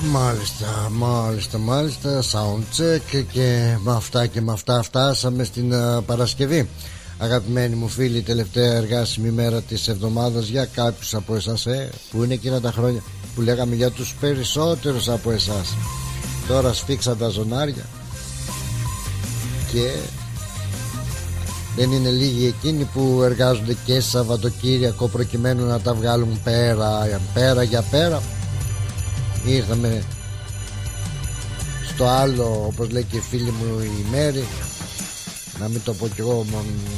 Μάλιστα, μάλιστα, μάλιστα Soundcheck και με αυτά και με αυτά φτάσαμε στην uh, Παρασκευή. Αγαπημένοι μου φίλοι, τελευταία εργάσιμη μέρα της εβδομάδας για κάποιους από εσάς ε, που είναι εκείνα τα χρόνια που λέγαμε για τους περισσότερους από εσάς. Τώρα σφίξαν τα ζωνάρια και δεν είναι λίγοι εκείνοι που εργάζονται και Σαββατοκύριακο προκειμένου να τα βγάλουν πέρα, πέρα για πέρα ήρθαμε στο άλλο όπως λέει και η φίλη μου η Μέρη να μην το πω κι εγώ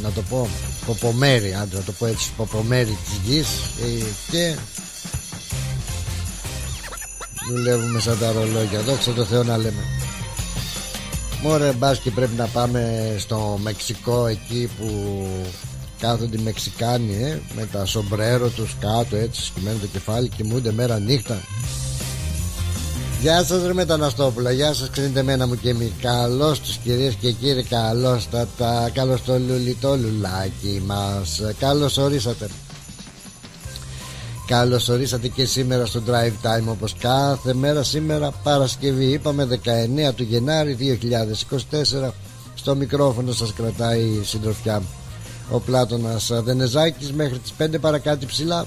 να το πω Ποπομέρη άντρα να το πω έτσι Ποπομέρη της γης. Ε, και δουλεύουμε σαν τα ρολόγια. Δόξα τω Θεώ να λέμε. Μωρέ μπας και πρέπει να πάμε στο Μεξικό εκεί που κάθονται οι Μεξικάνοι ε, με τα σομπρέρο τους κάτω έτσι σκυμμένο το κεφάλι κοιμούνται μέρα νύχτα Γεια σας ρε μεταναστόπουλα. Γεια σας ξενείτε μένα μου και μη. Καλώς τους κυρίες και κύριοι Καλώς τα τα Καλώς το λουλί το λουλάκι μας. Καλώς ορίσατε. Καλώς ορίσατε και σήμερα στο Drive Time όπως κάθε μέρα σήμερα Παρασκευή είπαμε 19 του Γενάρη 2024 Στο μικρόφωνο σας κρατάει η συντροφιά Ο Πλάτωνας Δενεζάκης μέχρι τις 5 παρακάτω ψηλά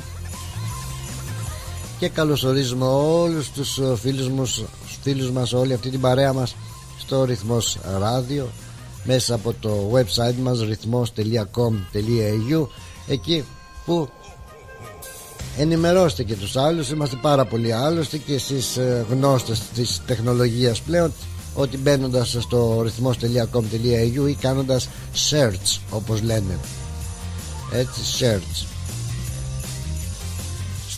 και καλωσορίζουμε όλους τους ε, φίλους μας, φίλους μας όλη αυτή την παρέα μας στο ρυθμός ράδιο μέσα από το website μας ρυθμός.com.au εκεί που ενημερώστε και τους άλλους. Είμαστε πάρα πολύ άλλωστε και εσείς ε, γνώστες της τεχνολογίας πλέον ότι μπαίνοντας στο ρυθμός.com.au ή κάνοντας search όπως λένε. Έτσι search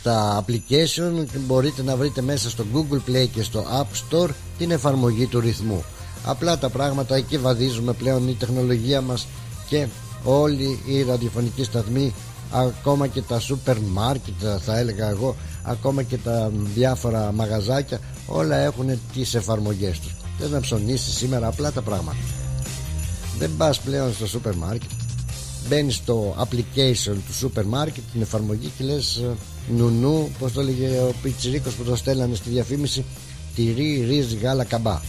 στα application μπορείτε να βρείτε μέσα στο Google Play και στο App Store την εφαρμογή του ρυθμού. Απλά τα πράγματα εκεί βαδίζουμε πλέον η τεχνολογία μας και όλοι οι ραδιοφωνικοί σταθμοί ακόμα και τα σούπερ μάρκετ θα έλεγα εγώ ακόμα και τα διάφορα μαγαζάκια όλα έχουν τις εφαρμογές τους. Θες να ψωνίσεις σήμερα απλά τα πράγματα. Δεν πας πλέον στο σούπερ μάρκετ μπαίνεις στο application του σούπερ μάρκετ την εφαρμογή και λες Νουνού, πώς το έλεγε ο Πιτσυρίκο που το στέλνανε στη διαφήμιση, τυρί, ρύζι, γάλα, καμπά.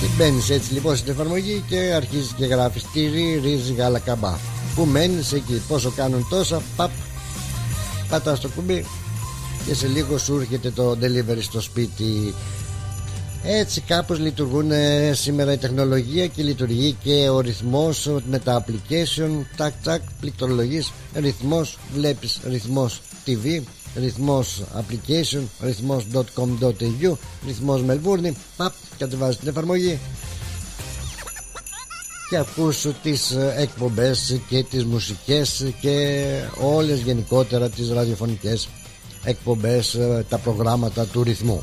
Και μπαίνεις έτσι λοιπόν στην εφαρμογή και αρχίζεις και γράφεις τυρί, ρύζι, γάλα, καμπά. Πού μένεις εκεί, πόσο κάνουν τόσα, παπ, πατάς το κουμπί και σε λίγο σου έρχεται το delivery στο σπίτι έτσι κάπως λειτουργούν ε, σήμερα η τεχνολογία και λειτουργεί και ο ρυθμός με τα application. Τάκ τάκ πληκτρολογείς ρυθμός βλέπεις ρυθμός TV ρυθμός application ρυθμός.com.au ρυθμός Μελβούρνη παπ κατεβάζεις την εφαρμογή. Και ακούς τις ε, εκπομπές και τις μουσικές και όλες γενικότερα τις ραδιοφωνικές εκπομπές ε, τα προγράμματα του ρυθμού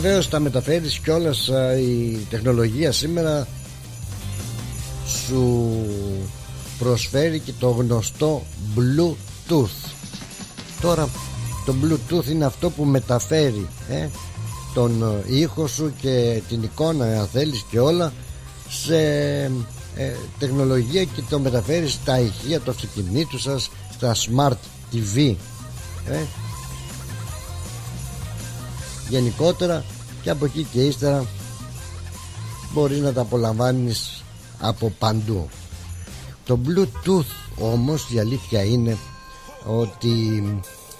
Βεβαίως τα μεταφέρεις κιόλας η τεχνολογία σήμερα σου προσφέρει και το γνωστό Bluetooth. Τώρα το Bluetooth είναι αυτό που μεταφέρει ε, τον ε, ήχο σου και την εικόνα αν θέλεις και όλα σε ε, τεχνολογία και το μεταφέρεις στα ηχεία του αυτοκινήτου σας στα Smart TV ε, γενικότερα και από εκεί και ύστερα μπορείς να τα απολαμβάνεις από παντού. Το bluetooth όμως η αλήθεια είναι ότι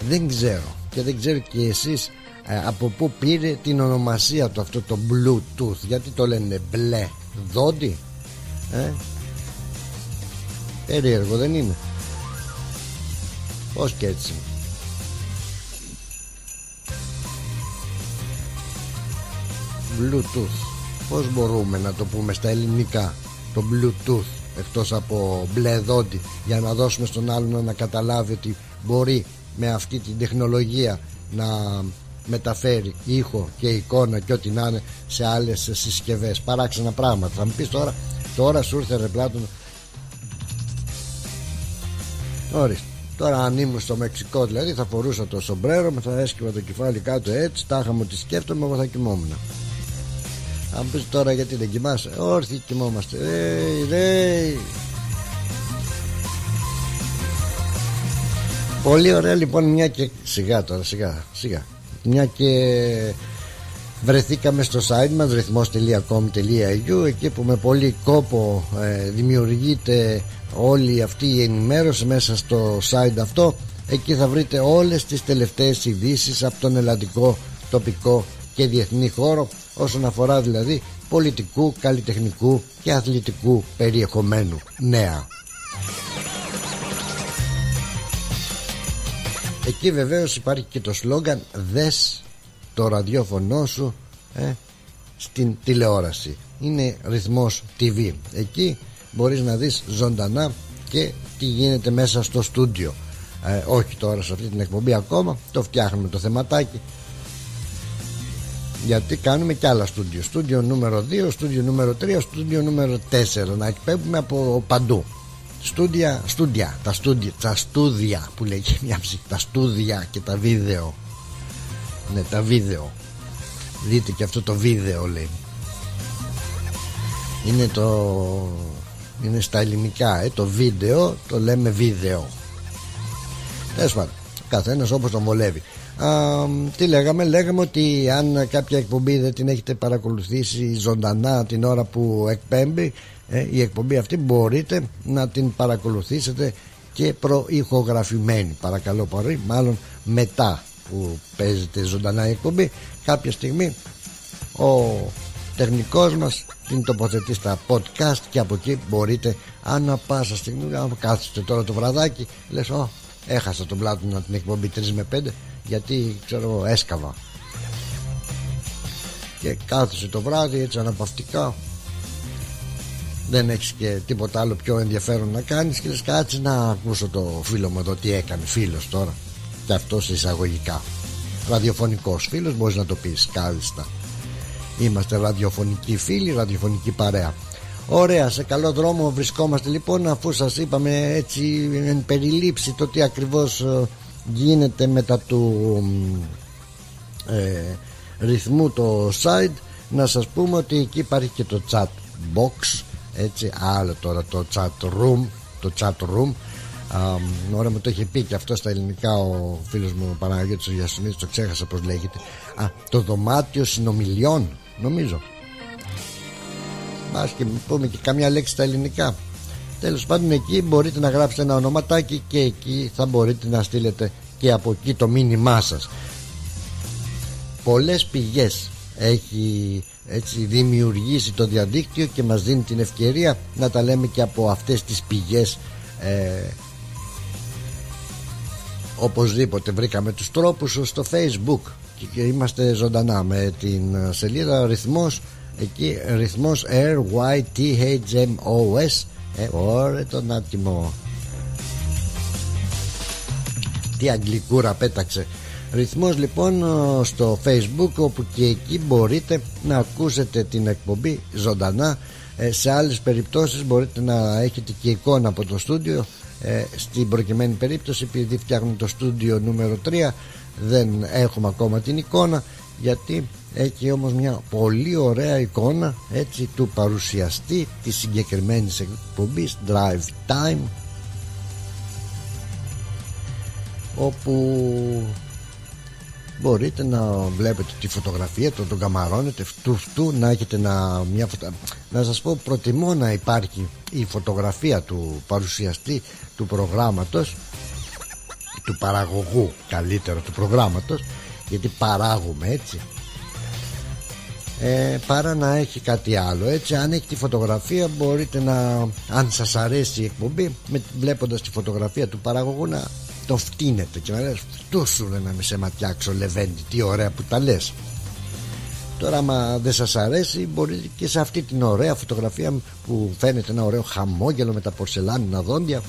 δεν ξέρω και δεν ξέρω και εσείς ε, από πού πήρε την ονομασία του αυτό το bluetooth. Γιατί το λένε μπλε δόντι ε; περίεργο δεν είναι; Πως και έτσι Bluetooth. Πώς μπορούμε να το πούμε στα ελληνικά Το Bluetooth Εκτός από μπλε δόντι Για να δώσουμε στον άλλον να καταλάβει ότι Μπορεί με αυτή την τεχνολογία Να μεταφέρει ήχο και εικόνα και ό,τι να είναι σε άλλες συσκευές. Παράξενα πράγματα. Θα μου πεις τώρα τώρα σου ήρθε ρε πλάτων. Ορίστε. Τώρα αν ήμουν στο Μεξικό δηλαδή θα φορούσα το σομπρέρο με θα έσκυβα το κεφάλι κάτω έτσι τάχα μου τη σκέφτομαι εγώ θα κοιμόμουν αν πεις τώρα γιατί δεν κοιμάσαι. Όρθιοι κοιμόμαστε. Ρέι, ρέι Πολύ ωραία λοιπόν μια και σιγά τώρα σιγά σιγά. Μια και βρεθήκαμε στο site μας ρυθμός.com.au εκεί που με πολύ κόπο ε, δημιουργείται όλη αυτή η ενημέρωση μέσα στο site αυτό. Εκεί θα βρείτε όλες τις τελευταίες ειδήσεις από τον ελλαντικό τοπικό και διεθνή χώρο όσον αφορά δηλαδή πολιτικού, καλλιτεχνικού και αθλητικού περιεχομένου. Νέα. Εκεί βεβαίως υπάρχει και το σλόγγαν Δες το ραδιόφωνο σου ε, στην τηλεόραση Είναι ρυθμός TV Εκεί μπορείς να δεις ζωντανά και τι γίνεται μέσα στο στούντιο. Ε, Όχι τώρα σε αυτή την εκπομπή ακόμα Το φτιάχνουμε το θεματάκι γιατί κάνουμε και άλλα στούντιο Στούντιο νούμερο 2, στούντιο νούμερο 3, στούντιο νούμερο 4 Να εκπέμπουμε από παντού Στούντια, στούντια, τα στούντια, τα στούδια που λέει μια ψυχή, τα στούδια και τα βίντεο. Ναι, τα βίντεο. Δείτε και αυτό το βίντεο λέει. Είναι το. Είναι στα ελληνικά, ε, το βίντεο το λέμε βίντεο. Τέλος πάντων, καθένας όπως τον βολεύει. Α, τι λέγαμε, λέγαμε ότι αν κάποια εκπομπή δεν την έχετε παρακολουθήσει ζωντανά την ώρα που εκπέμπει ε, η εκπομπή αυτή μπορείτε να την παρακολουθήσετε και προηχογραφημένη. Παρακαλώ πολύ μάλλον μετά που παίζεται ζωντανά η εκπομπή κάποια στιγμή ο τεχνικός μας την τοποθετεί στα podcast και από εκεί μπορείτε ανά πάσα στιγμή αν κάθεστε τώρα το βραδάκι λες oh, έχασα τον πλάτο να την εκπομπή 3 με 5 γιατί ξέρω έσκαβα. Και κάθεσαι το βράδυ έτσι αναπαυτικά. Δεν έχεις και τίποτα άλλο πιο ενδιαφέρον να κάνεις και λες κάτσε να ακούσω το φίλο μου εδώ τι έκανε φίλος τώρα και αυτός εισαγωγικά. Ραδιοφωνικός φίλος μπορείς να το πεις κάλλιστα είμαστε ραδιοφωνικοί φίλοι ραδιοφωνική παρέα Ωραία, σε καλό δρόμο βρισκόμαστε. Λοιπόν αφού σας είπαμε έτσι εν περιλήψει το τι ακριβώς ε, γίνεται μετά του ε, ρυθμού το site να σας πούμε ότι εκεί υπάρχει και το chat box έτσι άλλο τώρα το chat room το chat room. Ώρα μου το είχε πει και αυτό στα ελληνικά ο φίλος μου ο Παναγιώτης ο Γιασουνίδης το ξέχασα πως λέγεται. Α, το δωμάτιο συνομιλιών νομίζω Μας και πούμε και καμιά λέξη στα ελληνικά. Τέλος πάντων εκεί μπορείτε να γράψετε ένα ονοματάκι και εκεί θα μπορείτε να στείλετε και από εκεί το μήνυμά σας. Πολλές πηγές έχει έτσι δημιουργήσει το διαδίκτυο και μας δίνει την ευκαιρία να τα λέμε και από αυτές τις πηγές ε, οπωσδήποτε. Βρήκαμε τους τρόπους στο facebook και είμαστε ζωντανά με την σελίδα ρυθμός εκεί ρυθμός R-Y-T-H-M-O-S ε, ωραία τον άτιμο. Τι αγγλικούρα πέταξε. Ρυθμός λοιπόν ε, στο facebook όπου και εκεί μπορείτε να ακούσετε την εκπομπή ζωντανά. Ε, σε άλλες περιπτώσεις μπορείτε να έχετε και εικόνα από το στούντιο. Ε, στην προκειμένη περίπτωση επειδή φτιάχνουμε το στούντιο νούμερο 3 δεν έχουμε ακόμα την εικόνα γιατί έχει όμως μια πολύ ωραία εικόνα έτσι του παρουσιαστή της συγκεκριμένης εκπομπής Drive Time όπου μπορείτε να βλέπετε τη φωτογραφία του, τον καμαρώνετε φτου φτου να έχετε να, μια φωτα... να σας πω προτιμώ να υπάρχει η φωτογραφία του παρουσιαστή του προγράμματος του παραγωγού καλύτερα του προγράμματος γιατί παράγουμε έτσι. Ε, παρά να έχει κάτι άλλο έτσι αν έχει τη φωτογραφία μπορείτε να αν σας αρέσει η εκπομπή με, βλέποντας τη φωτογραφία του παραγωγού να το φτύνετε και να λες φτού σου να με σε ματιάξω Λεβέντη τι ωραία που τα λες τώρα άμα δεν σας αρέσει μπορείτε και σε αυτή την ωραία φωτογραφία που φαίνεται ένα ωραίο χαμόγελο με τα πορσελάνινα δόντια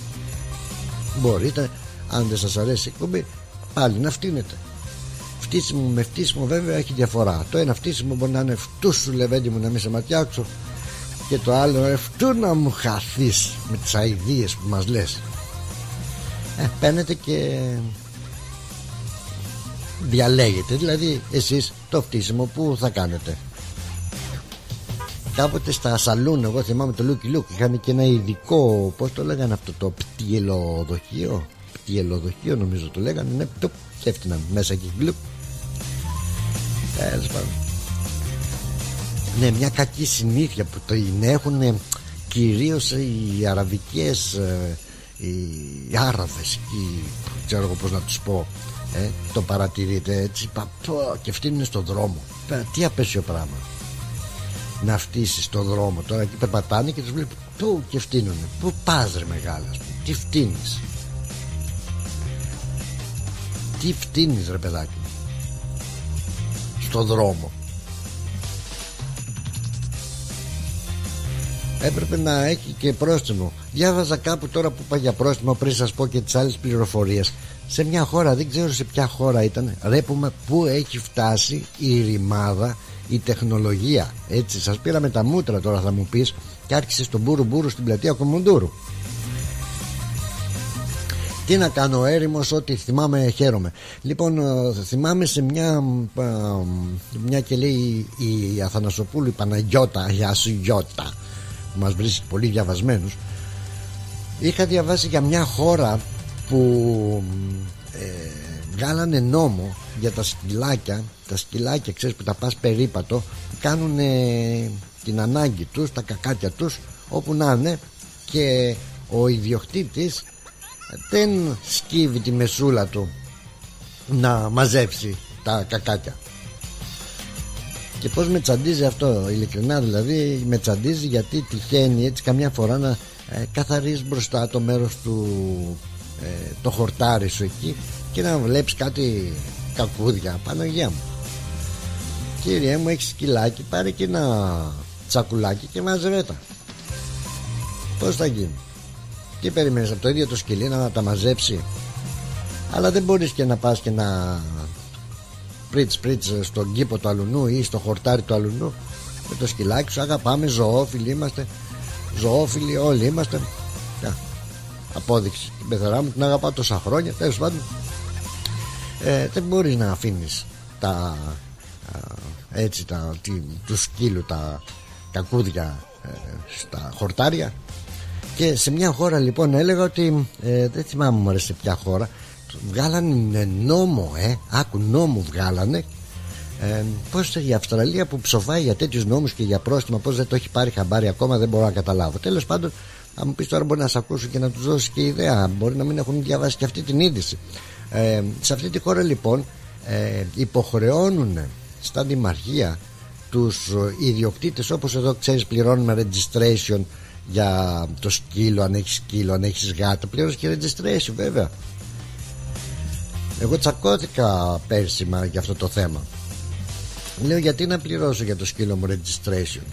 μπορείτε αν δεν σας αρέσει η εκπομπή πάλι να φτύνετε φτύσιμο με φτύσιμο βέβαια έχει διαφορά. Το ένα φτύσιμο μπορεί να είναι φτούς σου Λεβέντη μου να μην σε ματιάξω και το άλλο φτού να μου χαθείς με τις αηδίες που μας λες ε, παίρνετε και διαλέγετε. Δηλαδή εσείς το φτύσιμο που θα κάνετε. Κάποτε στα σαλούν εγώ θυμάμαι το Λούκι Λούκ είχαν και ένα ειδικό πως το λέγανε αυτό το πτυελοδοχείο πτυελοδοχείο νομίζω το λέγανε ναι, το, και έφτυναν μέσα και γκλουπ ναι μια κακή συνήθεια που το έχουν κυρίως οι αραβικές ε, οι Άραβες οι, ξέρω εγώ πως να τους πω ε, το παρατηρείτε έτσι παπώ, και φτύνουν στον δρόμο. Τι απέσιο πράγμα. Να φτύσεις στον δρόμο. Τώρα εκεί περπατάνε και τους βλέπει πού και φτύνουν πού πας ρε μεγάλα τι φτύνεις τι φτύνεις ρε παιδάκι. Στον δρόμο. Έπρεπε να έχει και πρόστιμο. Διάβαζα κάπου τώρα που είπα για πρόστιμο πριν σας πω και τις άλλες πληροφορίες. Σε μια χώρα δεν ξέρω σε ποια χώρα ήταν ρέπουμε που έχει φτάσει η ρημάδα η τεχνολογία. Έτσι σας πήραμε τα μούτρα τώρα θα μου πεις και άρχισες στον μπουρου μπουρου στην πλατεία Κομοντούρου τι να κάνω έρημος ότι θυμάμαι χαίρομαι. Λοιπόν ε, θυμάμαι σε μια μια και λέει η Αθανασοπούλου η Παναγιώτα η Ασουγιώτα που μας βρίσκει πολύ διαβασμένους είχα διαβάσει για μια χώρα που ε, βγάλανε νόμο για τα σκυλάκια τα σκυλάκια ξέρεις που τα πας περίπατο κάνουν την ανάγκη τους τα κακάκια τους όπου να είναι και ο ιδιοκτήτης δεν σκύβει τη μεσούλα του να μαζέψει τα κακάκια. Και πως με τσαντίζει αυτό ειλικρινά δηλαδή με τσαντίζει γιατί τυχαίνει έτσι καμιά φορά να ε, καθαρίζεις μπροστά το μέρος του ε, το χορτάρι σου εκεί και να βλέπεις κάτι κακούδια. Παναγία μου. Κύριε μου έχεις σκυλάκι πάρε και ένα τσακουλάκι και μαζεύε τα. Πώς θα γίνει; Τι περιμένεις από το ίδιο το σκυλί να τα μαζέψει. Αλλά δεν μπορείς και να πας και να πρίτς πρίτς στον κήπο του αλουνού ή στο χορτάρι του αλουνού. Με το σκυλάκι σου αγαπάμε ζωόφιλοι είμαστε. Ζωόφιλοι όλοι είμαστε. Απόδειξη. Την πεθερά μου την αγαπάω τόσα χρόνια τέλος πάντων. Ε, δεν μπορείς να αφήνεις τα έτσι τα, τι, του σκύλου τα κακούδια ε, στα χορτάρια και σε μια χώρα λοιπόν έλεγα ότι ε, δεν θυμάμαι μου σε ποια χώρα βγάλανε νόμο ε, άκου νόμο βγάλανε ε, πως η Αυστραλία που ψοφάει για τέτοιους νόμους και για πρόστιμα πως δεν το έχει πάρει χαμπάρι ακόμα δεν μπορώ να καταλάβω τέλος πάντων θα μου πεις τώρα μπορεί να σε ακούσω και να τους δώσεις και ιδέα. Μπορεί να μην έχουν διαβάσει και αυτή την είδηση. Ε, σε αυτή τη χώρα λοιπόν ε, υποχρεώνουν στα δημαρχία τους ιδιοκτήτες όπως εδώ ξέρεις πληρώνουμε registration για το σκύλο αν έχεις σκύλο, αν έχεις γάτα πληρώνεις και registration βέβαια. Εγώ τσακώθηκα πέρσι για αυτό το θέμα. Λέω γιατί να πληρώσω για το σκύλο μου registration;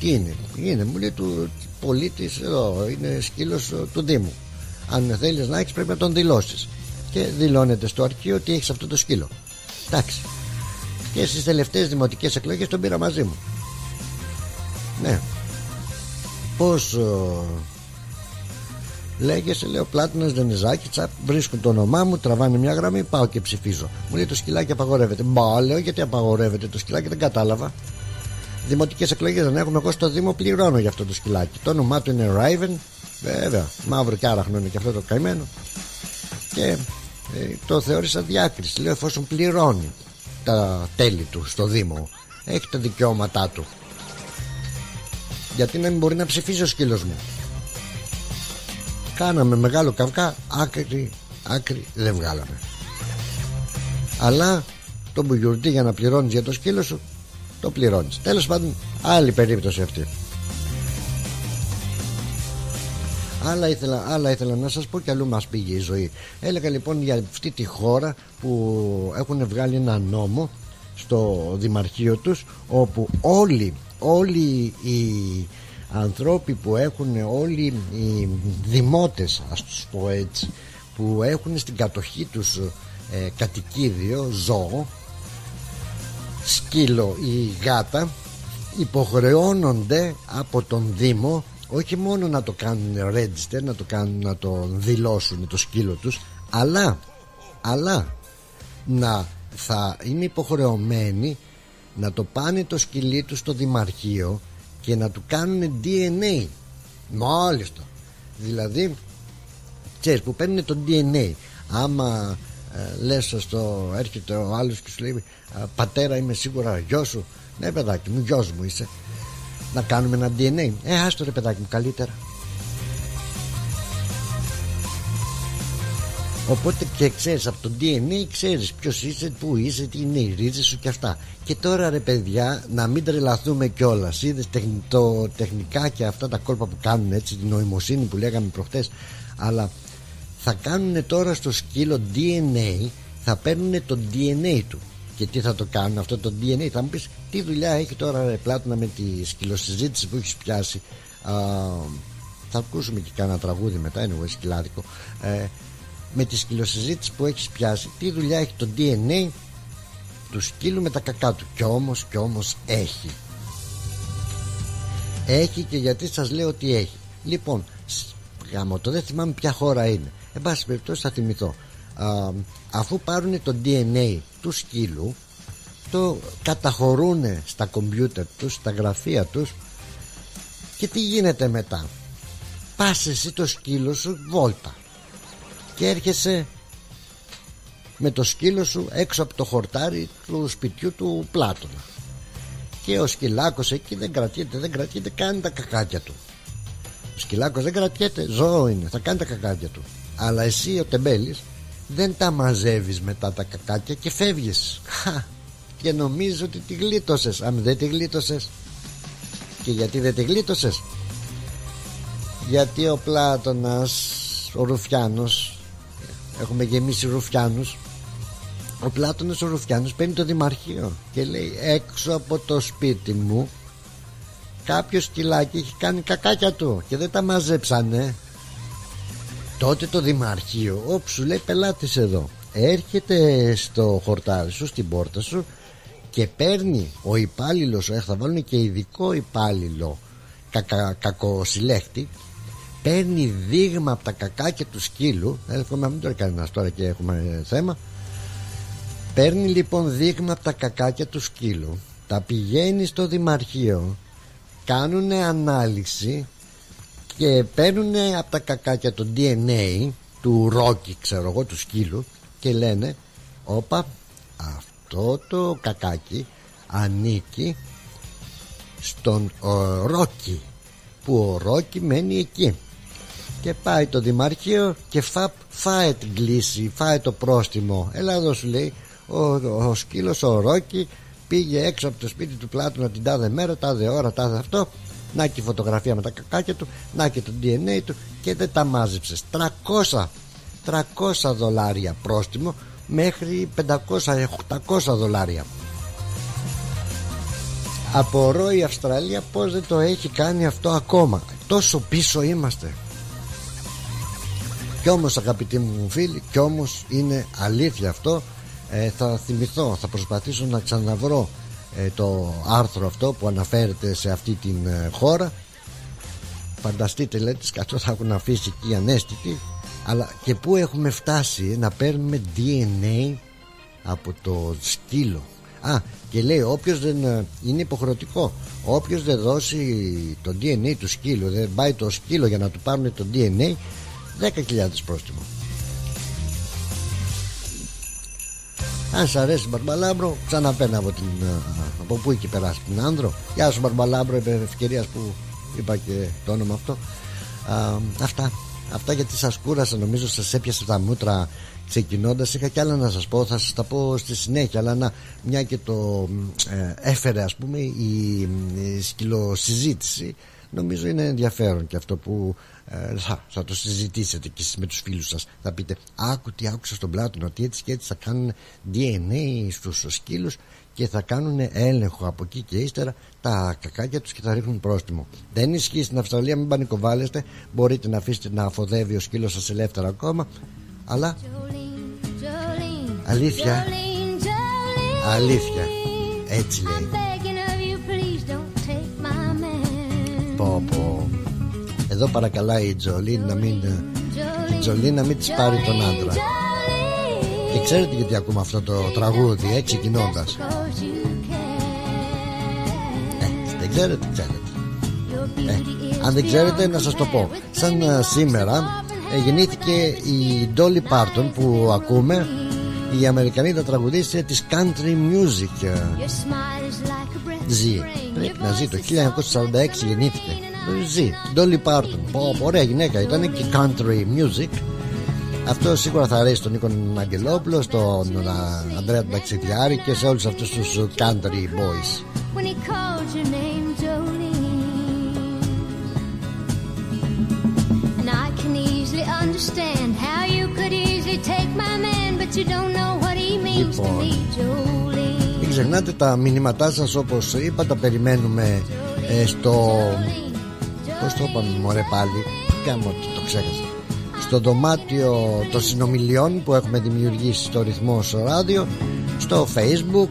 Τι είναι, είναι μου λέει του πολίτης εδώ είναι σκύλος του Δήμου. Αν θέλεις να έχεις πρέπει να τον δηλώσεις. Και δηλώνεται στο αρχείο ότι έχεις αυτό το σκύλο. Εντάξει. Και στις τελευταίες δημοτικές εκλογές τον πήρα μαζί μου. Ναι πως Λέγεσαι, λέω Πλάτινο Δενιζάκη, τσαπ, βρίσκουν το όνομά μου, τραβάνε μια γραμμή, πάω και ψηφίζω. Μου λέει το σκυλάκι απαγορεύεται. Μπα, λέω γιατί απαγορεύεται το σκυλάκι, δεν κατάλαβα. Δημοτικές εκλογές δεν έχουμε. Εγώ στο Δήμο πληρώνω για αυτό το σκυλάκι. Το όνομά του είναι Raven. Βέβαια, μαύρο και άραχνο είναι και αυτό το καημένο. Και ε, το θεώρησα διάκριση. Λέω εφόσον πληρώνει τα τέλη του στο Δήμο, έχει τα δικαιώματά του. Γιατί να μην μπορεί να ψηφίσει ο σκύλος μου. Κάναμε μεγάλο καυκά, άκρη, άκρη δεν βγάλαμε. Αλλά το μπουγιουρτί για να πληρώνεις για το σκύλο σου το πληρώνεις τέλος πάντων άλλη περίπτωση αυτή Άλλα ήθελα, άλλα ήθελα να σας πω και αλλού μας πήγε η ζωή Έλεγα λοιπόν για αυτή τη χώρα που έχουν βγάλει ένα νόμο στο δημαρχείο τους Όπου όλοι, όλοι οι ανθρώποι που έχουν όλοι οι δημότες ας τους πω έτσι Που έχουν στην κατοχή τους ε, κατοικίδιο, ζώο σκύλο ή γάτα υποχρεώνονται από τον Δήμο όχι μόνο να το κάνουν register να το κάνουν να το δηλώσουν το σκύλο τους αλλά αλλά να θα είναι υποχρεωμένοι να το πάνε το σκυλί του στο δημαρχείο και να του κάνουν DNA μάλιστα. Δηλαδή ξέρεις που παίρνουν το DNA άμα ε, λες στο έρχεται ο άλλος και σου λέει πατέρα είμαι σίγουρα γιο σου ναι παιδάκι μου γιος μου είσαι. Να κάνουμε ένα DNA ε άστο ρε παιδάκι μου καλύτερα Οπότε και ξέρεις από το DNA ξέρεις ποιος είσαι, πού είσαι, τι είναι οι ρίζες σου και αυτά. Και τώρα ρε παιδιά να μην τρελαθούμε κιόλας. Είδες το τεχνικά και αυτά τα κόλπα που κάνουν έτσι, την νοημοσύνη που λέγαμε προχτές. Αλλά θα κάνουν τώρα στο σκύλο DNA, θα παίρνουν το DNA του. Και τι θα το κάνουν αυτό το DNA, θα μου πεις τι δουλειά έχει τώρα ρε Πλάτωνα με τη σκυλοσυζήτηση που έχεις πιάσει. Α, θα ακούσουμε και κάνα τραγούδι μετά, anyway, σκυλάδικο. Ε, με τη σκυλοσυζήτηση που έχεις πιάσει τι δουλειά έχει το DNA του σκύλου με τα κακά του. Κι όμως κι όμως έχει. Έχει και γιατί σας λέω ότι έχει. Λοιπόν γάμο το δεν θυμάμαι ποια χώρα είναι. Εν πάση περιπτώσει θα θυμηθώ. Α, αφού πάρουν το DNA του σκύλου το καταχωρούν στα κομπιούτερ τους στα γραφεία τους. Και τι γίνεται μετά; Πας εσύ το σκύλο σου βόλτα και έρχεσαι με το σκύλο σου έξω από το χορτάρι του σπιτιού του Πλάτωνα. Και ο σκυλάκος εκεί δεν κρατιέται δεν κρατιέται κάνει τα κακάκια του. Ο σκυλάκος δεν κρατιέται ζώο είναι θα κάνει τα κακάκια του. Αλλά εσύ ο τεμπέλης δεν τα μαζεύεις μετά τα κακάκια και φεύγεις. Και νομίζω ότι τη γλίτωσες. Αν δεν τη γλίτωσες. Και γιατί δεν τη γλίτωσες; Γιατί ο Πλάτωνας ο Ρουφιάνος έχουμε γεμίσει ρουφιάνους. Ο Πλάτωνας ο Ρουφιάνος παίρνει το Δημαρχείο και λέει έξω από το σπίτι μου κάποιο σκυλάκι έχει κάνει κακάκια του και δεν τα μαζέψανε τότε το Δημαρχείο όπου σου λέει πελάτης εδώ έρχεται στο χορτάρι σου στην πόρτα σου και παίρνει ο υπάλληλος, ε, θα βάλουν και ειδικό υπάλληλο κακα, κακοσυλλέχτη παίρνει δείγμα από τα κακάκια του σκύλου. Εύχομαι να μην το κανένας τώρα και έχουμε θέμα. Παίρνει λοιπόν δείγμα από τα κακάκια του σκύλου. Τα πηγαίνει στο δημαρχείο κάνουν ανάλυση και παίρνουν από τα κακάκια το DNA του Ρόκι ξέρω εγώ του σκύλου και λένε όπα αυτό το κακάκι ανήκει στον Ρόκι που ο Ρόκι μένει εκεί και πάει το Δημαρχείο και φα, φάε την κλίση, φάε το πρόστιμο. Έλα εδώ σου λέει, ο, ο, ο σκύλος ο Ρόκι πήγε έξω από το σπίτι του Πλάτωνα την τάδε μέρα, τάδε ώρα, τάδε αυτό. Να και η φωτογραφία με τα κακάκια του, να και το DNA του και δεν τα μάζεψες. 300, 300 δολάρια πρόστιμο μέχρι 500-800 δολάρια. Απορώ η Αυστραλία πως δεν το έχει κάνει αυτό ακόμα. Τόσο πίσω είμαστε. Κι όμως αγαπητοί μου φίλοι Κι όμως είναι αλήθεια αυτό. Ε, Θα θυμηθώ Θα προσπαθήσω να ξαναβρω ε, Το άρθρο αυτό που αναφέρεται Σε αυτή την ε, χώρα. Φανταστείτε λέτε Κατώ θα έχουν αφήσει εκεί ανέστητοι. Αλλά και πού έχουμε φτάσει Να παίρνουμε DNA Από το σκύλο Α και λέει όποιος δεν ε, είναι υποχρεωτικό Όποιος δεν δώσει το DNA του σκύλου Δεν πάει το σκύλο για να του πάρουν το DNA 10.000 πρόστιμο. Αν σ' αρέσει Μπαρμπαλάμπρο Ξαναπαίρνει από την Από πού έχει περάσει την Άνδρο Γεια σου Μπαρμπαλάμπρο επί ευκαιρίας που είπα και το όνομα αυτό. Α, Αυτά. Αυτά γιατί σας κούρασα νομίζω σας έπιασε τα μούτρα ξεκινώντας. Είχα κι άλλα να σας πω θα σας τα πω στη συνέχεια. Αλλά να, μια και το ε, έφερε ας πούμε η, η σκυλοσυζήτηση νομίζω είναι ενδιαφέρον και αυτό που ε, θα, θα το συζητήσετε και εσείς με τους φίλους σας. Θα πείτε άκου τι άκουσα στον Πλάτων ότι έτσι και έτσι θα κάνουν DNA στους σκύλους και θα κάνουν έλεγχο από εκεί και ύστερα τα κακάκια τους και θα ρίχνουν πρόστιμο δεν ισχύει στην Αυστραλία μην πανικοβάλλεστε. Μπορείτε να αφήσετε να αφοδεύει ο σκύλος σας ελεύθερα ακόμα. Αλλά αλήθεια. Αλήθεια. Έτσι λέει πω πω. Εδώ παρακαλάει η Τζολίν να μην η Τζολίν να μην της πάρει τον άντρα. Και ξέρετε γιατί ακούμε αυτό το τραγούδι έτσι ξεκινώντας. Ε, δεν ξέρετε ξέρετε. Ε, αν δεν ξέρετε να σας το πω. Σαν σήμερα ε, γεννήθηκε η Dolly Parton που ακούμε η Αμερικανίδα τραγουδίστρια της country music ζει. Πρέπει να ζει. Το 1946 γεννήθηκε. Ζει. Dolly Parton. Πω, ωραία γυναίκα ήταν και country music. Αυτό σίγουρα θα αρέσει τον Νίκο Αγγελόπουλο, στον Ανδρέα του Ταξιδιάρη και σε όλους αυτούς τους country boys. When ξεχνάτε τα μηνύματά σας όπως είπα τα περιμένουμε ε, στο... Πώς το είπαμε μωρέ πάλι Κάμω το ξέχασα στο δωμάτιο των συνομιλιών που έχουμε δημιουργήσει στο ρυθμό στο ράδιο στο facebook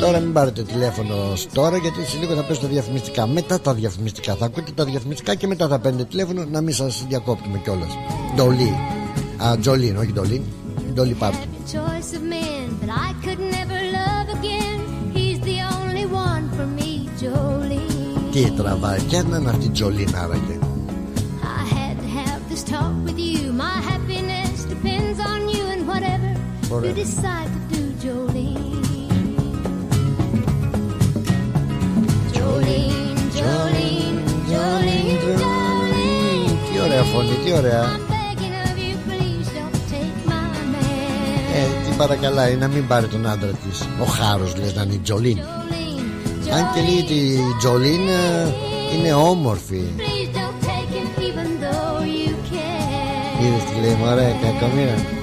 Τώρα μην πάρετε τηλέφωνο τώρα γιατί σε λίγο θα πέσω τα διαφημιστικά. Μετά τα διαφημιστικά θα ακούτε τα διαφημιστικά και μετά θα παίρνετε τηλέφωνο να μην σας διακόπτουμε κιόλας. Ντολί. Α, Τζολίν, όχι Ντολίν. Ντολί Πάρτ. Τι τραβάει, κι αν είναι αυτή Τζολίν άραγε. talk with you. My happiness depends on you and whatever you decide to do, Jolene. Jolene, Jolene, Jolene, Jolene. Τι ωραία φωνή, τι ωραία. Παρακαλάει να μην πάρει τον άντρα της. Ο Χάρος λες να είναι η Τζολίν. Αν και λέει ότι η Τζολίν είναι όμορφη. Είδες τι λέει μωρέ κακομήρα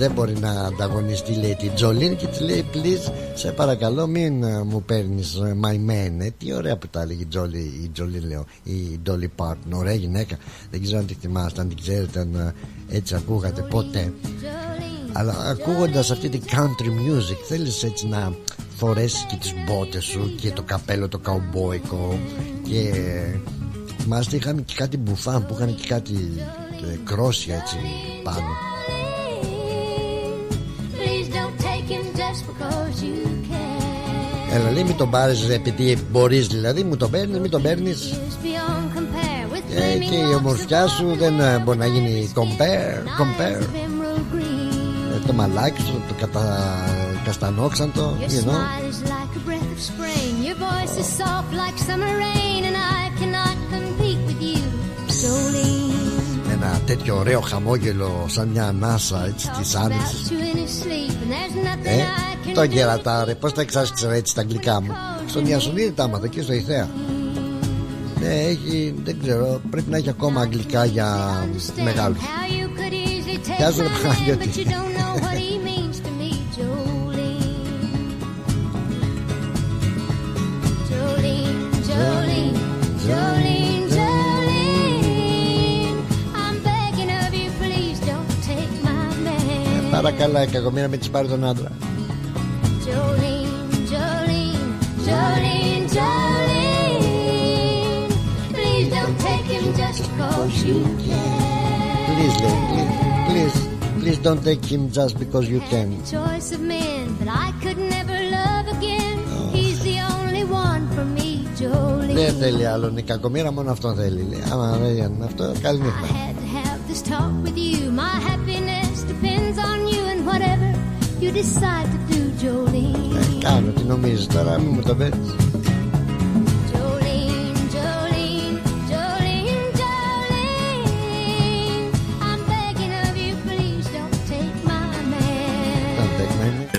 δεν μπορεί να ανταγωνιστεί λέει την Τζολίν και της λέει please σε παρακαλώ μην ε, μου παίρνεις ε, μαϊμένε τι ωραία που τα έλεγε η Τζολί η Τζολί λέω η Ντόλι Πάρτν ωραία γυναίκα. Δεν ξέρω αν τη θυμάστε αν την ξέρετε αν ε, έτσι ακούγατε ποτέ. Αλλά ακούγοντας αυτή την country music θέλεις έτσι να φορέσεις και τις μπότες σου και το καπέλο το καουμπόικο και Θυμάστε είχαμε και κάτι μπουφάν που είχαν και κάτι ε, κρόσια έτσι πάνω Έλα λέει μην τον πάρεις επειδή μπορείς δηλαδή Μου τον παίρνεις μην τον παίρνεις. Ε, Και η ομορφιά σου δεν ε, μπορεί να γίνει compare, compare. Ε, Το μαλάκι σου το κατα... καστανόξαντο You know. Your voice is soft like summer rain and I cannot ένα τέτοιο ωραίο χαμόγελο σαν μια ανάσα έτσι της άνοιξης ε, το γερατάρε πως τα εξάσκησα έτσι τα αγγλικά μου. Στον Ιασονίδη τα άμαθα και στο Ιθέα. Ναι έχει δεν ξέρω πρέπει να έχει ακόμα αγγλικά για μεγάλους. Πιάζω ρε Παναγιώτη Jolene, Jolene Παρακαλά, κακομίρα με τις πάρει τον άντρα. Jolene, Jolene, Jolene, Jolene. Please don't take him just because you can. Please, please, please, please don't take him just because you can. Choice of men, but I could never love again. He's the only one for me, Jolene. Δεν θέλει άλλον η κακομίρα, μόνο αυτό θέλει. Άμα δεν είναι αυτό, καλή νύχτα. I had to have this talk with you. My happiness depends on whatever you decide to do, Jolene. Ε, κάνω τι νομίζεις τώρα, μην μου το πέτεις.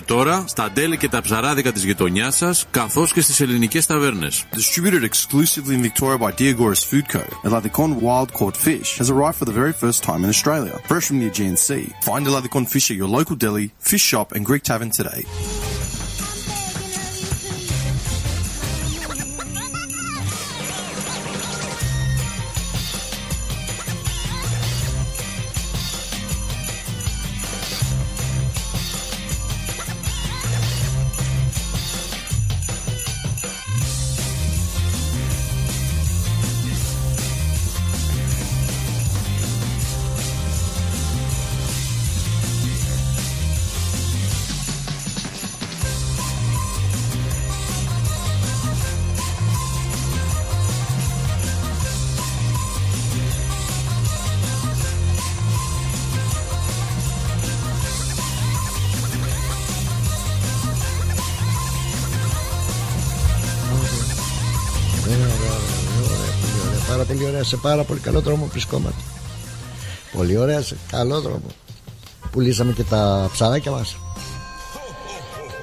τώρα στα τέλη και τα ψαράδικα της γειτονιάς σας, καθώς και στις ελληνικές ταβέρνες. Distributed exclusively in Victoria by Diagoras Food Co. Eladicon wild caught fish has arrived for the very first time in Australia, fresh from the Aegean Sea. Find Eladicon fish at your local deli, fish shop and Greek tavern today. Σε πάρα πολύ καλό δρόμο βρισκόμαστε. Πολύ ωραία, σε καλό δρόμο. Πουλήσαμε και τα ψαράκια μας.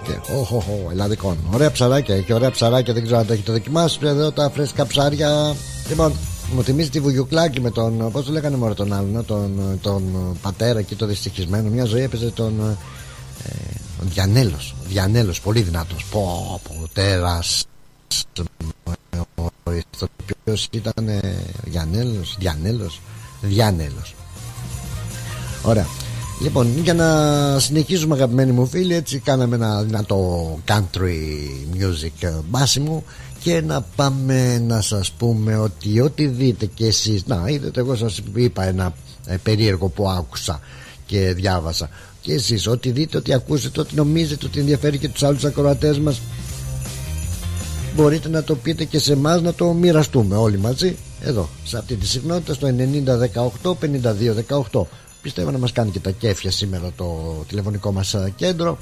Και, οχ, οχ, ελλαδικών. Ωραία ψαράκια, έχει ωραία ψαράκια, δεν ξέρω αν το έχετε δοκιμάσει. Εδώ τα φρέσκα ψάρια. Λοιπόν, μου θυμίζει τη Βουγιουκλάκη με τον. Πώς το λέγανε μόνο τον άλλον, τον, τον πατέρα και το δυστυχισμένο. Μια ζωή έπαιζε τον. Ε, Διανέλος. Διανέλος, πολύ δυνατός. Πω, πω, τέρας. Ο ηθοποιός ήταν ε, Διανέλο. Διανέλο. Διανέλο. Ωραία. Λοιπόν, για να συνεχίσουμε αγαπημένοι μου φίλοι, έτσι κάναμε ένα δυνατό country music μπάσιμο και να πάμε να σας πούμε ότι ό,τι δείτε και εσείς να είδατε εγώ σας είπα ένα ε, περίεργο που άκουσα και διάβασα και εσείς ό,τι δείτε, ό,τι ακούσετε, ό,τι νομίζετε ότι ενδιαφέρει και τους άλλους ακροατές μας μπορείτε να το πείτε και σε εμάς να το μοιραστούμε όλοι μαζί εδώ σε αυτή τη συχνότητα στο 9018 5218 πιστεύω να μας κάνει και τα κέφια σήμερα το τηλεφωνικό μας κέντρο.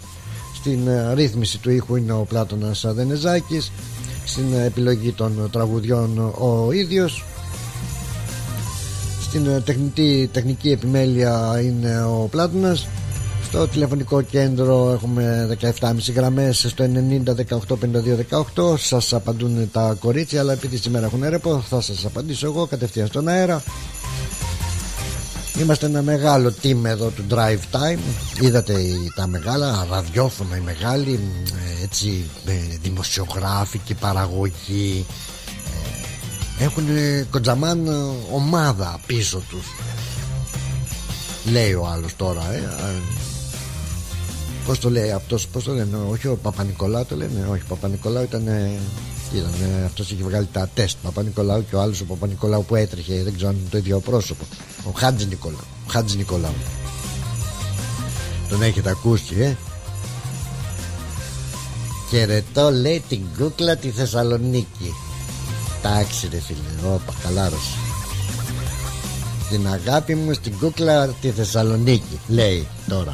Στην ε, ρύθμιση του ήχου είναι ο Πλάτωνας Δενεζάκης στην επιλογή των τραγουδιών ο ίδιος. Στην ε, τεχνική, τεχνική επιμέλεια είναι ο Πλάτωνας στο τηλεφωνικό κέντρο έχουμε 17,5 γραμμές στο 90 18 52 18 σας απαντούν τα κορίτσια αλλά επειδή σήμερα έχουν έρεπο θα σας απαντήσω εγώ κατευθείαν στον αέρα. Είμαστε ένα μεγάλο team εδώ του Drive Time. Είδατε τα μεγάλα ραδιόφωνα οι μεγάλοι ε, έτσι δημοσιογράφοι και παραγωγή ε, έχουν κοντζαμάν ομάδα πίσω τους. Λέει ο άλλος τώρα ε, Πώς το λέει αυτός, πώς το λένε, όχι ο Παπα-Νικολάου το λένε, όχι ο Παπα-Νικολάου ήταν, ήταν αυτός είχε βγάλει τα τεστ Παπα-Νικολάου και ο άλλος ο Παπα-Νικολάου που έτρεχε, δεν ξέρω αν είναι το ίδιο πρόσωπο, ο Χάτζη Νικολάου, ο Χάτζη Νικολάου. Τον έχετε ακούσει, ε; Χαιρετώ λέει την κούκλα τη Θεσσαλονίκη Τάξη ρε φίλε Όπα καλάρος Την αγάπη μου στην κούκλα τη Θεσσαλονίκη Λέει τώρα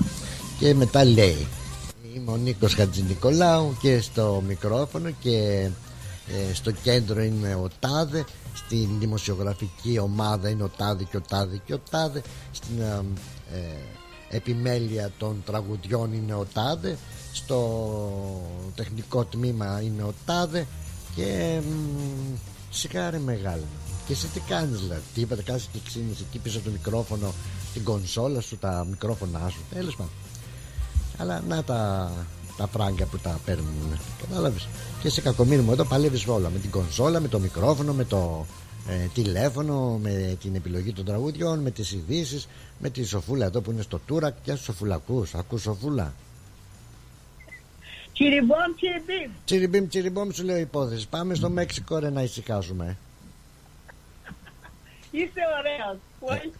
και μετά λέει είμαι ο Νίκος Χατζηνικολάου και στο μικρόφωνο και ε, στο κέντρο είναι ο Τάδε στην δημοσιογραφική ομάδα είναι ο Τάδε και ο Τάδε και ο Τάδε στην ε, ε, επιμέλεια των τραγουδιών είναι ο Τάδε στο τεχνικό τμήμα είναι ο Τάδε και σιγά ρε μεγάλο και εσύ τι κάνεις δηλαδή τι είπατε κάτσε και ξύνεις εκεί πίσω από το μικρόφωνο την κονσόλα σου τα μικρόφωνά σου τέλος πάντων αλλά να τα, τα φράγκα που τα παίρνουν. Κατάλαβες. Και σε κακομίρι μου εδώ παλεύεις όλα. Με την κονσόλα, με το μικρόφωνο, με το ε, τηλέφωνο, με την επιλογή των τραγουδιών, με τις ειδήσεις, με τη σοφούλα εδώ που είναι στο τούρακ. Ποια σοφούλα ακούς, σοφούλα. Τσιριμπόμ, τσιριμπίμ. Τσιριμπίμ, τσιριμπόμ σου λέω υπόθεση. Πάμε στο Μέξικο ρε να ησυχάσουμε. Είσαι ωραίος. Πολύ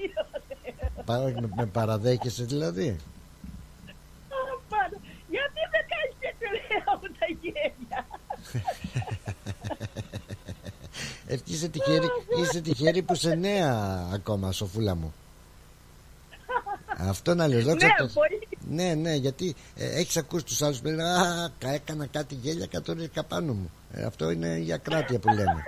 ωραίος. Με, με παραδέχεσαι δηλαδή. Γιατί δεν κάνεις τέτοιο λέω από τα γέλια. Αυτή είσαι τυχερή, είσαι τυχερή που είσαι νέα ακόμα, σοφούλα μου. Αυτό να λες, δόξα ναι, ναι, ναι, γιατί ε, έχεις ακούσει τους άλλους που λένε Α, έκανα κάτι γέλια κατόρικα πάνω μου. Ε, αυτό είναι η ακράτεια που λέμε.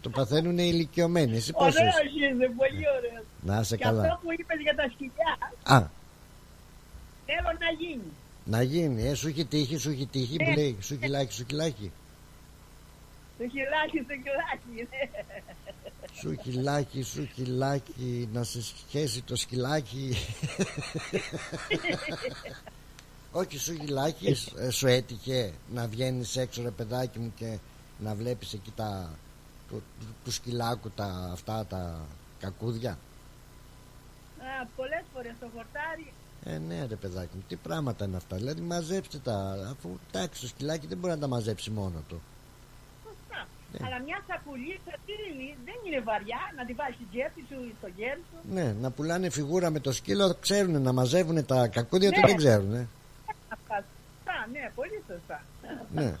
Το παθαίνουν οι ηλικιωμένοι. Εσύ πώς είσαι; είσαι, πολύ ωραίος. Να σε και καλά. αυτό που είπες για τα σκυλιά. Α. Θέλω να γίνει. Να γίνει, ε, σου έχει τύχει, σου έχει τύχει που Ναι. λέει σου κυλάκι, σου κυλάκι. Το χιλάκι, το χιλάκι, ναι. Σου κυλάκι, σου κυλάκι, να σε σχέσει το σκυλάκι. Όχι σου κυλάκι, ε, σου έτυχε να βγαίνεις έξω ρε παιδάκι μου και να βλέπεις εκεί τα του, του, του σκυλάκου τα αυτά τα κακούδια; Α, πολλές φορές το χορτάρι. Ε, ναι, ρε παιδάκι μου, τι πράγματα είναι αυτά. Δηλαδή, μαζέψτε τα. Αφού εντάξει, το σκυλάκι δεν μπορεί να τα μαζέψει μόνο του. Σωστά. Ναι. Αλλά μια σακουλίτσα τι είναι, δεν είναι βαριά, να τη βάλεις στην τσέπη σου ή στο γέρι σου. Ναι, να πουλάνε φιγούρα με το σκύλο, ξέρουν να μαζεύουν τα κακούδια, το Ναι. δεν ξέρουν. Ε. Αυτά. Σωστά, ναι, πολύ σωστά. Ναι.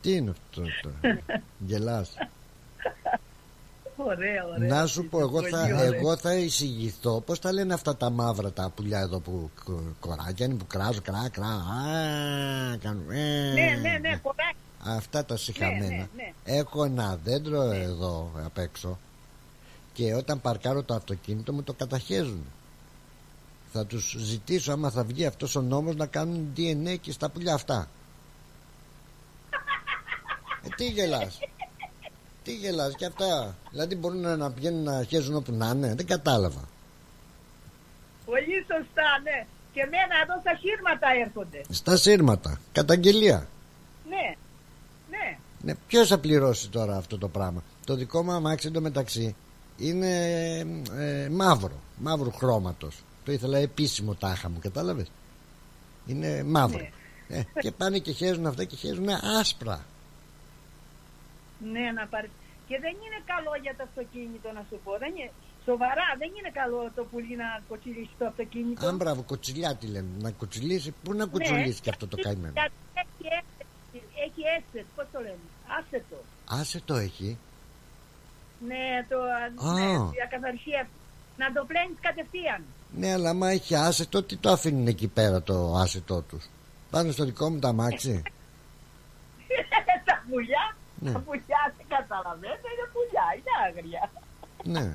Τι είναι αυτό τώρα. Γελάς. Ωραία, ωραία. Να σου πω, εγώ Πολύ θα, ωραία. εγώ θα εισηγηθώ. Πώς τα λένε αυτά τα μαύρα τα πουλιά εδώ που κο- κοράκια είναι που κράζουν, κρά, κρά. Α, κάνουν. ε. Ναι, ναι, ναι, κοράκι. Αυτά τα συχαμένα. ναι, ναι. Έχω ένα δέντρο εδώ απ' έξω και όταν παρκάρω το αυτοκίνητο μου το καταχέζουν. Θα τους ζητήσω άμα θα βγει αυτός ο νόμος να κάνουν DNA και στα πουλιά αυτά. Ε, τι γελάς. Τι γελάς και αυτά. Δηλαδή μπορούν να, να πηγαίνουν να χέζουν όπου να είναι. Δεν κατάλαβα. Πολύ σωστά, ναι. Και εμένα εδώ στα χείρματα έρχονται. Στα σύρματα. Καταγγελία. Ναι. Ναι. Ναι, ποιος θα πληρώσει τώρα αυτό το πράγμα; Το δικό μου αμάξι εντωμεταξύ είναι ε, μαύρο, μαύρου χρώματος. Το ήθελα επίσημο τάχα μου, κατάλαβες; Είναι μαύρο. Ε, και πάνε και χέζουν αυτά και χέζουν άσπρα. Ναι, να πάρει. Και δεν είναι καλό για το αυτοκίνητο να σου πω. Δεν είναι... Σοβαρά, δεν είναι καλό το πουλί να κοτσιλήσει το αυτοκίνητο. Αν μπράβο, κοτσιλιά τη λένε. Να κοτσιλήσει, πού να κοτσιλήσει και αυτό το καημένο; Γιατί Έχει έσετ, έχει έσετ, πώς το λένε, άσετο. Άσε το έχει; Ναι, το, Α. ναι, η ακαθαρσία. Να το πλένεις κατευθείαν. Ναι, αλλά άμα έχει άσετο, τι το αφήνουν εκεί πέρα το άσετό τους; Πάνω στο δικό μου το αμάξι. τα πουλιά, Ναι. τα πουλιά δεν καταλαβαίνετε, είναι πουλιά, είναι άγρια. Ναι.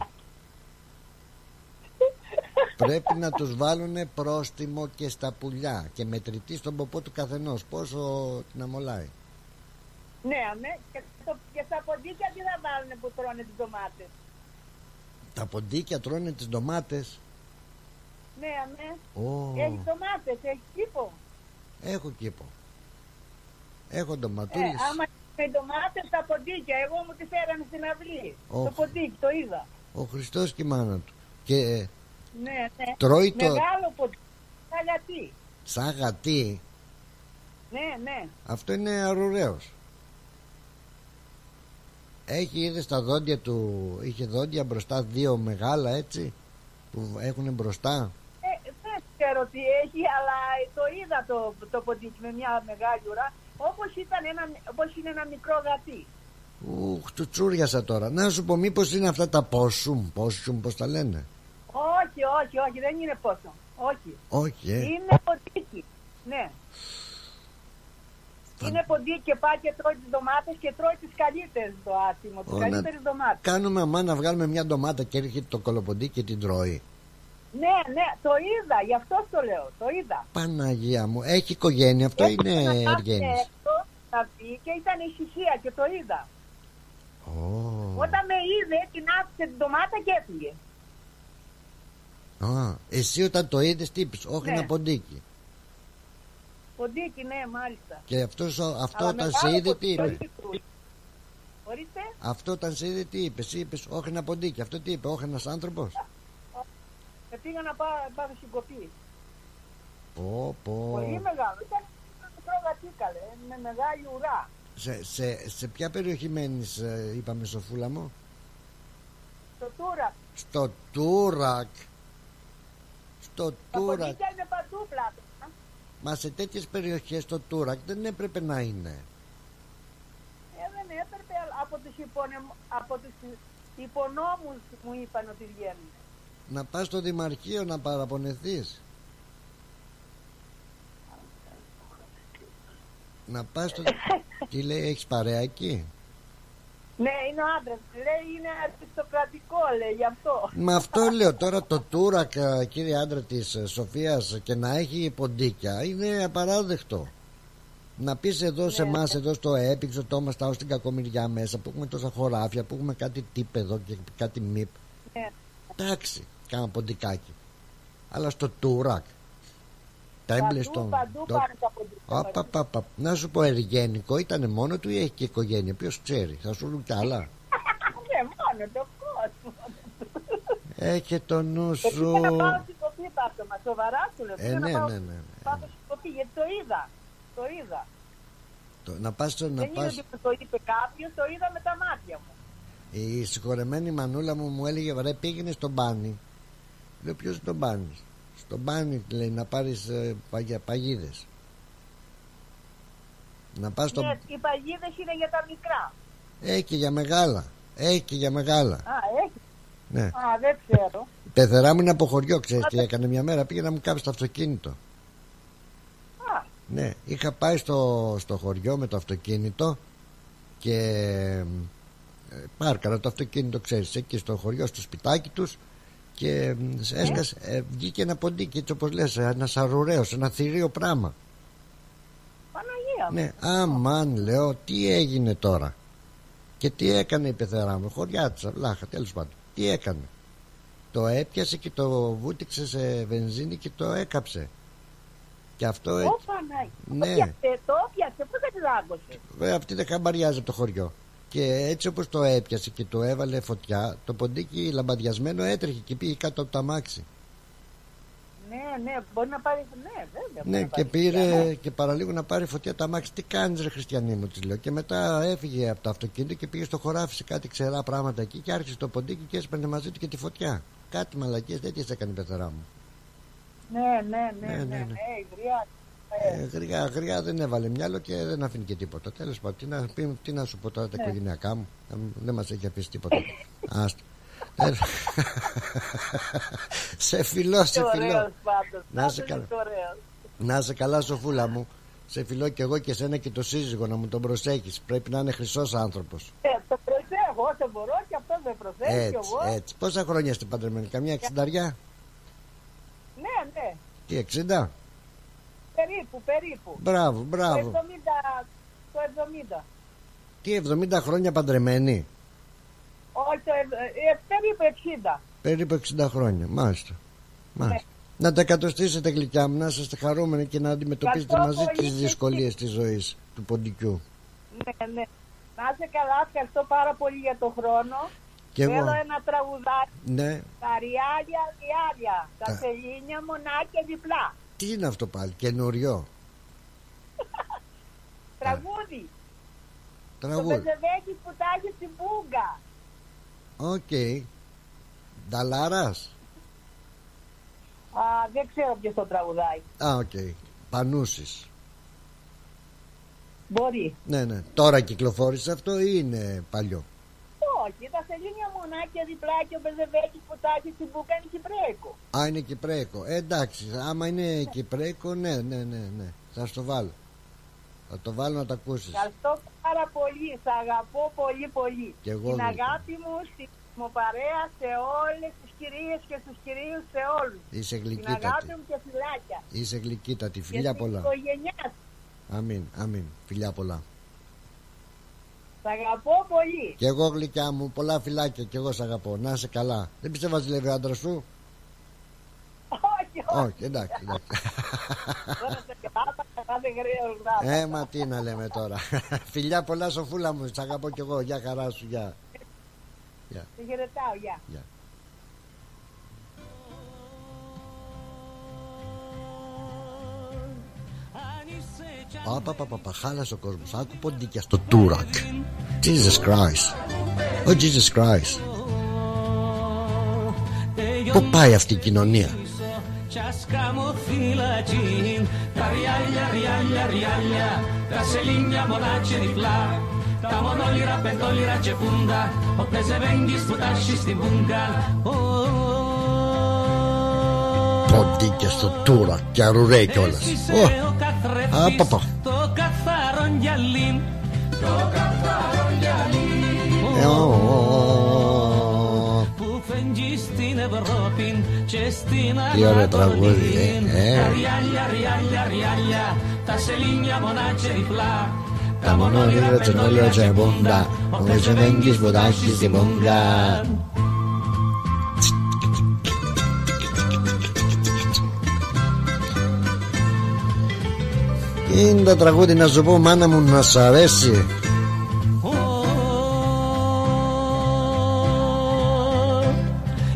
Πρέπει να τους βάλουν πρόστιμο και στα πουλιά και μετρητή στον ποπό του καθενός πόσο την αμολάει. Ναι, ναι, και, στο, και στα ποντίκια τι θα βάλουν που τρώνε τις ντομάτες; Τα ποντίκια τρώνε τις ντομάτες. Ναι, ναι, Ω, έχεις ντομάτες, έχεις κήπο. έχω κήπο. Έχω Ε, ντοματούλες. Άμα με ντομάτες στα ποντίκια, εγώ μου τη φέρανε στην αυλή. Οχ. Το ποντίκι, το είδα. Ο Χριστός και η μάνα του. Και ε, Ναι, ναι. τρώει το Μεγάλο ποντίκι. Σαλατί. σαν γατί. Ναι, ναι. Αυτό είναι αρουραίος. Έχει είδες στα δόντια του, είχε δόντια μπροστά δύο μεγάλα έτσι που έχουν μπροστά; Ε, δεν ξέρω τι έχει, αλλά το είδα το, το ποντίκι με μια μεγάλη ουρά. Όπως, ήταν ένα, όπως είναι ένα μικρό γατί. Ουχ, του τσούριασα τώρα. Να σου πω, μήπως είναι αυτά τα πόσουμ, πόσουμ, πώς τα λένε; Όχι, όχι, όχι, δεν είναι πόσο. Όχι. Όχι, ε. Είναι ποντίκι. Ναι. Θα- Είναι ποντίκι και πάει και τρώει τις ντομάτες και τρώει τις καλύτερες το άσημο, τις Ω, να- καλύτερες ντομάτες. Κάνουμε αμά να βγάλουμε μια ντομάτα και έρχεται το κολοποντί και την τρώει. Ναι, ναι, το είδα, γι' αυτό το λέω, το είδα. Παναγία μου, έχει οικογένεια, αυτό είναι Έπρεπε να κάθεται εργένης. έξω, να βγει και ήταν ησυχία και το είδα. Ω, Όταν με είδε, την άφησε την ντομάτα και έφυγε. α, εσύ όταν το είδες, τι είπες, όχι Ναι. ένα ποντίκι. Ποντίκι, ναι, μάλιστα. Και αυτός, ο- αυτό Αλλά όταν μεγάλο σε είδε, τι ποντίκι, είπες; όχι κρούι. Ορίστε, Αυτό όταν σε είδε, τι είπες. Εσύ είπες, όχι ένα ποντίκι. Αυτό τι είπε, όχι ένας άνθρωπος; Με πήγα να πάω, πάω συγκοπή. Πω, πω. Πολύ μεγάλο. Ήταν ένα μικρό γατίκαλε, με μεγάλη ουρά. Σε, σε, σε ποια περιοχή μένεις, είπαμε, Σοφούλα μου; Το τούρα. Στο Τούρακ. Στο Τα Τούρακ. ποντίκια είναι παντού πλάτο. Μα σε τέτοιες περιοχές το Τούρακ δεν έπρεπε να είναι. Ε, δεν έπρεπε αλλά από τους, υπονεμ... από τους υπονόμους μου είπαν ότι βγαίνουν. Να πας στο Δημαρχείο να παραπονεθείς. Να πας στο... Τι λέει, έχεις παρέα εκεί; Ναι, είναι ο άντρας. Λέει είναι αριστοκρατικό, λέει γι' αυτό. Μα αυτό λέω τώρα το Τούρακ, ε, κύριε άντρα της ε, Σοφίας, και να έχει ποντίκια είναι απαράδεκτο. Να πεις εδώ σε εμάς, εδώ στο έπιξο, το είμαστε ως την κακομοιριά μέσα, που έχουμε τόσα χωράφια, που έχουμε κάτι τύπ εδώ και κάτι μυπ. Ναι. Εντάξει, κάνα ποντικάκι. Αλλά στο Τούρακ, Τέμπλεστον, παντού το- πάνε τα ποντίκια. Απα, πα, πα. Να σου πω, εργένικο ήταν μόνο του ή έχει και οικογένεια; Ποιος ξέρει, θα σου λούν κι άλλα. Ναι, μόνο το κόσμο. Έχει το νου Και σου. πήγα να πάω στην κοπή μας. Σοβαρά σου λέω. Ε, πήγα να ναι, πάω- ναι, ναι, ναι. Πάω στην κοπή γιατί το είδα. Το είδα. Το- να πας, να Δεν είναι πας. ότι μου το είπε κάποιος, το είδα με τα μάτια μου. Η συγχωρεμένη μανούλα μου μου έλεγε ρε πήγαινε στο μπάνι. Λέω ποιος είναι το μπάνι. Στο μπάνι λέει να πάρεις ε, παγια- παγίδες. Να πας στο... Ναι, οι παγίδες είναι για τα μικρά. Έχει και για μεγάλα. Έχει και για μεγάλα. Α, έχει. Ναι. Α, δεν ξέρω. Η πεθερά μου είναι από χωριό, ξέρεις τι έκανε μια μέρα. Πήγε να μου κάψει το αυτοκίνητο. Α, Ναι, είχα πάει στο, στο χωριό με το αυτοκίνητο και ε, πάρκαρα το αυτοκίνητο, ξέρεις, εκεί στο χωριό, στο σπιτάκι τους και ε, έσκασε, ε, βγήκε ένα ποντίκι, έτσι όπως λες, ένα σαρουραίος, ένα θηρίο πράγμα. Παναγία μου. Ναι, αμάν λέω, τι έγινε τώρα; Και τι έκανε η πεθερά μου, χωριά της, λάχα, τέλος πάντων. Τι έκανε; Το έπιασε και το βούτυξε σε βενζίνη και το έκαψε. Και αυτό έτσι. Ω Παναγία. Ναι. Το πιάσε, το πιάσε, πώς δεν τη δάγκωσε. Βέβαια, αυτή δεν χαμπαριάζει από το χωριό. Και έτσι όπως το έπιασε και το έβαλε φωτιά, το ποντίκι λαμπαδιασμένο έτρεχε και πήγε κάτω από το αμάξι. Ναι, ναι, μπορεί να πάρει. Ναι, βέβαια. μπορεί Ναι, να και πάρει πήρε φωτιά, ναι. και παραλίγο να πάρει φωτιά το αμάξι. Τι κάνεις, ρε Χριστιανή μου, της λέω. Και μετά έφυγε από το αυτοκίνητο και πήγε στο χωράφι σε κάτι ξερά πράγματα εκεί και άρχισε το ποντίκι και έσπαιρνε μαζί του και τη φωτιά. Κάτι μαλακίες τέτοιες έκανε η πεθερά μου. Ναι, ναι, ναι, Ναι, ναι, ναι, ναι, ναι. Υγριά. Ε, γριά, γριά δεν έβαλε μυαλό και δεν αφήνει και τίποτα. Τέλος πάντων, τι να, πει- τι να σου πω τώρα τα Ναι. οικογενειακά μου. Ε, Δεν μας έχει αφήσει τίποτα. Άστο. Ε, σε φιλό, σε Ωραίος φιλό. πάντως. Να είσαι Πάντως καλά. είσαι ωραίος. Να είσαι καλά, Σοφούλα μου. Σε φιλό και εγώ και σένα και το σύζυγο να μου τον προσέχεις Πρέπει να είναι χρυσός άνθρωπος Ε, το προσέχω όσο μπορώ και αυτό δεν προσέχει κι Έτσι, εγώ. έτσι. Πόσα χρόνια είστε παντρεμένοι, καμιά εξινταριά. Ναι, ναι. Τι, 60. Περίπου, περίπου. Μπράβο, Το μπράβο. 70. Το 70. Τι, 70 χρόνια παντρεμένοι. Όχι, το, ε, ε, περίπου 60. Περίπου 60 χρόνια. Μάλιστα. Μάλιστα. Να τα εκατοστήσετε γλυκιά μου, να είστε χαρούμενοι και να αντιμετωπίσετε Ευχαριστώ μαζί πολύ τις και δυσκολίες της ζωής του ποντικού. Ναι, ναι. Να είσαι καλά, ευχαριστώ πάρα πολύ για τον χρόνο. Και εγώ. Θέλω ένα τραγουδάκι. Ναι. Τα ριάλια, ριάλια. Τα Τα- σελίνια μονά τζαι διπλά. Τι είναι αυτό πάλι, καινούριο; Τραγούδι. Το Τραγούδι. Πεζεβέκι που τα έχει στην Πούγκα. Οκ. Νταλάρας. Α, δεν ξέρω ποιος το τραγουδάει. Α, οκ. Πανούσης. Μπορεί. Ναι, ναι. Τώρα κυκλοφόρησε αυτό ή είναι παλιό; Όχι, τα σελίνια μονάκια διπλά και ο Πεζεβέκης που τα έχει στην Πούγκα είναι Κυπρέκο. Α, είναι Κυπρέκο. Ε, εντάξει, άμα είναι Κυπρέκο, ναι, ναι, ναι, ναι. Θα στο βάλω. Θα το βάλω να το ακούσεις. Ευχαριστώ πάρα πολύ. Σ' αγαπώ πολύ πολύ. Κι εγώ, Την Γλυκιά. αγάπη μου, στη μου παρέα σε όλες τις κυρίες και στους κυρίους σε όλους. Είσαι Την αγάπη γλυκύτατη. μου και φυλάκια. Είσαι γλυκύτατη. Και Φιλιά στην πολλά. οικογένειά σου. Αμήν, αμήν. Φιλιά πολλά. Σ' αγαπώ πολύ. Κι εγώ γλυκιά μου, πολλά φιλάκια κι εγώ σ' αγαπώ. Να είσαι καλά. Δεν πιστεύω ζηλεύει ο άντρας σου; Όχι, όχι. Όχι, εντάξει, εντάξει. Τώρα σε κεφάτα, κάθε γρήγορα. ε, μα τι να λέμε τώρα. Φιλιά πολλά, σοφούλα μου. Σ' αγαπώ κι εγώ. Γεια χαρά σου, γεια. Γεια. Σε χαιρετάω, γεια. Πάπα, πάπα, χάλασε ο κόσμος. Άκου ποντίκια στο Τούρακ. Jesus Christ. Oh Jesus Christ. Πού πάει αυτή η κοινωνία; Ποντίκια στο τούρα και εσύ Ω, ο καθρέφτης, Α, παπα. το καθαρόν γυαλίν, το καθαρόν γυαλίν, ε, ω, ω, ω. που φεγγεί στην Ευρώπη και στην Τι ωραίο τραγούδι, ε, ε. Τα ριάλια, ριάλια, ριάλια, τα σελίνια μονάτσε διπλά. Τα μονόλυρα τσενόλια τσεμπούντα Ove se vengi sbodasci si bonga Είναι το τραγούδι να σου πω μάνα μου να σ' αρέσει.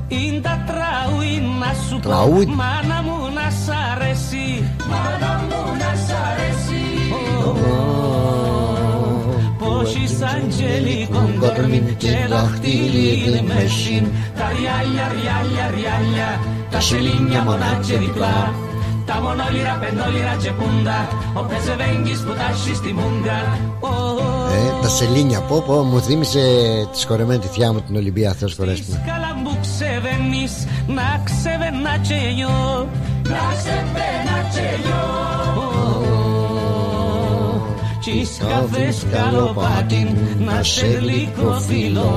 Είναι τα τραούι να σου πω Τραούι. Μάνα μου να σ' αρέσει. Μάνα μου να σ' αρέσει. Πόσοι αγγέλοι κοντόρμιν και δαχτυλίδι μεσίν Τα ριάλια, ριάλια, ριάλια Τα σελίνια μονάτσε διπλά Τα μονόλυρα, πεντόλυρα και πούντα Ο πεζεβέγγις που τάσει στη μούγκα ε, Τα σελίνια πω πω μου θύμισε τη σκορεμένη τη θιά μου την Ολυμπία Θεός χωρέσει με. Καλά μου ξεβαίνεις Να ξεβαίνα και εγώ Να ξεβαίνα και εγώ Τις καφές καλοπάτιν να σε γλυκοφιλώ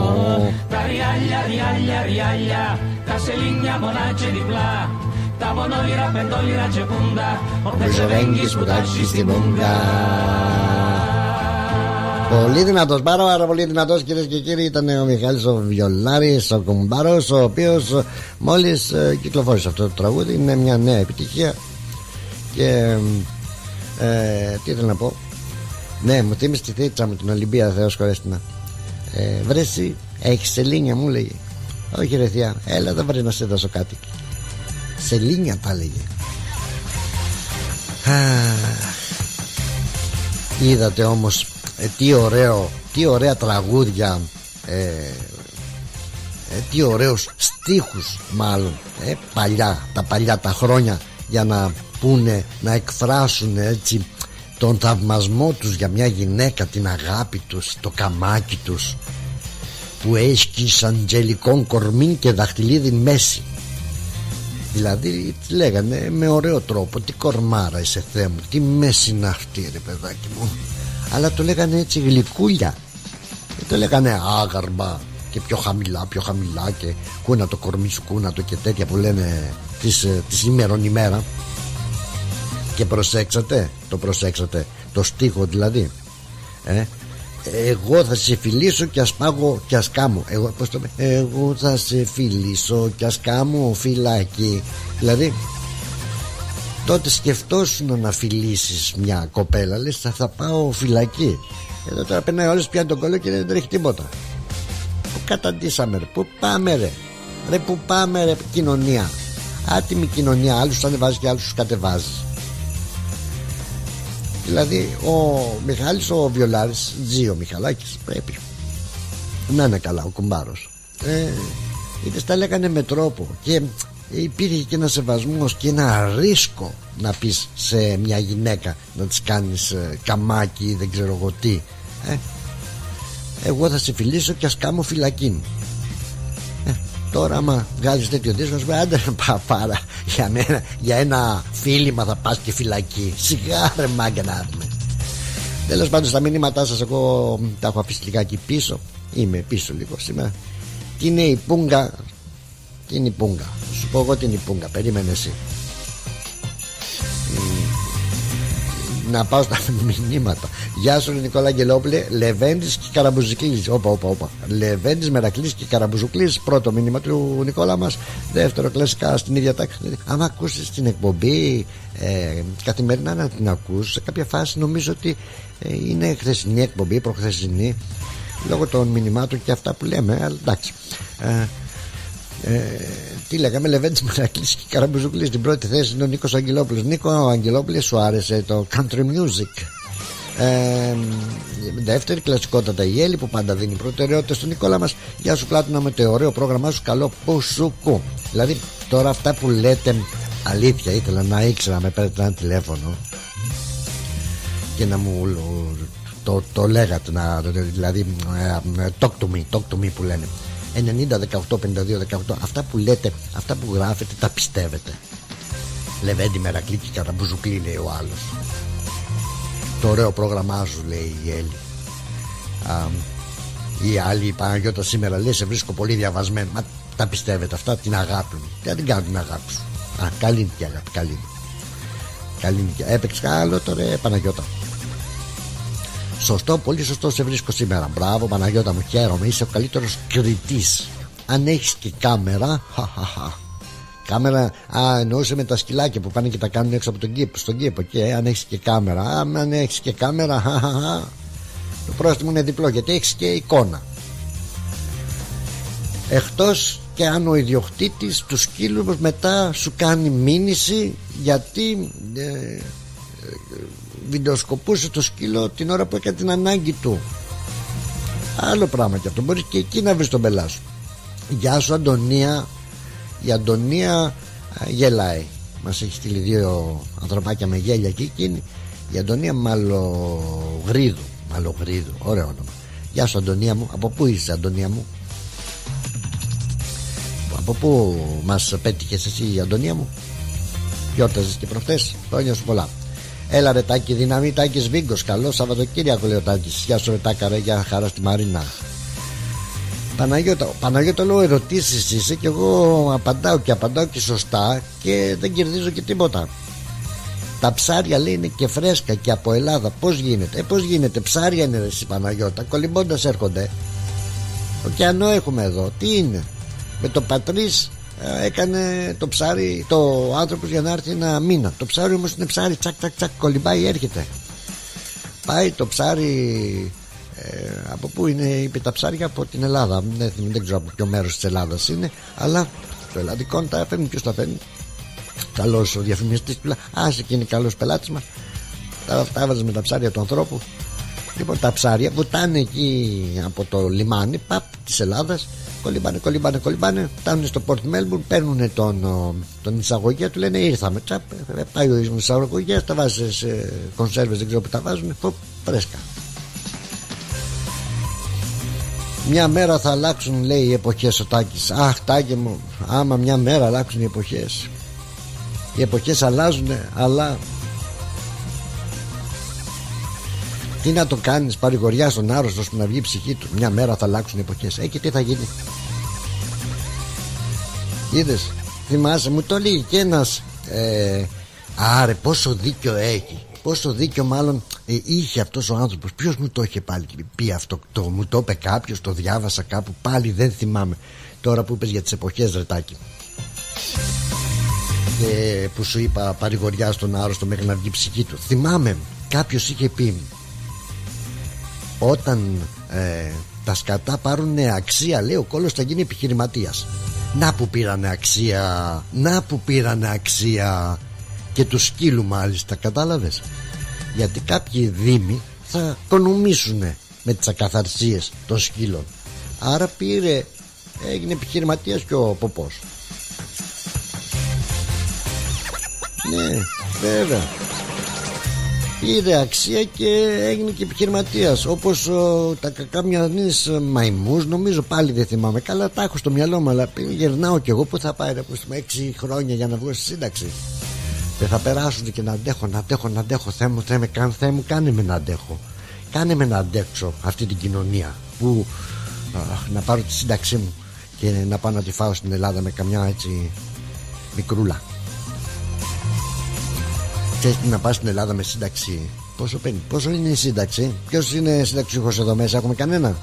Τα ριάλια, ριάλια, ριάλια Τα σελίνια μονάτια διπλά Τα μονόλυρα, πεντόλυρα και πούντα Ο Πεζερέγγις που τα έχει στην πούντα Πολύ δυνατός, πάρα, πάρα πολύ δυνατός κυρίες και κύριοι ήταν ο Μιχάλης ο Βιολάρης, ο Κουμπάρος, ο οποίος μόλις ε, κυκλοφόρησε αυτό το τραγούδι. Είναι μια νέα επιτυχία. Και ε, τι ήθελα να πω. Ναι, μου θύμισε τη θήτσα μου την Ολυμπία, Θεός χωρέστηνα. Ε, βρέσει, έχεις σελήνια μου λέγε. Όχι ρε θεία, έλα δεν βρει να σε δώσω κάτι. Σελήνια τα λέγε. Είδατε όμως ε, τι ωραίο τι ωραία τραγούδια ε, ε, τι ωραίους στίχους μάλλον ε, παλιά τα παλιά τα χρόνια για να πούνε να εκφράσουν έτσι τον θαυμασμό τους για μια γυναίκα την αγάπη τους το καμάκι τους που έχει σαν τζελικόν κορμί και δαχτυλίδι μέση δηλαδή λέγανε με ωραίο τρόπο τι κορμάρα είσαι Θεέ μου τι μέση είναι αυτή ρε παιδάκι μου αλλά το λέγανε έτσι γλυκούλια. Δεν το λέγανε άγαρμα και πιο χαμηλά πιο χαμηλά και κούνα το κορμί σου κούνα το και τέτοια που λένε της, ε, της ημέρων ημέρα. Και προσέξατε το προσέξατε το στίχο δηλαδή ε, εγώ θα σε φιλήσω και ας πάγω και ας κάμω. Εγώ, πώς το εγώ θα σε φιλήσω και ας κάμω φυλάκι δηλαδή τότε σκεφτόσουν να φιλήσεις μια κοπέλα λες θα, θα πάω φυλακή. Εδώ τώρα περνάει όλες πιάνει τον κόλλο και δεν τρέχει τίποτα. Που καταντήσαμε ρε που πάμε ρε. Ρε που πάμε ρε κοινωνία. Άτιμη κοινωνία άλλους ανεβάζει και άλλους τους κατεβάζει δηλαδή ο Μιχάλης ο Βιολάρης ζει ο Μιχαλάκης πρέπει. Να είναι καλά ο κουμπάρος. Ε, είτε τα λέγανε με τρόπο και υπήρχε και ένα σεβασμός και ένα ρίσκο να πεις σε μια γυναίκα να της κάνεις ε, καμάκι δεν ξέρω εγώ τι. Ε, εγώ θα σε φιλήσω και ας κάνω φυλακή ε, τώρα άμα βγάλεις τέτοιο δίσκο σου άντε παπάρα για, μένα, για ένα φίλημα θα πας και φυλακή σιγά ρε μάγκα να έρθουμε. Τέλος πάντων στα μηνύματά σας εγώ τα έχω αφήσει λιγάκι πίσω. Είμαι πίσω λίγο σήμερα. Τι είναι η Πούγκα Τι είναι η Πούγκα Σου πω εγώ τι είναι η Πούγκα Περίμενε εσύ να πάω στα μηνύματα. Γεια σου Νικόλα Αγγελόπουλε, Λεβέντης και Καραμπουζουκλής. Όπα, όπα, όπα. Λεβέντης, Μερακλής και Καραμπουζουκλής. Πρώτο μήνυμα του Νικόλα μας. Δεύτερο, κλασικά στην ίδια τάξη. Αν ακούσεις την εκπομπή ε, καθημερινά να την ακούσει, σε κάποια φάση νομίζω ότι ε, είναι χθεσινή εκπομπή, προχθεσινή. Λόγω των μηνυμάτων και αυτά που λέμε, αλλά εντάξει. Ε, ε, τι λέγαμε, Λεβέντη Μερακλή και Καραμπουζουκλή στην πρώτη θέση είναι ο Νίκος Αγγελόπουλος. Νίκο Αγγελόπουλο, σου άρεσε το country music. Ε, δεύτερη κλασικότατα η Έλλη που πάντα δίνει προτεραιότητα στον Νικόλα μας. Γεια σου Πλάτωνα με το ωραίο πρόγραμμά σου. Καλό που σου κου. Δηλαδή τώρα αυτά που λέτε αλήθεια ήθελα να ήξερα με παίρνετε ένα τηλέφωνο και να μου το, το λέγατε να, δηλαδή ε, talk to me, talk to me που λένε 90, 18, 52, 18 αυτά που λέτε, αυτά που γράφετε τα πιστεύετε. Λεβέντι Μερακλή και Καραμπουζουκλή λέει ο άλλος. Το ωραίο πρόγραμμά σου λέει η Έλλη. Η άλλη η Παναγιώτα σήμερα λέει σε βρίσκω πολύ διαβασμένο μα τα πιστεύετε αυτά την αγάπη μου. Τι δεν κάνω την αγάπη σου. Α καλή είναι και αγάπη καλή είναι. Καλή είναι και έπαιξε άλλο τώρα Παναγιώτα Σωστό, πολύ σωστό σε βρίσκω σήμερα. Μπράβο, Παναγιώτα μου, χαίρομαι. Είσαι ο καλύτερος κριτής. Αν έχεις και κάμερα, χαχαχα. Κάμερα, α, εννοούσε με τα σκυλάκια που πάνε και τα κάνουν έξω από τον κήπο, στον κήπο. Και αν έχεις και κάμερα, α, αν έχεις και κάμερα, χαχαχα. Το πρόστιμο είναι διπλό γιατί έχεις και εικόνα. Εκτός και αν ο ιδιοκτήτης του σκύλου μετά σου κάνει μήνυση γιατί ε, βιντεοσκοπούσε το σκύλο την ώρα που έκανε την ανάγκη του. Άλλο πράγμα και αυτό. Μπορείς και εκεί να βρεις τον πελά σου Γεια σου Αντωνία. Η Αντωνία γελάει. Μας έχει στείλει δύο ανθρωπάκια με γέλια και εκείνη. Η Αντωνία Μαλογρίδου. Μαλογρίδου, ωραίο όνομα. Γεια σου Αντωνία μου, από πού είσαι Αντωνία μου; Από πού μας πέτυχες εσύ η Αντωνία μου; Γιόρταζες και προχτές, χρόνια σου πολλά Έλα ρε τάκι δύναμη Τάκης Βίγκος Καλό Σαββατοκύριακο λέει ο Τάκης. Γεια σου ρε τάκα για χαρά στη Μαρίνα. Παναγιώτα, Παναγιώτα λέω ερωτήσεις είσαι και εγώ απαντάω και απαντάω και σωστά και δεν κερδίζω και τίποτα. Τα ψάρια λέει είναι και φρέσκα και από Ελλάδα. Πώς γίνεται, ε, πώς γίνεται Ψάρια είναι ρε Παναγιώτα Κολυμπώντας έρχονται. Ωκεανό έχουμε εδώ Τι είναι Με το πατρίς ε, έκανε το ψάρι το άνθρωπος για να έρθει ένα μήνα. Το ψάρι όμως είναι ψάρι τσακ τσακ τσακ κολυμπάει έρχεται. Πάει το ψάρι ε, από πού είναι είπε τα ψάρια από την Ελλάδα. Δεν, δεν ξέρω από ποιο μέρος της Ελλάδας είναι αλλά το ελλαδικό τα φέρνει ποιος τα φέρνει. Καλός ο διαφημιστής του άσε και είναι καλός πελάτης μας. Τα, τα έβαζε με τα ψάρια του ανθρώπου. Λοιπόν τα ψάρια βουτάνε εκεί από το λιμάνι παπ της Ελλάδας κολυμπάνε, κολυμπάνε, κολυμπάνε. Φτάνουν στο Port Melbourne, παίρνουν τον, τον εισαγωγέα, του λένε ήρθαμε. Τσαπ, ε, πάει ο εισαγωγέα, τα βάζεις σε κονσέρβες, δεν ξέρω που τα βάζουν. Φω, πρέσκα. Μια μέρα θα αλλάξουν, λέει, οι εποχές ο Τάκης. Αχ, Τάκη μου, άμα μια μέρα αλλάξουν οι εποχές. Οι εποχές αλλάζουν, αλλά Τι να το κάνεις, παρηγοριά στον άρρωστο που να βγει η ψυχή του. Μια μέρα θα αλλάξουν οι εποχές. Ε, και τι θα γίνει. Είδες, θυμάσαι, μου το λέει και ένας. Ε, άρε, πόσο δίκιο έχει. Πόσο δίκιο μάλλον ε, είχε αυτός ο άνθρωπος. Ποιος μου το είχε πάλι πει αυτό. Το, μου το είπε κάποιος, το διάβασα κάπου. Πάλι δεν θυμάμαι. Τώρα που είπες για τις εποχές, ρετάκι. Και που σου είπα παρηγοριά στον άρρωστο μέχρι να βγει η ψυχή του. Θυμάμαι, κάποιος είχε πει όταν ε, τα σκατά πάρουν αξία λέει ο κόλος θα γίνει επιχειρηματίας. Να που πήρανε αξία να που πήρανε αξία. Και του σκύλου μάλιστα κατάλαβες; Γιατί κάποιοι δήμοι θα οικονομήσουν με τις ακαθαρσίες των σκύλων. Άρα πήρε έγινε επιχειρηματίας και ο Ποπός. Ναι βέβαια πήρε αξία και έγινε και επιχειρηματίας. Όπως τα κακά μυαλνεί μαϊμούς, νομίζω πάλι δεν θυμάμαι καλά. Τα έχω στο μυαλό μου, αλλά γερνάω κι εγώ που θα πάει πούμε 6 χρόνια για να βγω στη σύνταξη. Δεν θα περάσουν και να αντέχω, να αντέχω, να αντέχω. Θεέ μου, Θεέ, καν, Θεέ μου, κάνε με να αντέχω. Κάνε με να αντέξω αυτή την κοινωνία που να πάρω τη σύνταξή μου και να πάω να τη φάω στην Ελλάδα με καμιά έτσι μικρούλα. Ξέρεις να πας στην Ελλάδα με σύνταξη. Πόσο παίρνει, πόσο είναι η σύνταξη; Ποιος είναι συνταξιούχος εδώ μέσα, έχουμε κανένα;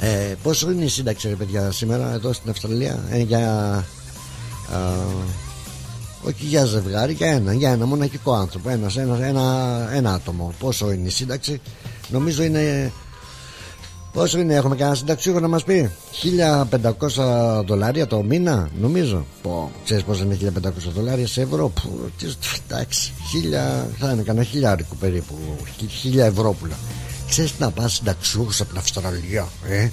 Ε, Πόσο είναι η σύνταξη ρε παιδιά σήμερα εδώ στην Αυστραλία; Ε, Για α, όχι για ζευγάρι, για ένα, για ένα μοναχικό άνθρωπο. Ένας, ένας, ένα, ένα άτομο. Πόσο είναι η σύνταξη; Νομίζω είναι Πόσο είναι, έχουμε κανένα συνταξιούχο να μας πει; 1500 δολάρια το μήνα, νομίζω. Πω, ξέρεις πόσο είναι 1500 δολάρια σε ευρώ; Που, εντάξει, χίλια, θα είναι κανένα χιλιάρικο περίπου. Χίλια ευρώ Ξέρεις να πας συνταξιούχος από την Αυστραλία, ε,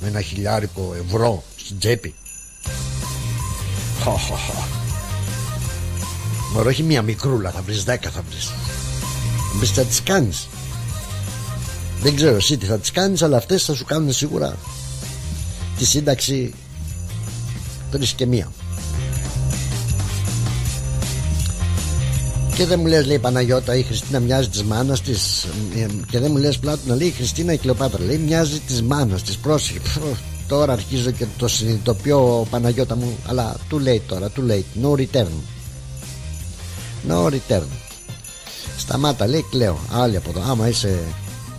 με ένα χιλιάρικο ευρώ στην τσέπη; Μωρό, όχι μία μικρούλα, θα βρεις 10 θα βρεις. Μπει θα τι κάνει. Δεν ξέρω εσύ τι θα τις κάνεις Αλλά αυτές θα σου κάνουν σίγουρα Τη σύνταξη Τρεις και μία. Και δεν μου λες λέει Παναγιώτα η Χριστίνα μοιάζει της μάνας της Και δεν μου λες να λέει η Χριστίνα η Κλεοπάτρα Λέει μοιάζει της μάνας της Πρόσεχε. Τώρα αρχίζω και το συνειδητοποιώ Παναγιώτα μου Αλλά too late τώρα too late No return No return. Σταμάτα λέει κλαίω Άλλη από εδώ. Άμα είσαι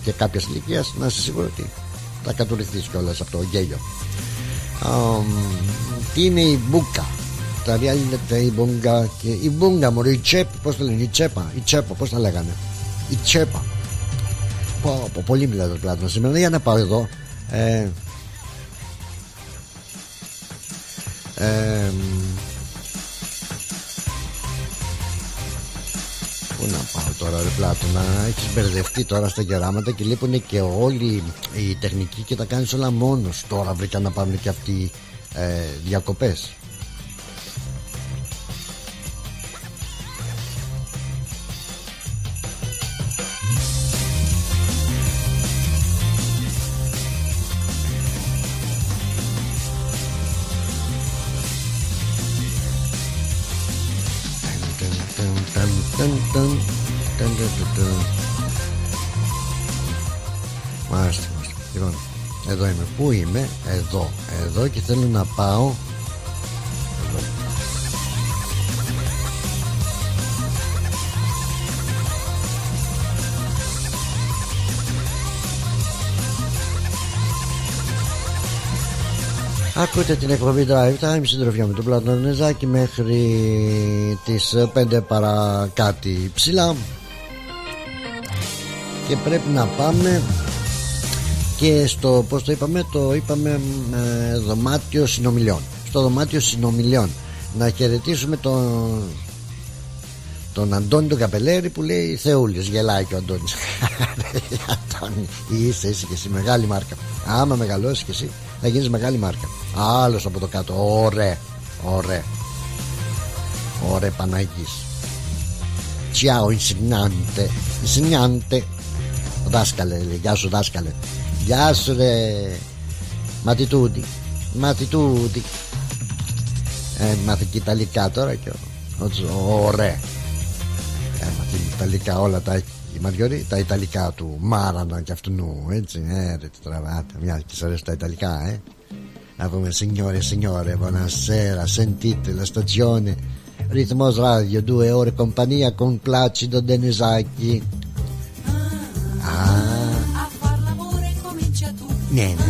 και κάποια ηλικία να είσαι σίγουρο ότι θα κατουρηθεί κιόλας από το γέλιο. Um, τι είναι η μπουκα, τα είναι η μπούγκα και η μπούγκα μωρή, η τσέπη, πώς το λένε, η τσέπα, η τσέπα, πώς τα λέγανε; Η τσέπα. Πω, πω, πολύ μιλάω το πλάτο σήμερα. Για να πάω εδώ. Ε, ε, Πού να πάω τώρα ρε Πλάτο Να έχεις μπερδευτεί τώρα στα γεράματα Και λείπουν και όλοι οι τεχνικοί Και τα κάνεις όλα μόνος. Τώρα βρήκα να πάρουν και αυτοί ε, διακοπές εδώ είμαι. Πού είμαι, εδώ. Εδώ και θέλω να πάω. Εδώ. Ακούτε την εκπομπή Drive Time συντροφιά με τον Πλατωνεζάκη μέχρι τις 5 παρά κάτι ψηλά και πρέπει να πάμε και στο πώς το είπαμε το είπαμε ε, δωμάτιο συνομιλιών. Στο δωμάτιο συνομιλιών. Να χαιρετήσουμε τον τον Αντώνη τον Καπελέρη που λέει Θεούλης γελάει και ο Αντώνης Αντώνη είσαι είσαι και εσύ μεγάλη μάρκα. Άμα μεγαλώσεις και εσύ θα γίνεις μεγάλη μάρκα. Άλλος από το κάτω. Ωραία ωραία. Ωραία Παναγής. Ciao insegnante Insegnante Δάσκαλε λέει Γεια σου δάσκαλε Γεια σου ρε Ματιτούδη Ματιτούδη ε, μάθε και Ιταλικά τώρα και ωραία ε, μάθε Ιταλικά όλα τα η Μαριόρη τα Ιταλικά του Μάρανα και αυτού έτσι ε ρε τι τραβάτε μια και σας τα Ιταλικά ε να πούμε signore signore buonasera sentite la stazione Ritmos Radio due ore compagnia con Placido Denisacchi ah. A far l'amore Niente.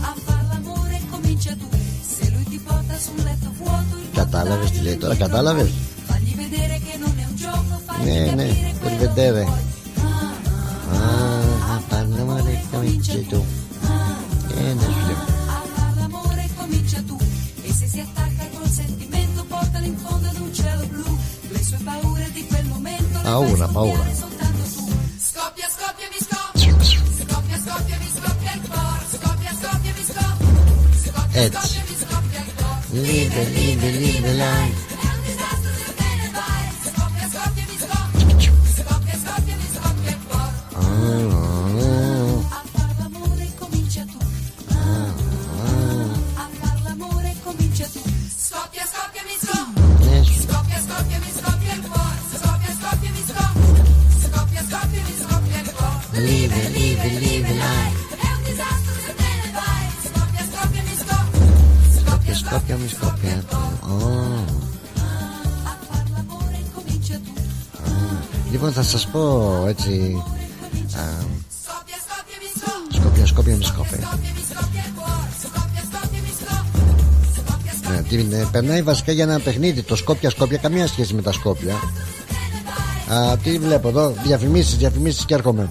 A far l'amore comincia tu, se lui ti porta su un letto vuoto. Catalave letto, la catalave. Fagli vedere che non è un gioco, fagli Bene, per vedere. Ah, a far l'amore cominci tu. Bene, Giulia. A far l'amore comincia tu, e se si attacca col sentimento portalo in fondo ad un cielo blu. Le sue paure di quel momento. Paura, paura. edge. Live the, leave the, leave the life. Έτσι. α, Scoppia, scoppia, mi scoppia. Σκόπια, σκόπια, μη σκόπια. Scoppia, mi scoppia il cuore. Scoppia, scoppia, mi scoppia. Scoppia, scoppia. Ναι, τι, ναι, περνάει βασικά για ένα παιχνίδι. Το σκόπια, σκόπια, καμία σχέση με τα σκόπια. Α, τι βλέπω εδώ, διαφημίσεις, διαφημίσεις και έρχομαι.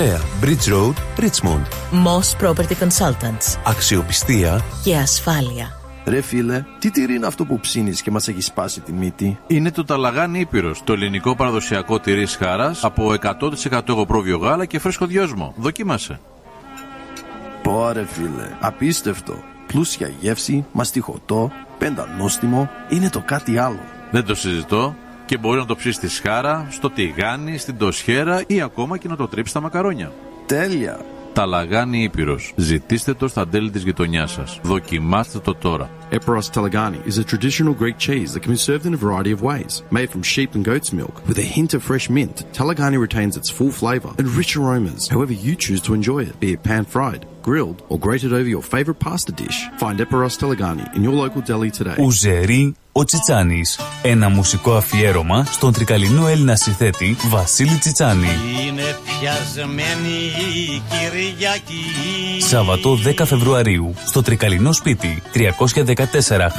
Bridge Road, Richmond. Moss Property Consultants. Αξιοπιστία Και ασφάλεια. Ρε φίλε, τι τυρί είναι αυτό που ψήνεις και μας έχεις σπάσει τη μύτη; Είναι το Ταλαγάνι Ήπειρος, το ελληνικό παραδοσιακό τυρί χάρας από 100% εγωπρόβιο γάλα και φρέσκο δυόσμο. Δοκίμασε. Πω ρε φίλε, απίστευτο. Πλούσια γεύση, μαστιχωτό, πεντανόστιμο, είναι το κάτι άλλο. Δεν το συζητώ και μπορεί να το ψήσεις στη σχάρα, στο τηγάνι, στην τοσχέρα ή ακόμα και να το τρίψεις στα μακαρόνια. Τέλεια. Ταλαγάνι Ήπειρος. Ζητήστε το στα τέλη της γειτονιάς σας. Δοκιμάστε το τώρα. Eperos telegani is a traditional Greek cheese that can be served in a variety of ways. Made from sheep and goat's milk with a hint of fresh mint, telegani retains its full flavour and rich aromas however you choose to enjoy it, be it pan-fried, grilled or grated over your favourite pasta dish. Find Eperos telegani in your local deli today. Ουζερί ο Τσιτσάνης. Ένα μουσικό αφιέρωμα στον τρικαλινό Έλληνα συνθέτη Βασίλη Τσιτσάνη. Είναι πιασμένη η Κυριακή Σάββατο 10 Φεβρουαρίου στο τρικαλινό σπίτι 314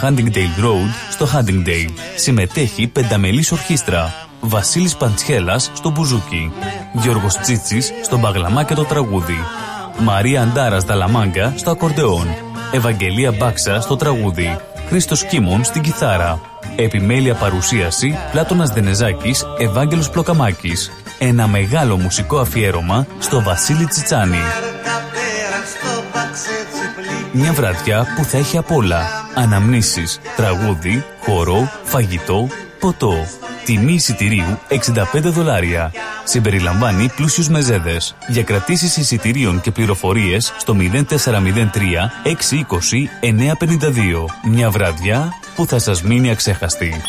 Huntingdale Road στο Huntingdale. Συμμετέχει πενταμελής ορχήστρα. Βασίλης Παντσχέλας στο μπουζούκι. Γιώργος Τσίτσης στο μπαγλαμά και το τραγούδι. Μαρία Αντάρας Δαλαμάγκα στο ακορντεόν. Ευαγγελία Μπάξα στο τραγούδι. Χρήστος Κίμων στην κιθάρα. Επιμέλεια παρουσίαση Πλάτωνας Δενεζάκης, Ευάγγελος Πλοκαμάκης. Ένα μεγάλο μουσικό αφιέρωμα στο Βασίλη Τσιτσάνη. Μια βραδιά που θα έχει απ' όλα. Αναμνήσεις, τραγούδι, χορό, φαγητό, ποτό. Τιμή εισιτηρίου 65 δολάρια. Συμπεριλαμβάνει πλούσιους μεζέδες. Για κρατήσεις εισιτηρίων και πληροφορίες στο 0403 620 952. Μια βραδιά που θα σας μείνει αξέχαστη.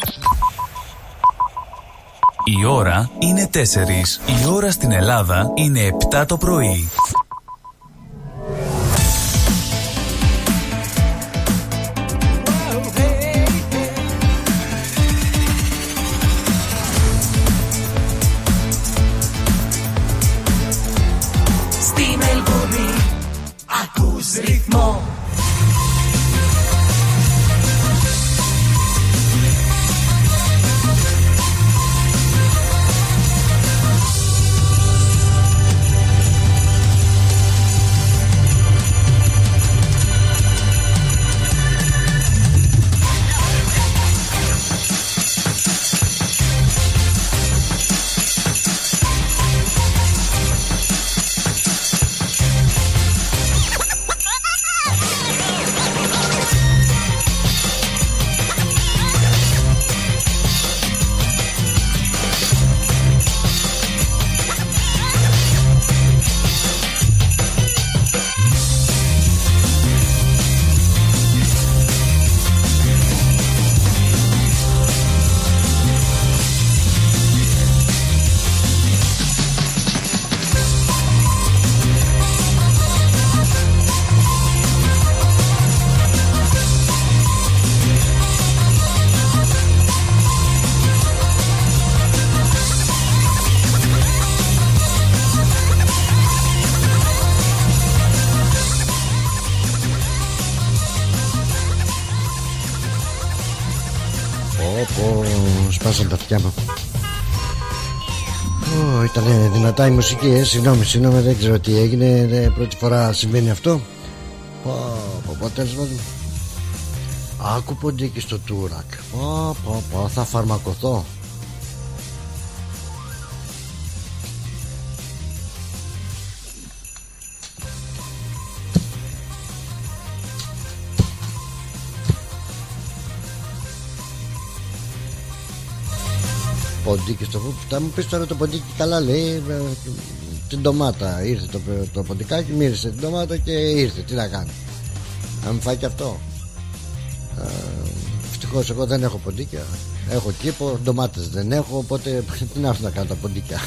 Η ώρα είναι 4. Η ώρα στην Ελλάδα είναι 7 το πρωί. Ακούς ρυθμό η μουσική, ε. Συγγνώμη, συγγνώμη, δεν ξέρω τι έγινε. ε, πρώτη φορά συμβαίνει αυτό. Πω, πω, πω, τέλος πάντων. Άκου ποντίκι στο τούρακ. Πω, πω, πω, θα φαρμακοθώ. Ποντίκι στο φούρνο. Θα μου πεις τώρα το ποντίκι καλά λέει. ε, Την ντομάτα ήρθε το, το ποντικάκι, μύρισε την ντομάτα και ήρθε. Τι να κάνει. Να μου φάει και αυτό. Ευτυχώς εγώ δεν έχω ποντίκια. Έχω κήπο, ντομάτες δεν έχω. Οπότε τι να έρθω να κάνω τα ποντίκια.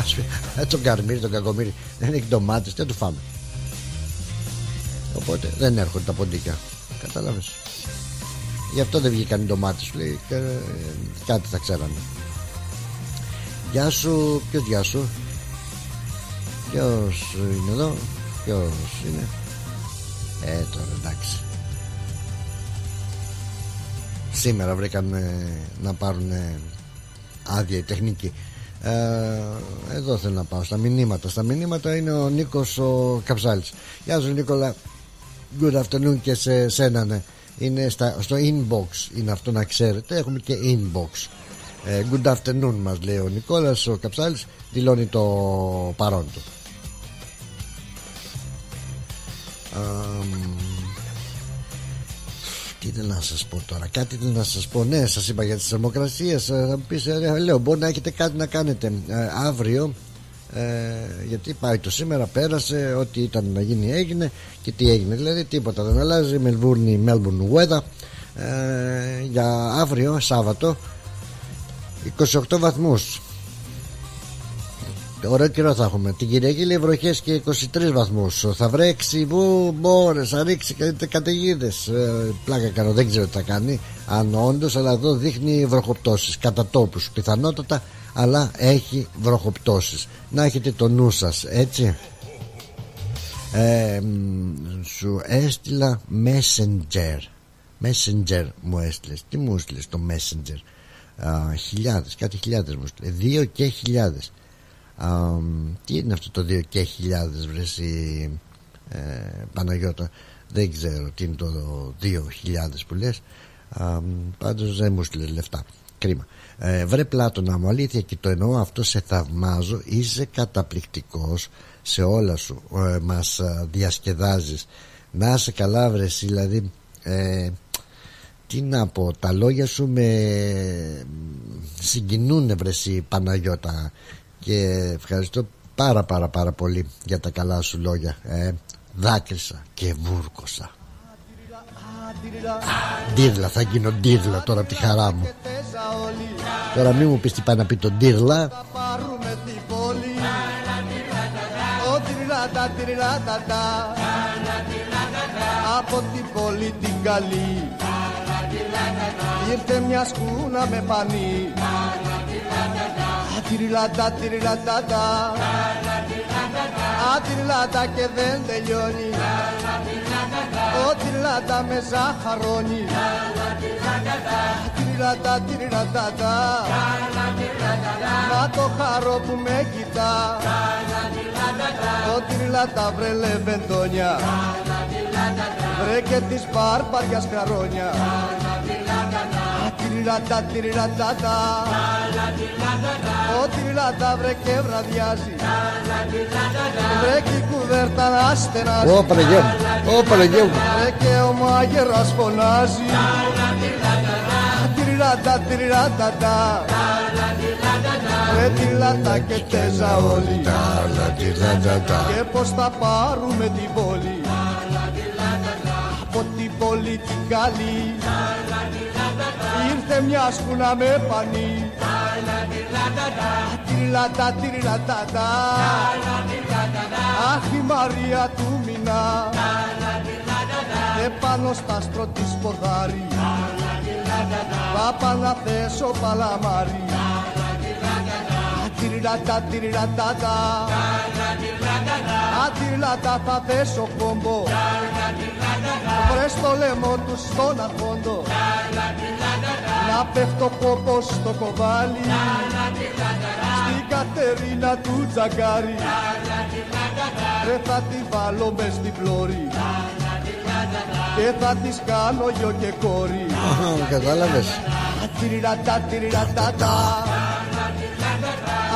Ας πει, ε, τον καρμύρι, τον κακομύρι δεν έχει ντομάτες, τι θα του φάμε. Οπότε δεν έρχονται τα ποντίκια. Κατάλαβες. Γι' αυτό δεν βγήκαν οι ντομάτες σου λέει. Και, ε, κάτι θα ξέραμε. Γεια σου, ποιος γεια σου; Ποιος είναι εδώ, ποιος είναι; Ε, τώρα εντάξει. Σήμερα βρήκαν ε, να πάρουν ε, άδεια οι τεχνικοί. Ε, εδώ θέλω να πάω στα μηνύματα. Στα μηνύματα είναι ο Νίκος ο Καψάλης. Γεια σου Νίκολα. Good afternoon και σε σένα ναι. Είναι στα, στο inbox είναι αυτό να ξέρετε. Έχουμε και inbox. Ε, good afternoon μας λέει ο Νικόλας ο Καψάλης δηλώνει το παρόν του. Αμ, τι ήθελα να σας πω τώρα Κάτι ήθελα να σας πω Ναι σας είπα για τις θερμοκρασίες ε, Θα μου πεις ε, ρε, Λέω μπορεί να έχετε κάτι να κάνετε ε, Αύριο ε, γιατί πάει το σήμερα πέρασε ό,τι ήταν να γίνει έγινε και τι έγινε δηλαδή τίποτα δεν αλλάζει Μελβούρνη Melbourne weather ε, για αύριο Σάββατο 28 βαθμούς Ωραίο καιρό θα έχουμε. Την Κυριακή λέει βροχές και 23 βαθμούς. Θα βρέξει που μπόρες, θα ρίξει καταιγίδες. Ε, πλάκα κάνω, δεν ξέρω τι θα κάνει. Αν όντως, αλλά εδώ δείχνει βροχοπτώσεις. Κατά τόπους πιθανότατα, αλλά έχει βροχοπτώσεις. Να έχετε το νου σας, έτσι. Ε, σου έστειλα messenger. Messenger μου έστειλες. Τι μου έστειλες το messenger; Χιλιάδες κάτι χιλιάδες μου έστειλες. Δύο και χιλιάδες. Τι είναι αυτό το 2 και χιλιάδες βρέσει ε, Παναγιώτα; Δεν ξέρω τι είναι το 2 χιλιάδες που λες. Α, πάντως δεν μου στείλε λεφτά. Κρίμα ε, βρε Πλάτωνα μου αλήθεια και το εννοώ αυτό σε θαυμάζω είσαι καταπληκτικός σε όλα σου ε, μας διασκεδάζεις. Να είσαι καλά βρεση δηλαδή ε, τι να πω τα λόγια σου με συγκινούν βρεση Παναγιώτα και ευχαριστώ πάρα πάρα πάρα πολύ για τα καλά σου λόγια ε, δάκρυσα και βούρκωσα Ντύρλα θα γίνω ντύρλα τώρα από τη χαρά μου. Τώρα μην μου πεις τι πάει να πει το ντύρλα. Από την πόλη την καλή. Ήρθε μια σκούνα με πανί. Τυριλατά, τυριλατάτα Ατυριλατά και δεν τελειώνει. Ο τυριλατά με ζαχαρώνει. Τυριλατά, τυριλατάτα Να το χαρό που με κοιτά. Ο τυριλατά βρε λεβεντόνια Βρε και της μπαρμπαριάς καρόνια Τυριλατά, τυριλατάτα Ο τυριλατά βρε και βραδιάζει. Βρε και η κουβέρτα να στενάζει Ω Παναγιώ μου, ω Παναγιώ μου. Βρε και ο μάγερας φωνάζει. Τυριλατά, τυριλατάτα Βρε τυριλατά και τέζα όλοι. Και πως θα πάρουμε την πόλη. Από την πόλη την καλή Ήρθε μια σκούνα με πανί Τυριλατά, τυριλατάτα Αχ η Μαρία του μηνά. Επάνω στα άστρο της ποδάρι Πάπα να θέσω παλαμάρι Τυριλατά, τυριλατάτα Ατυριλατά θα θέσω κόμπο Βρες το λαιμό του στον αρχόντο Να πέφτω κόμπο στο κοβάλι Στην Κατερίνα του τζαγκάρι Ρε θα τη βάλω μες στην πλώρη και θα τις κάνω γιο και κόρη Κατάλαβες Ατυριλατά, τυριλατάτα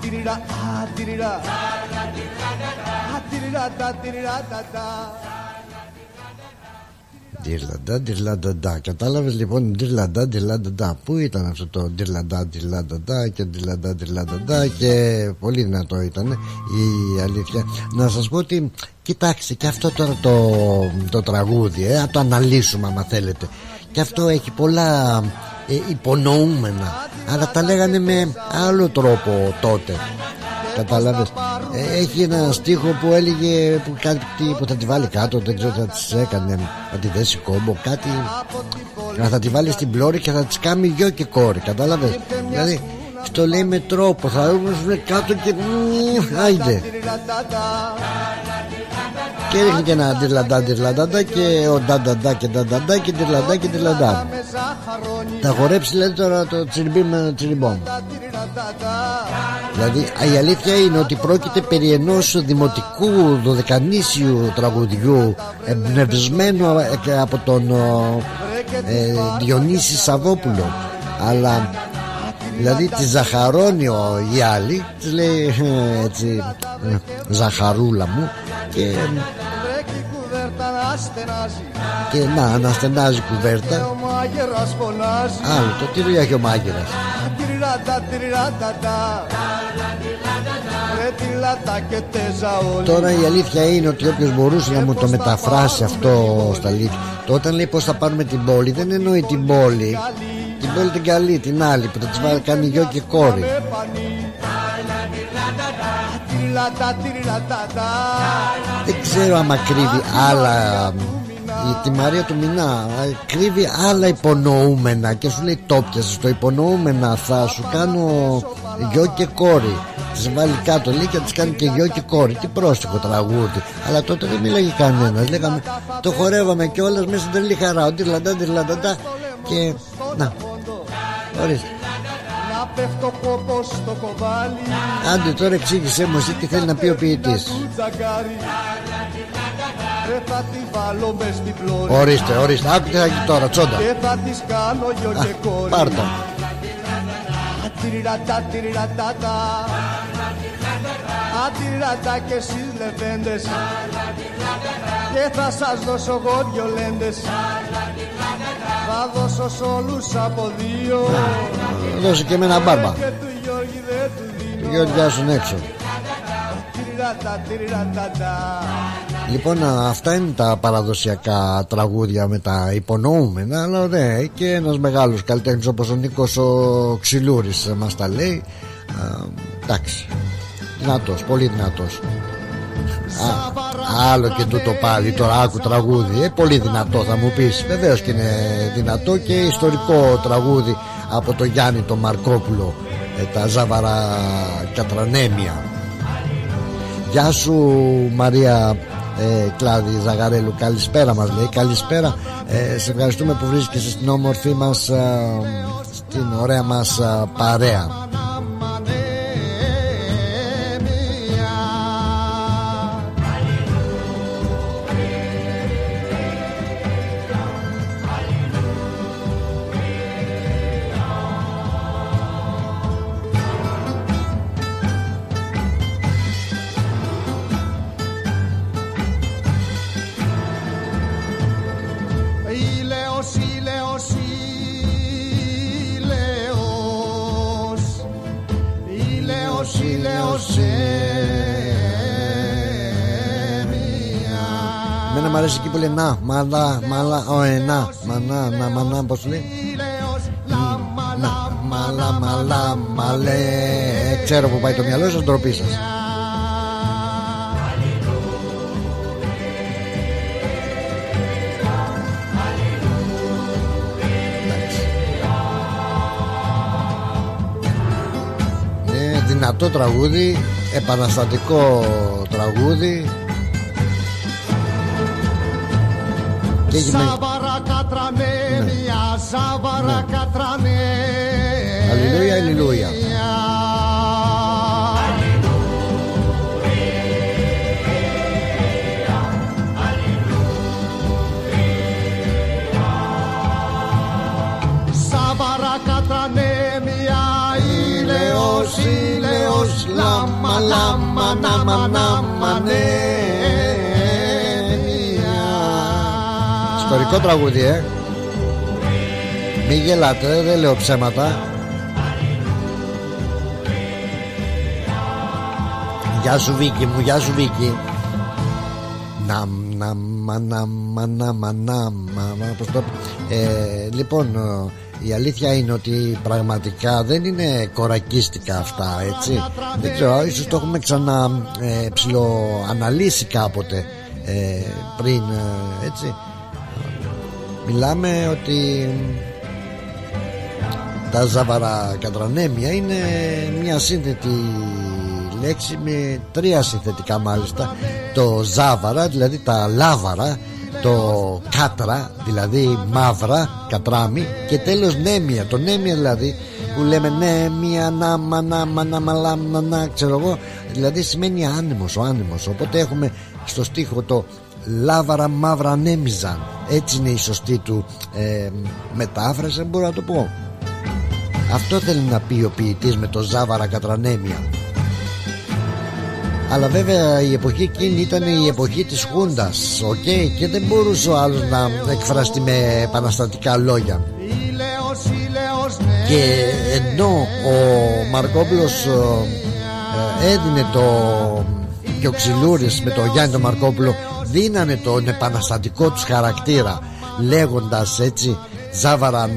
Τυριλατά, τυριλατάτα Τυριλατά, τυριλατάτα Ατυριλα, ατυριλατά Ατυριλα, ατυριλα Ατυριλατά, τυριλατάτα Ντυρλαντά, ντυρλανταντά. Κατάλαβες λοιπόν ντυρλαντά, ντυρλανταντά. Πού ήταν αυτό το ντυρλαντά, ντυρλανταντά και ντυρλαντά, ντυρλανταντά και πολύ δυνατό ήταν η αλήθεια. Να σας πω ότι κοιτάξτε και αυτό τώρα το, το τραγούδι, ε, να το αναλύσουμε άμα θέλετε. Και αυτό έχει πολλά ε, υπονοούμενα, αλλά τα λέγανε με άλλο τρόπο τότε. Κατάλαβες; Ε, Έχει ένα στίχο που έλεγε που, κάτι, που θα τη βάλει κάτω Δεν ξέρω τι θα της έκανε Θα τη δέσει κόμπο Κάτι. Θα τη βάλει στην πλώρη και θα της κάνει γιο και κόρη Κατάλαβες; Δηλαδή το λέει με τρόπο Θα βρει κάτω και Άιντε Και ρίχνει και ένα τυρλαντά τυρλαντά και ο ντανταντά και ντανταντά και τυρλαντά και τυρλαντά. Θα χορέψει λέει τώρα το τσιριμπί με τσιριμπόμ. Δηλαδή η αλήθεια είναι ότι πρόκειται περί ενός δημοτικού δωδεκανήσιου τραγουδιού εμπνευσμένου ε, από τον ε, Διονύσης Σαββόπουλο αλλά δηλαδή τη ζαχαρώνει ο η άλλη της λέει ε, έτσι ε, ζαχαρούλα μου και και να αναστενάζει κουβέρτα. Άλλο το τι δουλειά έχει ο μάγειρας; Τώρα η αλήθεια είναι ότι όποιος μπορούσε να μου το μεταφράσει αυτό στα αλήθεια Το όταν λέει πως θα πάρουμε την πόλη δεν εννοεί την πόλη Την πόλη την καλή, την άλλη που θα της βάλει κάνει γιο και κόρη. Δεν ξέρω άμα κρύβει άλλα Τη Μαρία του Μινά Κρύβει άλλα υπονοούμενα Και σου λέει το πιασες το υπονοούμενα Θα σου κάνω γιο και κόρη. Της βάλει κάτω λέει και της κάνει και γιο και κόρη. Τι πρόστιχο τραγούδι. Αλλά τότε δεν μιλάγε κανένας. Λέγαμε το χορεύαμε κιόλας μέσα στην τρελή χαρά. Ότι λαντά, λαντά. Και να Ορίστε. Πέφτω κόπος στο κοβάλι. Άντε τώρα εξήγησέ μου εσύ τι θέλει να πει ο ποιητής. Θα τη βάλω μες στην πλώρη. Ορίστε, ορίστε, άκου τι θα γίνει τώρα, τσόντα. Και θα της κάνω γιο και κόρη. Πάρτα Ατυριρατά, τυριρατάτα Ατυριρατά και εσείς λεβέντες. Και θα σας δώσω εγώ δυο λέντες Θα δώσω σ' όλους από δύο. Δώσε και με ένα μπάρμπα Του Γιώργη άσουν έξω Λοιπόν αυτά είναι τα παραδοσιακά τραγούδια με τα υπονοούμενα Αλλά ναι και ένας μεγάλος καλλιτέχνης όπως ο Νίκος ο Ξυλούρης μας τα λέει. Α, Εντάξει Δυνατός, πολύ δυνατός. Α, άλλο και τούτο πάλι τώρα άκου τραγούδι. Ε, πολύ δυνατό θα μου πεις. Βεβαίως και είναι δυνατό και ιστορικό τραγούδι από το Γιάννη το Μαρκόπουλο ε, τα Ζάβαρα Κατρανέμια. Γεια σου Μαρία ε, Κλάδη Ζαγαρέλου. Καλησπέρα μας λέει. Καλησπέρα. Ε, Σε ευχαριστούμε που βρίσκεσαι στην όμορφη μας ε, Στην ωραία μας ε, παρέα αρέσει εκεί που λέει να, μαλά, μαλά, ο ενά, μανά, να, μανά, πώς λέει. Να, μαλά, μαλά, μαλέ. Ξέρω που πάει το μυαλό σας, ντροπή σας. Είναι δυνατό τραγούδι, επαναστατικό τραγούδι και έγινε... Σάβαρα κατρανέ, μια σάβαρα κατρανέ. Αλληλούια, αλληλούια. Σάβαρα κατρανέ, μια ηλαιός, ηλαιός, λάμα, λάμα, νάμα, νάμα, ναι. Ιστορικό τραγούδι ε. Μη γελάτε δεν λέω ψέματα. Γεια σου Βίκη μου Γεια σου Βίκη Να να μα να μα να μα να το... ε, Λοιπόν η αλήθεια είναι ότι πραγματικά δεν είναι κορακίστικα αυτά έτσι. Δεν ξέρω ίσως το έχουμε ξανά ε, ψηλοαναλύσει κάποτε ε, πριν ε, έτσι Μιλάμε ότι τα ζαβαρά κατρανέμια είναι μια σύνθετη λέξη με τρία συνθετικά μάλιστα. Το ζάβαρα δηλαδή τα λάβαρα το κάτρα δηλαδή μαύρα κατράμι και τέλος νέμια. Το νέμια δηλαδή που λέμε νέμια νάμα νάμα νάμα λάμα να ξέρω εγώ. Δηλαδή σημαίνει άνεμος ο άνεμος. Οπότε έχουμε στο στίχο το λάβαρα μαύρα νέμιζαν έτσι είναι η σωστή του ε, μετάφραση μπορώ να το πω. Αυτό θέλει να πει ο ποιητής με το ζάβαρα κατρανέμια αλλά βέβαια η εποχή εκείνη ήταν η εποχή της Χούντας okay, και δεν μπορούσε ο άλλος να εκφραστεί με επαναστατικά λόγια. Και ενώ ο Μαρκόπουλος ε, έδινε το και ο Ξυλούρης με τον Γιάννη τον Μαρκόπουλο δίνανε τον επαναστατικό τους χαρακτήρα λέγοντας έτσι Ζάβαρα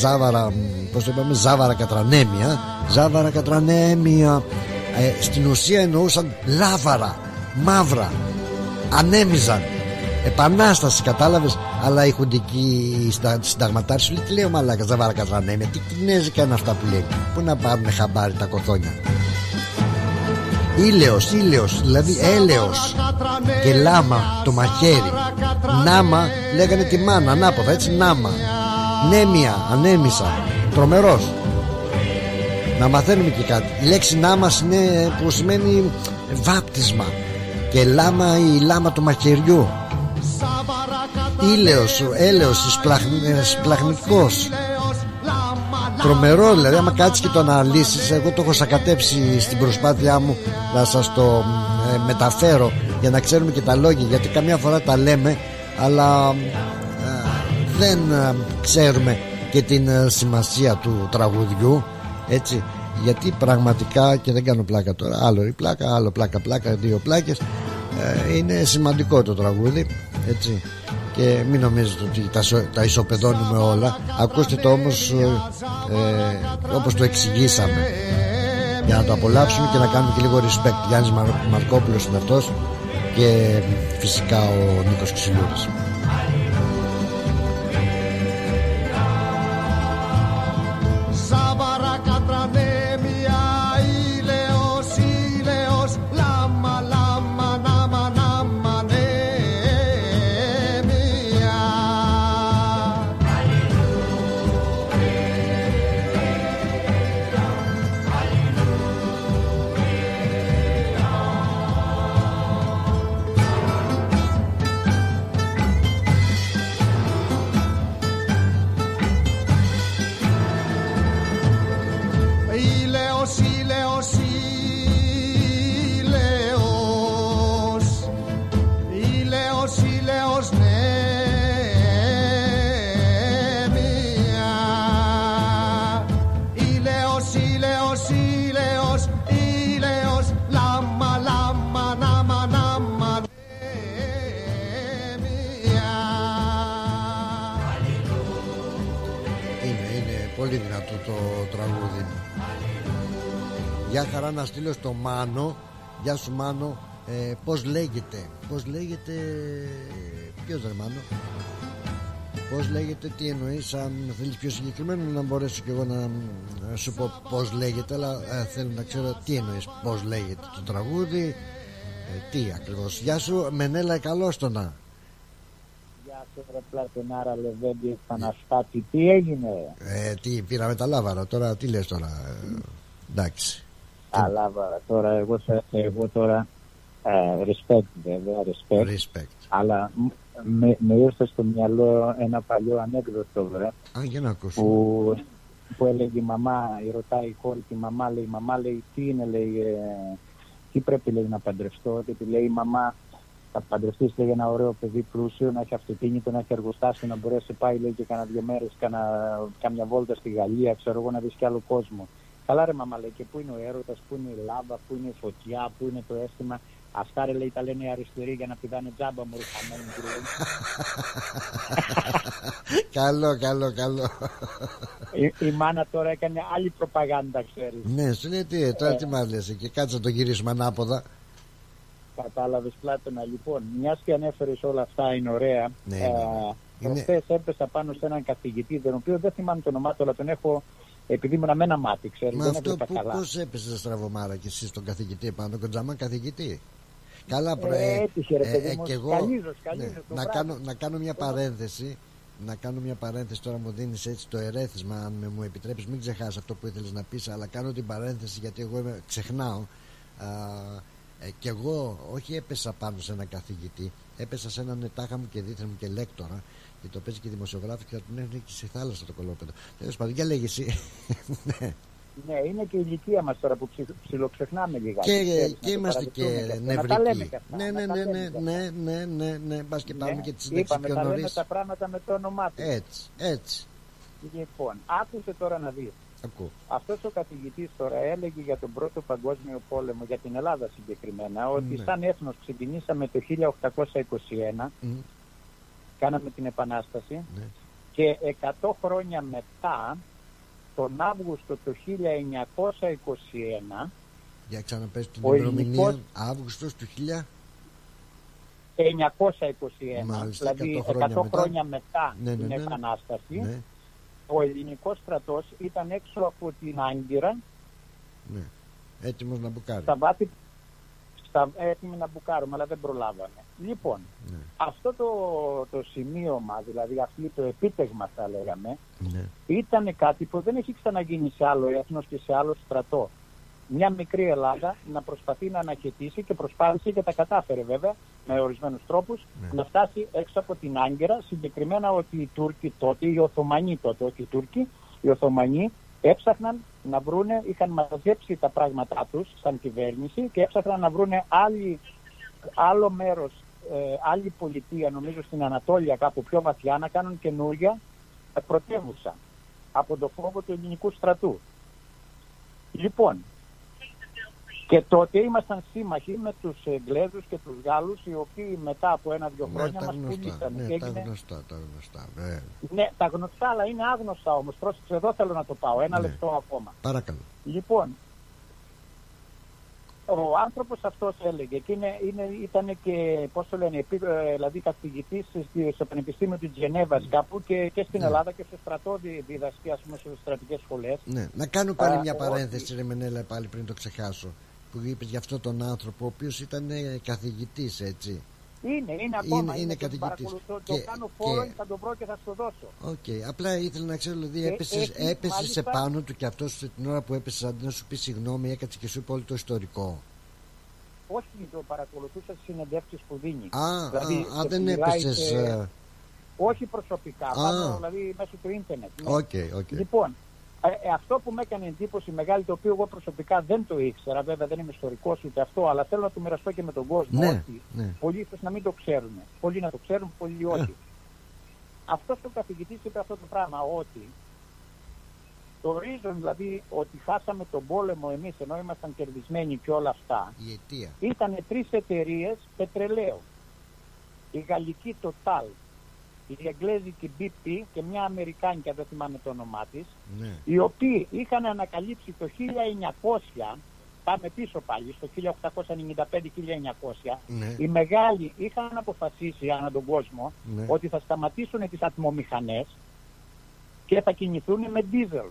Ζάβαρα Πώς το είπαμε Ζάβαρα κατρανέμια Ζάβαρα κατρανέμια ε, Στην ουσία εννοούσαν λάβαρα Μαύρα Ανέμιζαν. Επανάσταση κατάλαβες Αλλά η χουντική συνταγματάρη σου λέει Τι λέει ο μαλάκας Ζάβαρα κατρανέμια Τι κινέζικα είναι αυτά που λέει Πού να πάρουν χαμπάρι τα κοθόνια Ήλαιος, ήλαιος, δηλαδή έλεος. Και λάμα το μαχαίρι. Νάμα λέγανε τη μάνα, ανάποδα έτσι νάμα. Νέμια, ανέμισα, τρομερός. Να μαθαίνουμε και κάτι. Η λέξη νάμας είναι που σημαίνει βάπτισμα. Και λάμα η λάμα του μαχαιριού. Ήλαιος, έλεος, σπλαχνικός Τρομερό δηλαδή άμα κάτσεις και το αναλύσεις Εγώ το έχω σακατέψει στην προσπάθειά μου Να σας το ε, μεταφέρω Για να ξέρουμε και τα λόγια Γιατί καμιά φορά τα λέμε Αλλά ε, δεν ε, ξέρουμε Και την σημασία του τραγουδιού Έτσι. Γιατί πραγματικά και δεν κάνω πλάκα τώρα άλλο η πλάκα, άλλο πλάκα πλάκα δύο πλάκες είναι σημαντικό το τραγούδι έτσι. Και μην νομίζετε ότι τα, τα ισοπεδώνουμε όλα. Ακούστε το όμως ε, ε, όπως το εξηγήσαμε. Για να το απολαύσουμε και να κάνουμε και λίγο respect. Γιάννης Μαρ, Μαρκόπουλος είναι αυτός και φυσικά ο Νίκος Ξυλούρης χαρά να στείλω στο Μάνο. Γεια σου Μάνο. Ε, Πώς λέγεται Πώς λέγεται Ποιος δεν Μάνο; Πώς λέγεται τι εννοείς Αν θέλεις πιο συγκεκριμένο να μπορέσω και εγώ να, σου πω πώς λέγεται Αλλά ε, θέλω να ξέρω τι εννοείς Πώς λέγεται το τραγούδι. Ε, Τι ακριβώς. Γεια σου Μενέλα καλώς το να Γεια σου ρε Πλατενάρα Λεβέντη Επαναστάτη Τι έγινε; Ε, Τι πήραμε τα λάβαρα τώρα Τι λες τώρα; Ε, Εντάξει αλλά τώρα εγώ, εγώ τώρα ε, respect βέβαια, respect. respect. Αλλά με, με ήρθε στο μυαλό ένα παλιό ανέκδοτο βέβαια, Α, για να που, που έλεγε η μαμά, η ρωτάει η κόρη τη μαμά, λέει, μαμά λέει τι είναι, λέει, ε, τι πρέπει λέει να παντρευτώ και τη λέει η μαμά θα παντρευτείς λέει ένα ωραίο παιδί πλούσιο, να έχει αυτοκίνητο, να έχει εργοστάσιο, να μπορέσει να πάει λέει και κάνα δύο μέρες, κάμια βόλτα στη Γαλλία, ξέρω εγώ να δεις και άλλο κόσμο. Καλά ρε μαμά λέει και πού είναι ο έρωτας, πού είναι η λάμπα, πού είναι η φωτιά, πού είναι το αίσθημα. Αυτά ρε λέει τα λένε οι αριστεροί για να πηδάνε τζάμπα μου ρηχαμένοι Καλό, καλό, καλό. Η, η, μάνα τώρα έκανε άλλη προπαγάνδα ξέρεις. Ναι, σου λέει τι, τώρα ε, τι μας λες και κάτσε να το γυρίσουμε ανάποδα. Κατάλαβες Πλάτωνα λοιπόν, μιας και ανέφερες όλα αυτά είναι ωραία. Ναι, ε, ναι, ναι. Προχθές έπεσα πάνω σε έναν καθηγητή, τον οποίο δεν θυμάμαι το όνομά του, αλλά τον έχω επειδή ήμουν με ένα μάτι, ξέρεις, Μα δεν αυτό έβλεπα που, καλά. πώς έπεσε στραβωμάρα και εσύ στον καθηγητή πάνω, κοντζαμά καθηγητή; Καλά, προ- Ε, έτυχε, ρε παιδί μου, κι εγώ, σκαλίζω, σκαλίζω ναι, το να, βράδυ. κάνω, να κάνω μια παρένθεση να κάνω μια παρένθεση τώρα μου δίνεις έτσι το ερέθισμα αν με μου επιτρέπεις μην ξεχάσεις αυτό που ήθελες να πεις αλλά κάνω την παρένθεση γιατί εγώ είμαι, ξεχνάω α, ε, και εγώ όχι έπεσα πάνω σε έναν καθηγητή έπεσα σε έναν τάχα μου και δίθεν μου και λέκτορα και το παίζει και δημοσιογράφο και θα τον έχνει και στη θάλασσα το κολόπεδο τέλος πάντων για λέγε εσύ ναι. Ναι, είναι και η ηλικία μας τώρα που ψι- ψιλοξεχνάμε λιγάκι. Και, ξέρεις, και να το είμαστε και παραδεχτούμε αυτά. Να τα λέμε νευρικοί. και αυτά, Ναι, ναι, να τα ναι, λέμε ναι, και αυτά. ναι, ναι, ναι, ναι. Μπας και πάμε Ναι, και τη Είπαμε, συνταξή πιο τα λέμε νωρί. τα πράγματα με το όνομά τους. Έτσι, έτσι. Λοιπόν, άκουσε τώρα να δεις. Ακούω. Αυτός ο καθηγητής τώρα έλεγε για τον Πρώτο Παγκόσμιο Πόλεμο, για την Ελλάδα συγκεκριμένα, ότι Ναι. σαν έθνος ξεκινήσαμε το 1821, Μμ, κάναμε την Επανάσταση ναι. και 100 χρόνια μετά, τον Αύγουστο του 1921, Για ξαναπες την Ο ημερομηνία. ελληνικός- Αύγουστος του 1000. 921, Μάλιστα, δηλαδή 100 χρόνια 100 μετά. χρόνια μετά Ναι, ναι, την ναι, ναι. Επανάσταση, Ναι, ο ελληνικός στρατός ήταν έξω από την Άγκυρα, ναι. Έτοιμος να μπουκάρει. στα βάθη, στα, έτοιμοι να μπουκάρουμε, αλλά δεν προλάβαμε. Λοιπόν, Ναι, αυτό το, το σημείωμα, δηλαδή αυτό το επίτευγμα θα λέγαμε, ναι. ήταν κάτι που δεν έχει ξαναγίνει σε άλλο έθνος και σε άλλο στρατό. Μια μικρή Ελλάδα να προσπαθεί να αναχαιτήσει και προσπάθησε και τα κατάφερε βέβαια με ορισμένους τρόπους Ναι. να φτάσει έξω από την Άγκυρα συγκεκριμένα ότι οι Τούρκοι τότε, οι Οθωμανοί τότε, όχι οι Τούρκοι, οι Οθωμανοί έψαχναν να βρούνε, είχαν μαζέψει τα πράγματά τους σαν κυβέρνηση και έψαχναν να βρούνε άλλη, άλλο μέρος, ε, άλλη πολιτεία νομίζω στην Ανατόλια κάπου πιο βαθιά να κάνουν καινούρια ε, πρωτεύουσα από το φόβο του ελληνικού στρατού. Λοιπόν, και τότε ήμασταν σύμμαχοι με τους Εγγλέζους και τους Γάλλους οι οποίοι μετά από ένα-δυο Ναι, χρόνια τα μας γνωστά. πουλήσαν. Ναι, και τα έγινε... γνωστά, τα γνωστά. Ναι. ναι, τα γνωστά αλλά είναι άγνωστα όμως. Πρόσεξε εδώ θέλω να το πάω. Ένα Ναι. λεπτό ακόμα. Παρακαλώ. Λοιπόν, ο άνθρωπος αυτός έλεγε και είναι, είναι, ήταν και, πώς το λένε, επί, ε, δηλαδή καθηγητής στη- στο Πανεπιστήμιο της Γενέβας κάπου και, και στην Ναι. Ελλάδα και στο στρατό δι- διδασκεί ας πούμε σε στρατικές σχολές. Ναι. Να κάνω πάλι Α, μια ότι- παρένθεση, ρε Μενέλα, πάλι πριν το ξεχάσω. Που είπες για αυτόν τον άνθρωπο, ο οποίος ήταν ε, καθηγητής, έτσι. Είναι, είναι ακόμα. Είναι- είναι το καθηγητής. παρακολουθώ, Και- το κάνω follow, και- θα το βρω και θα σου το δώσω. Οκ, απλά ήθελα να ξέρω, δηλαδή Ε, έπεσε, έχει, έπεσες σε μάλιστα- πάνω του και αυτός την ώρα που έπεσες, αντί να σου πει συγγνώμη, έκατσε και σου είπε όλο το ιστορικό. Όχι, το παρακολουθούσα τις συνεντεύξεις που δίνει. Α, Δηλαδή, α, α, σε δεν μιλάει έπεσες. σε- Όχι προσωπικά, Α. πάνω, δηλαδή μέσω του ίντερνετ. ναι. Οκ, οκ. Λοιπόν, ε, ε, αυτό που με έκανε εντύπωση μεγάλη, το οποίο εγώ προσωπικά δεν το ήξερα, βέβαια δεν είμαι ιστορικός ούτε αυτό, αλλά θέλω να το μοιραστώ και με τον κόσμο. Ναι, ότι ναι. Πολλοί ίσως να μην το ξέρουν. Πολλοί να το ξέρουν, πολλοί όχι. Αυτό ο καθηγητής είπε αυτό το πράγμα, ότι το reason δηλαδή ότι χάσαμε τον πόλεμο εμείς ενώ ήμασταν κερδισμένοι και όλα αυτά, Η αιτία. ήταν τρεις εταιρείες πετρελαίου. Η γαλλική Total, η εγγλέζικη BP και μια αμερικάνικα, δεν θυμάμαι το όνομά της, Ναι. οι οποίοι είχαν ανακαλύψει το 1900, πάμε πίσω πάλι, στο 1895-1900, Ναι. οι μεγάλοι είχαν αποφασίσει ανά τον κόσμο Ναι. ότι θα σταματήσουν τις ατμομηχανές και θα κινηθούν με ντίζελ.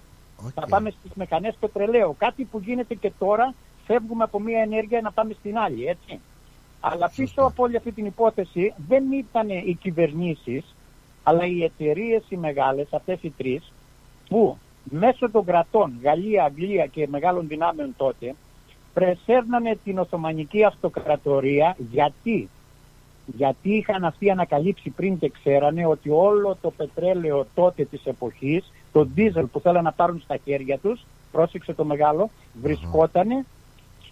Οκ. Θα πάμε στις μηχανές πετρελαίου. Κάτι που γίνεται και τώρα, φεύγουμε από μία ενέργεια να πάμε στην άλλη, έτσι. Αλλά πίσω Σωστά. από όλη αυτή την υπόθεση δεν ήταν οι κυβερνήσεις, αλλά οι εταιρείες οι μεγάλες, αυτές οι τρεις, που μέσω των κρατών, Γαλλία, Αγγλία και μεγάλων δυνάμεων τότε, πρεσέρνανε την Οθωμανική Αυτοκρατορία γιατί γιατί είχαν αυτοί ανακαλύψει πριν και ξέρανε ότι όλο το πετρέλαιο τότε της εποχής, το δίζελ που θέλαν να πάρουν στα χέρια τους, πρόσεξε το μεγάλο, βρισκότανε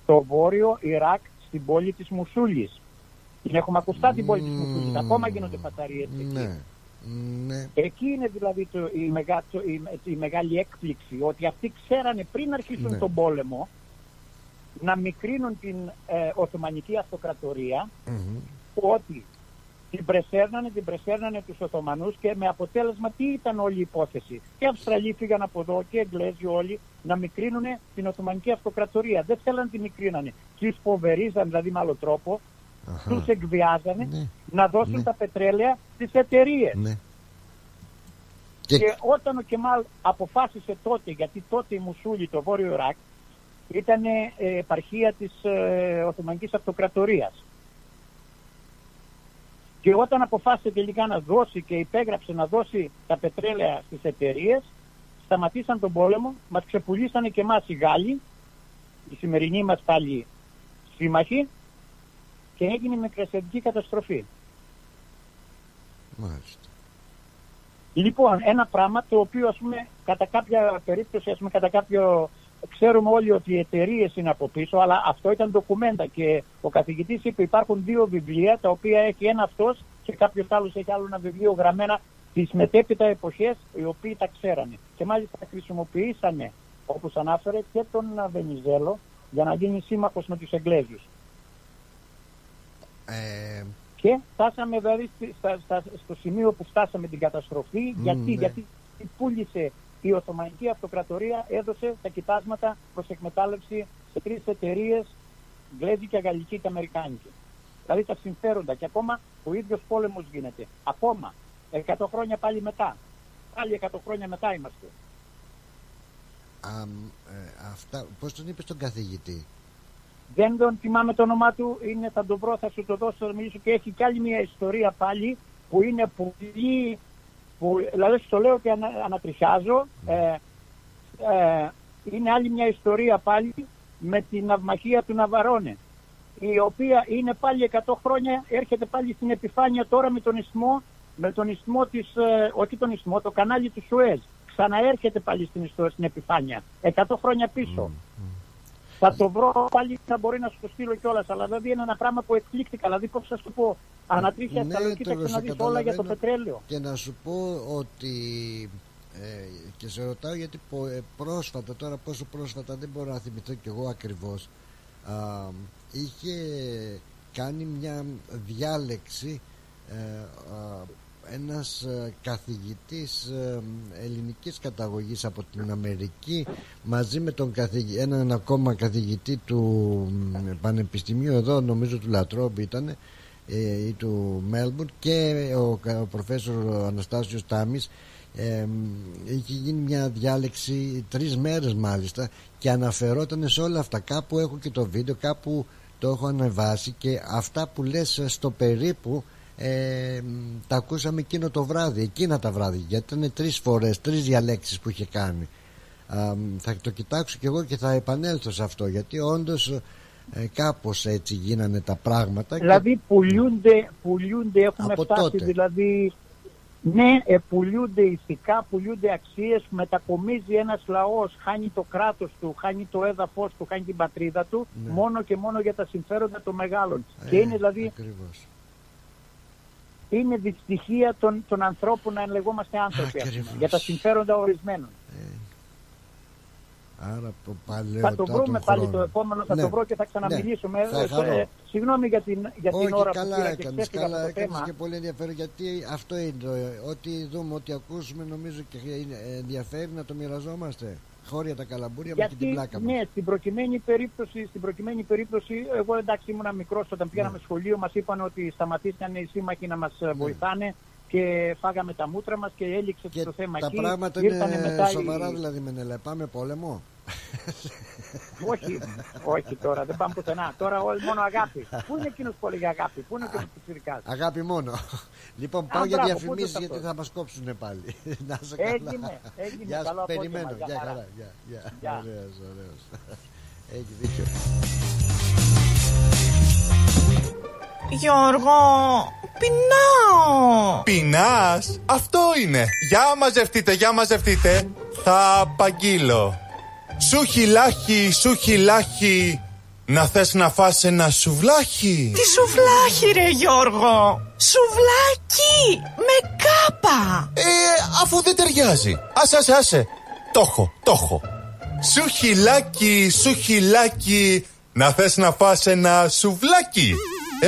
στο βόρειο Ιράκ, στην πόλη της Μουσούλης. Την έχουμε ακουστά την πόλη της Μουσούλης, ακόμα γίνονται φασαρίες εκεί. Ναι. Ναι. Εκεί είναι δηλαδή το, η, μεγά, το, η, η μεγάλη έκπληξη ότι αυτοί ξέρανε πριν αρχίσουν Ναι. τον πόλεμο να μικρύνουν την ε, Οθωμανική Αυτοκρατορία Μμμ. ότι την πρεσέρνανε, την πρεσέρνανε τους Οθωμανούς και με αποτέλεσμα τι ήταν όλη η υπόθεση. Και Αυστραλοί φύγαν από εδώ και Εγγλέζοι όλοι να μικρύνουν την Οθωμανική Αυτοκρατορία. Δεν θέλαν να την μικρύνανε. Τους φοβερίζαν δηλαδή με άλλο τρόπο, Αχα. τους εκβιάζανε Ναι. Να δώσουν Ναι. τα πετρέλαια στις εταιρείες. Ναι. Και- Και... όταν ο Κεμάλ αποφάσισε τότε, γιατί τότε η Μουσούλη, το Βόρειο Ιράκ, ήταν ε, επαρχία της ε, Οθωμανικής Αυτοκρατορίας. Και όταν αποφάσισε τελικά να δώσει και υπέγραψε να δώσει τα πετρέλαια στις εταιρείες, σταματήσαν τον πόλεμο, μας ξεπουλήσανε και εμάς οι Γάλλοι, οι σημερινοί μας πάλι σύμμαχοι, και έγινε με κρασιατική καταστροφή. Μάλιστα. Λοιπόν, ένα πράγμα το οποίο ας πούμε κατά κάποια περίπτωση, ας πούμε κατά κάποιο ξέρουμε όλοι ότι οι εταιρείες είναι από πίσω, αλλά αυτό ήταν ντοκουμέντα και ο καθηγητής είπε υπάρχουν δύο βιβλία τα οποία έχει ένα αυτός και κάποιος άλλος έχει άλλο ένα βιβλίο γραμμένα τις μετέπειτα εποχές οι οποίοι τα ξέρανε. Και μάλιστα χρησιμοποιήσανε, όπως ανάφερε, και τον Βενιζέλο για να γίνει σύμμαχος με τους Εγγλέζους. Ε, Και φτάσαμε δηλαδή στη- στα- στα- στο σημείο που φτάσαμε την καταστροφή. Μμ, γιατί, ναι. γιατί πούλησε η Οθωμανική Αυτοκρατορία, έδωσε τα κοιτάσματα προς εκμετάλλευση σε τρεις εταιρείες, Γλέζικη, Γαλλική και Αμερικάνικη. Δηλαδή τα συμφέροντα και ακόμα ο ίδιος πόλεμος γίνεται. Ακόμα 100 χρόνια πάλι μετά. Πάλι 100 χρόνια μετά είμαστε. αμ, ε, αυτά, πώς τον είπες τον καθηγητή; Δεν τον θυμάμαι το όνομά του, είναι, θα τον βρω, θα σου το δώσω, θα μιλήσω και έχει κι άλλη μια ιστορία πάλι που είναι πολύ, που, δηλαδή στο λέω και ανα, ανατριχιάζω, ε, ε, είναι άλλη μια ιστορία πάλι με την ναυμαχία του Ναβαρόνε η οποία είναι πάλι 100 χρόνια, έρχεται πάλι στην επιφάνεια τώρα με τον ισθμό, με τον ισθμό της, ε, όχι τον ισθμό, το κανάλι του Σουέζ. Ξαναέρχεται πάλι στην, ιστο- στην επιφάνεια, 100 χρόνια πίσω. Θα το βρω πάλι, θα μπορεί να σου το στείλω κιόλας. Αλλά δηλαδή είναι ένα πράγμα που εκπλήκτηκα. Δηλαδή, πώς θα σου πω, ανατρίχια Ναι, στα το λογική να σε δεις όλα για το καταλαβαίνω. πετρέλαιο. Και να σου πω ότι ε, και σε ρωτάω γιατί πο- ε, πρόσφατα τώρα πόσο πρόσφατα δεν μπορώ να θυμηθώ κι εγώ ακριβώς α, είχε κάνει μια διάλεξη ε, α, ένας ε, καθηγητής ε, ελληνικής καταγωγής από την Αμερική μαζί με τον καθηγη, έναν ακόμα καθηγητή του μ, Πανεπιστημίου εδώ νομίζω του Λατρόμπη ήταν ε, ή του Μέλμπουρν και ο, κα- ο προφέσορ Αναστάσιος Τάμις ε, είχε γίνει μια διάλεξη τρεις μέρες μάλιστα και αναφερόταν σε όλα αυτά. Κάπου έχω και το βίντεο κάπου το έχω ανεβάσει και αυτά που λες στο περίπου ε, τα ακούσαμε εκείνο το βράδυ εκείνα τα βράδυ γιατί ήταν τρεις φορές τρεις διαλέξεις που είχε κάνει Α, θα το κοιτάξω και εγώ και θα επανέλθω σε αυτό γιατί όντως ε, κάπως έτσι γίνανε τα πράγματα και- Δηλαδή, πουλούνται, πουλούνται έχουμε Από φτάσει τότε. δηλαδή. Ναι, ε, πουλούνται ηθικά, πουλούνται αξίες, μετακομίζει ένας λαός, χάνει το κράτος του, χάνει το έδαφος του, χάνει την πατρίδα του, Ναι. μόνο και μόνο για τα συμφέροντα των μεγάλων. Ε, και είναι δηλαδή ακριβώς. Είναι δυστυχία των, των ανθρώπων να λεγόμαστε άνθρωποι ας πούμε, Ακριβώς. για τα συμφέροντα ορισμένων. Άρα πο- παλαιό Θα το βρούμε πάλι το επόμενο, θα Ναι. το βρω και θα ξαναμιλήσουμε. Ναι, θα Ε, χαρώ. ε, συγγνώμη για την, για την Όχι, ώρα καλά που πήρα και έκανες, ξέφυγα από καλά το έκανες θέμα. και πολύ ενδιαφέρον γιατί αυτό είναι το, ε, ό,τι δούμε, ό,τι ακούσουμε νομίζω και είναι ενδιαφέρει να το μοιραζόμαστε χώρια τα καλαμπούρια με και την Γιατί, πλάκα μας. ναι, στην προκειμένη περίπτωση, στην προκειμένη περίπτωση, εγώ εντάξει ήμουν μικρός όταν πήγαμε Ναι. σχολείο, μας είπαν ότι σταματήσαν οι σύμμαχοι να μας ε, βοηθάνε και φάγαμε τα μούτρα μας και έληξε Και το θέμα τα εκεί. πράγματα Ήρθανε είναι μετά οι- σοβαρά δηλαδή Μενέλα, πάμε πόλεμο; Όχι, όχι τώρα, δεν πάμε πουθενά. Τώρα όλοι μόνο αγάπη. Πού είναι εκείνος που έλεγε αγάπη, πού είναι εκείνος που τσιρικάς. Αγάπη μόνο. λοιπόν, πάω Α, για μπράβο, διαφημίσεις πού είναι γιατί αυτό. θα μας κόψουν πάλι. να σε καλά. Έγινε, έγινε. Γεια σου, Καλό απόγευμα, περιμένω. γεια Γεια χαρά. χαρά. Γεια, γεια. Γεια. Ωραίος, ωραίος. Έχει δίκιο. Γιώργο, πεινάω. Πεινάς, αυτό είναι. Για μαζευτείτε, για μαζευτείτε. Θα απαγγείλω. Σου χιλάχι, σου χιλάχι. Να θες να φας ένα σουβλάχι. Τι σουβλάχι ρε Γιώργο. Σουβλάκι με κάπα. Ε, αφού δεν ταιριάζει. Άσε, άσε, άσε. Το έχω, το έχω. Σου χιλάκι, σου χιλάκι. Να θες να φας ένα σουβλάκι. Ε,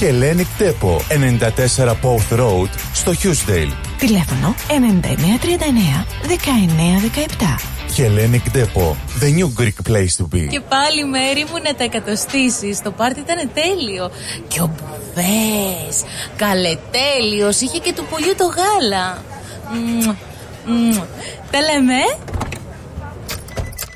Hellenic Depot, 94 Pouth Road, στο Hughesdale. Τηλέφωνο 9939 1917. Hellenic Depot, the new Greek place to be. Και πάλι μέρη μου να τα εκατοστήσεις Το πάρτι ήταν τέλειο Και ο Μπουβές Καλετέλειος Είχε και του πολιού το γάλα Μμμ, μμμ. Τα λέμε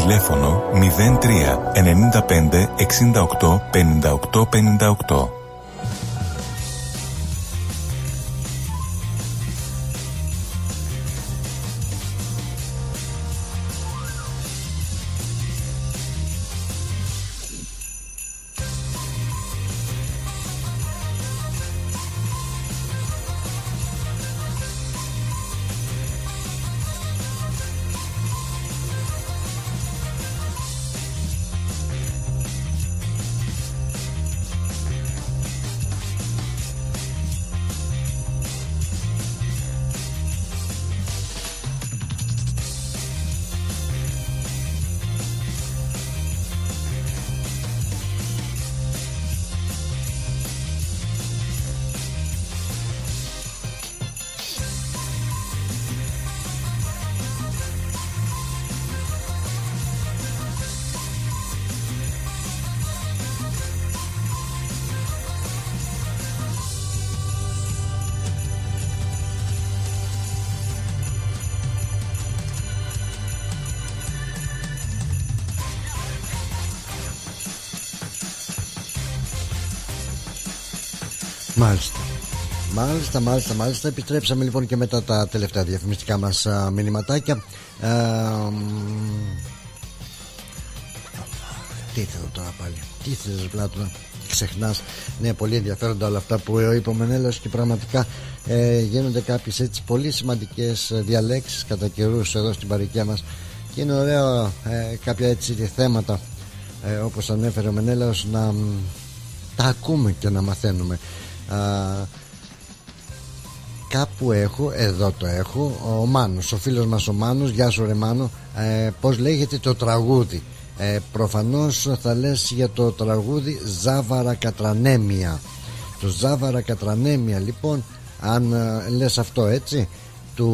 Τηλέφωνο 03 95 68 58 58. Μάλιστα, μάλιστα, μάλιστα. Επιστρέψαμε λοιπόν και μετά τα τελευταία διαφημιστικά μας α, μηνυματάκια. Ε, μ, τι ήθελα τώρα πάλι. Τι ήθελες Πλάτωνα. Ξεχνάς. Ναι, πολύ ενδιαφέροντα όλα αυτά που είπε ο Μενέλος και πραγματικά ε, γίνονται κάποιες έτσι πολύ σημαντικές ε, διαλέξεις κατά καιρούς εδώ στην παροικία μας και είναι ωραίο ε, κάποια έτσι θέματα ε, όπως ανέφερε ο Μενέλος να μ, τα ακούμε και να μαθαίνουμε Α, κάπου έχω, εδώ το έχω ο Μάνος, ο φίλος μας ο Μάνος γεια σου ρε Μάνο ε, πως λέγεται το τραγούδι; Ε, προφανώς θα λες για το τραγούδι Ζάβαρα Κατρανέμια το Ζάβαρα Κατρανέμια λοιπόν αν ε, λες αυτό έτσι του,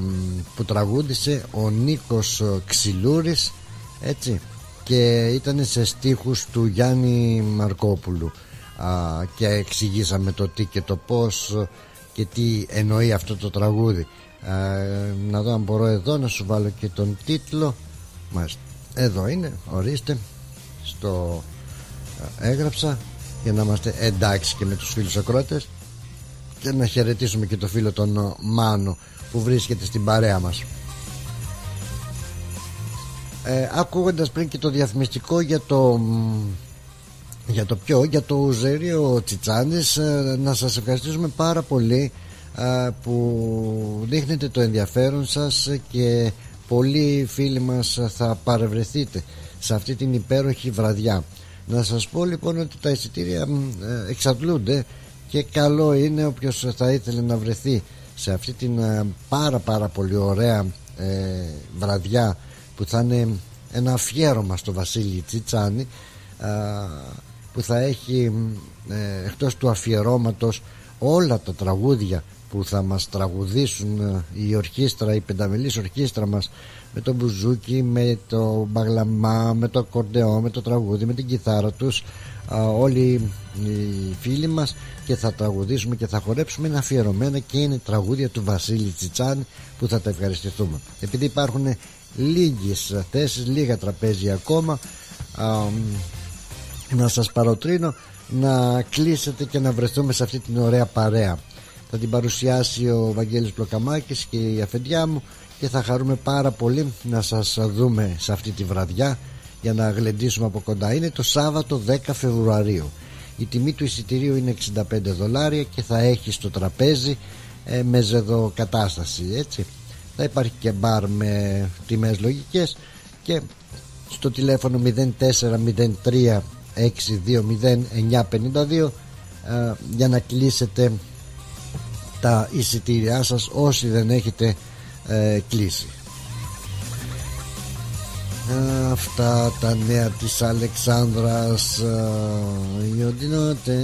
μ, που τραγούδισε ο Νίκος ε, Ξυλούρης έτσι και ήταν σε στίχους του Γιάννη Μαρκόπουλου. Α, και εξηγήσαμε το τι και το πως και τι εννοεί αυτό το τραγούδι. Α, να δω αν μπορώ εδώ να σου βάλω και τον τίτλο. Μάλιστα. εδώ είναι ορίστε στο α, έγραψα για να είμαστε εντάξει και με τους φίλους ακρότες και να χαιρετήσουμε και το φίλο τον α, Μάνο που βρίσκεται στην παρέα μας. Ε, ακούγοντας πριν και το διαφημιστικό για το μ, για το ποιο, για το Ουζέριο Τσιτσάνης ε, να σας ευχαριστήσουμε πάρα πολύ ε, που δείχνετε το ενδιαφέρον σας και πολλοί φίλοι μας θα παρευρεθείτε σε αυτή την υπέροχη βραδιά. Να σας πω λοιπόν ότι τα εισιτήρια ε, εξαντλούνται και καλό είναι όποιος θα ήθελε να βρεθεί σε αυτή την πάρα πάρα πολύ ωραία βραδιά που θα είναι ένα αφιέρωμα στο Βασίλη Τσιτσάνη που θα έχει ε, εκτός του αφιερώματος όλα τα τραγούδια που θα μας τραγουδήσουν ε, η ορχήστρα, η πενταμελής ορχήστρα μας με το μπουζούκι, με το μπαγλαμά, με το κορντεό, με το τραγούδι, με την κιθάρα τους όλοι οι φίλοι μας και θα τραγουδήσουμε και θα χορέψουμε είναι αφιερωμένα και είναι τραγούδια του Βασίλη Τσιτσάνη που θα τα ευχαριστηθούμε. Επειδή υπάρχουν λίγες θέσεις, λίγα τραπέζια ακόμα να σας παροτρύνω να κλείσετε και να βρεθούμε σε αυτή την ωραία παρέα. Θα την παρουσιάσει ο Βαγγέλης Πλοκαμάκης και η αφεντιά μου και θα χαρούμε πάρα πολύ να σας δούμε σε αυτή τη βραδιά για να γλεντήσουμε από κοντά. Είναι το Σάββατο 10 Φεβρουαρίου. Η τιμή του εισιτηρίου είναι 65 δολάρια και θα έχει στο τραπέζι ε, με ζεδοκατάσταση έτσι. Θα υπάρχει και μπαρ με τιμές λογικές και στο τηλέφωνο 0403 620 για να κλείσετε τα εισιτήριά σας όσοι δεν έχετε ε, κλείσει. Αυτά τα νέα της Αλεξάνδρας Ιοντινότε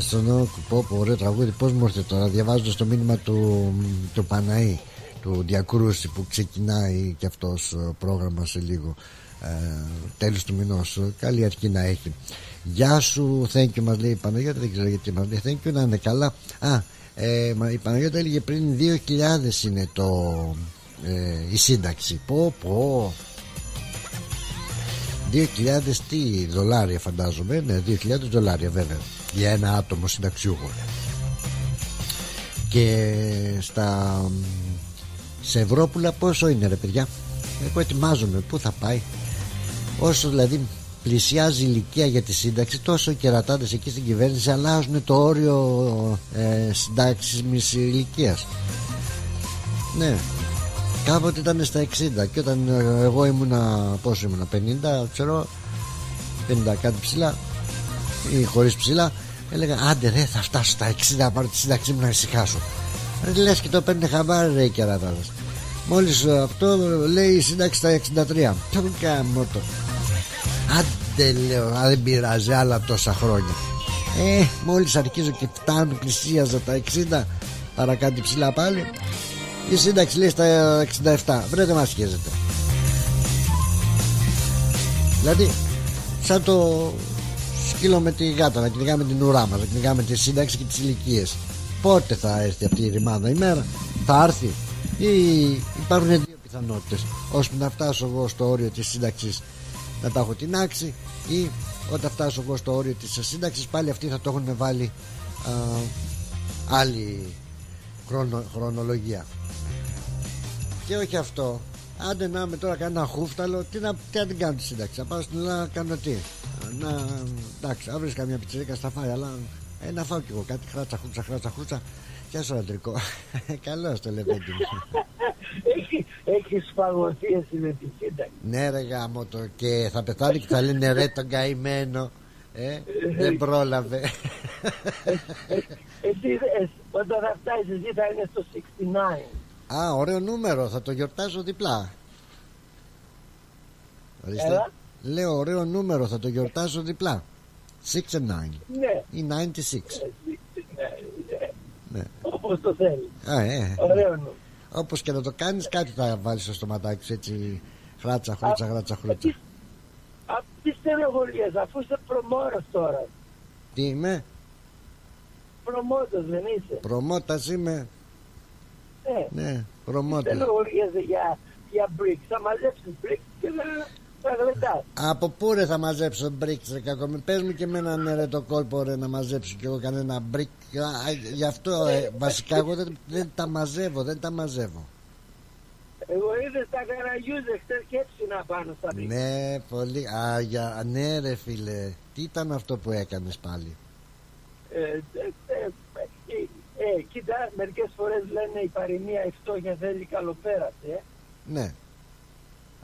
στον πω πω ωραίο τραγούδι. Πως μου ήρθε τώρα διαβάζω στο μήνυμα του, του Παναή του Διακρούση που ξεκινάει και αυτός ε, πρόγραμμα σε λίγο ε, τέλος του μηνός. Καλή αρχή να έχει. Γεια σου, thank you μας λέει η Παναγιώτα. Δεν ξέρω γιατί μας λέει thank you να είναι καλά. Α, ε, η Παναγιώτα έλεγε πριν 2.000 είναι το ε, η σύνταξη. Πω πω. 2.000 τι δολάρια φαντάζομαι. Ναι 2.000 δολάρια βέβαια. Για ένα άτομο συνταξιούχο. Και στα σε Ευρώπουλα πόσο είναι ρε παιδιά; Εγώ ετοιμάζομαι. Πού θα πάει; Όσο δηλαδή πλησιάζει η ηλικία για τη σύνταξη τόσο οι κερατάδες εκεί στην κυβέρνηση αλλάζουν το όριο ε, συντάξης ηλικίας. Ναι. Κάποτε ήταν στα 60 και όταν ε, εγώ ήμουνα πόσο ήμουνα 50 ξέρω 50 κάτι ψηλά ή χωρίς ψηλά έλεγα άντε ρε θα φτάσω στα 60 πάρω τη σύνταξή μου να ησυχάσω λες και το παίρνει χαμπάρι ρε οι κερατάδες μόλις ε, αυτό λέει η σύνταξη στα 63 τον κάνω το Άντε λέω, α, δεν πειράζει άλλα τόσα χρόνια. Ε, μόλις αρχίζω και φτάνω, πλησίαζα τα 60, άρα κάτι ψηλά πάλι. Η σύνταξη λέει στα 67. Βρέτε μας σχέζεται. Δηλαδή, σαν το σκύλο με τη γάτα, να κυνηγάμε την ουρά μας, να κυνηγάμε τη σύνταξη και τις ηλικίες. Πότε θα έρθει αυτή η ρημάδα ημέρα, θα έρθει; Ή υπάρχουν δύο πιθανότητες ώστε να φτάσω εγώ στο όριο της σύνταξης; Να τα έχω τεινάξει ή όταν φτάσω εγώ στο όριο της σύνταξης πάλι αυτοί θα το έχουν βάλει α, άλλη χρονο, χρονολογία. Και όχι αυτό. Άντε να είμαι τώρα κανένα χούφταλο. Τι να, τι να την κάνω τη σύνταξη να πάω στην Ελλάδα να κάνω τι. Να, εντάξει, αύριο καμιά πιτσιρίκα στα φάει αλλά ε, να φάω κι εγώ κάτι χράτσα χούτσα χράτσα χούτσα Γεια σου αντρικό Καλώς το λεβέντι μου έχει σφαγωθεί εσύ με τη σύνταξη. Ναι, ρε γάμο το και θα πεθάνει και θα λένε ρε τον καημένο. Ε, δεν πρόλαβε. Εσύ όταν θα φτάσει εσύ θα είναι στο 69. Α, ωραίο νούμερο, θα το γιορτάζω διπλά. Έλα. Λέω ωραίο νούμερο, θα το γιορτάζω διπλά. 6 and 9. Ναι. Ή 96. Ναι, ναι. ναι. Όπως το θέλεις. Α, ε. Ωραίο νούμερο. Όπως και να το κάνεις κάτι θα βάλεις στο στοματάκι σου έτσι Χράτσα, χράτσα, χράτσα, χράτσα Α, τι στενοχωριές αφού είσαι promoter τώρα Τι είμαι; Promoter δεν είσαι Promoter είμαι ε, Ναι, promoter Τι στενοχωριές για, για bricks Θα μαζέψεις bricks και θα από πού ρε θα μαζέψω bricks ρε κακό Πες μου και εμένα ναι ρε το κόλπο ρε να μαζέψω κι εγώ κανένα brick Γι' αυτό ε, βασικά εγώ δεν, δεν, τα μαζεύω Δεν τα μαζεύω ε, Εγώ είδε τα καραγιούζε χτες και έτσι να πάνω στα πίτα. Ναι, πολύ. Α, για, ναι, ρε φίλε. Τι ήταν αυτό που έκανες πάλι; Ε, ε, ε, ε, ε, κοίτα, μερικές φορές λένε η παροιμία η φτώχεια θέλει καλοπέραση, ε. Ναι.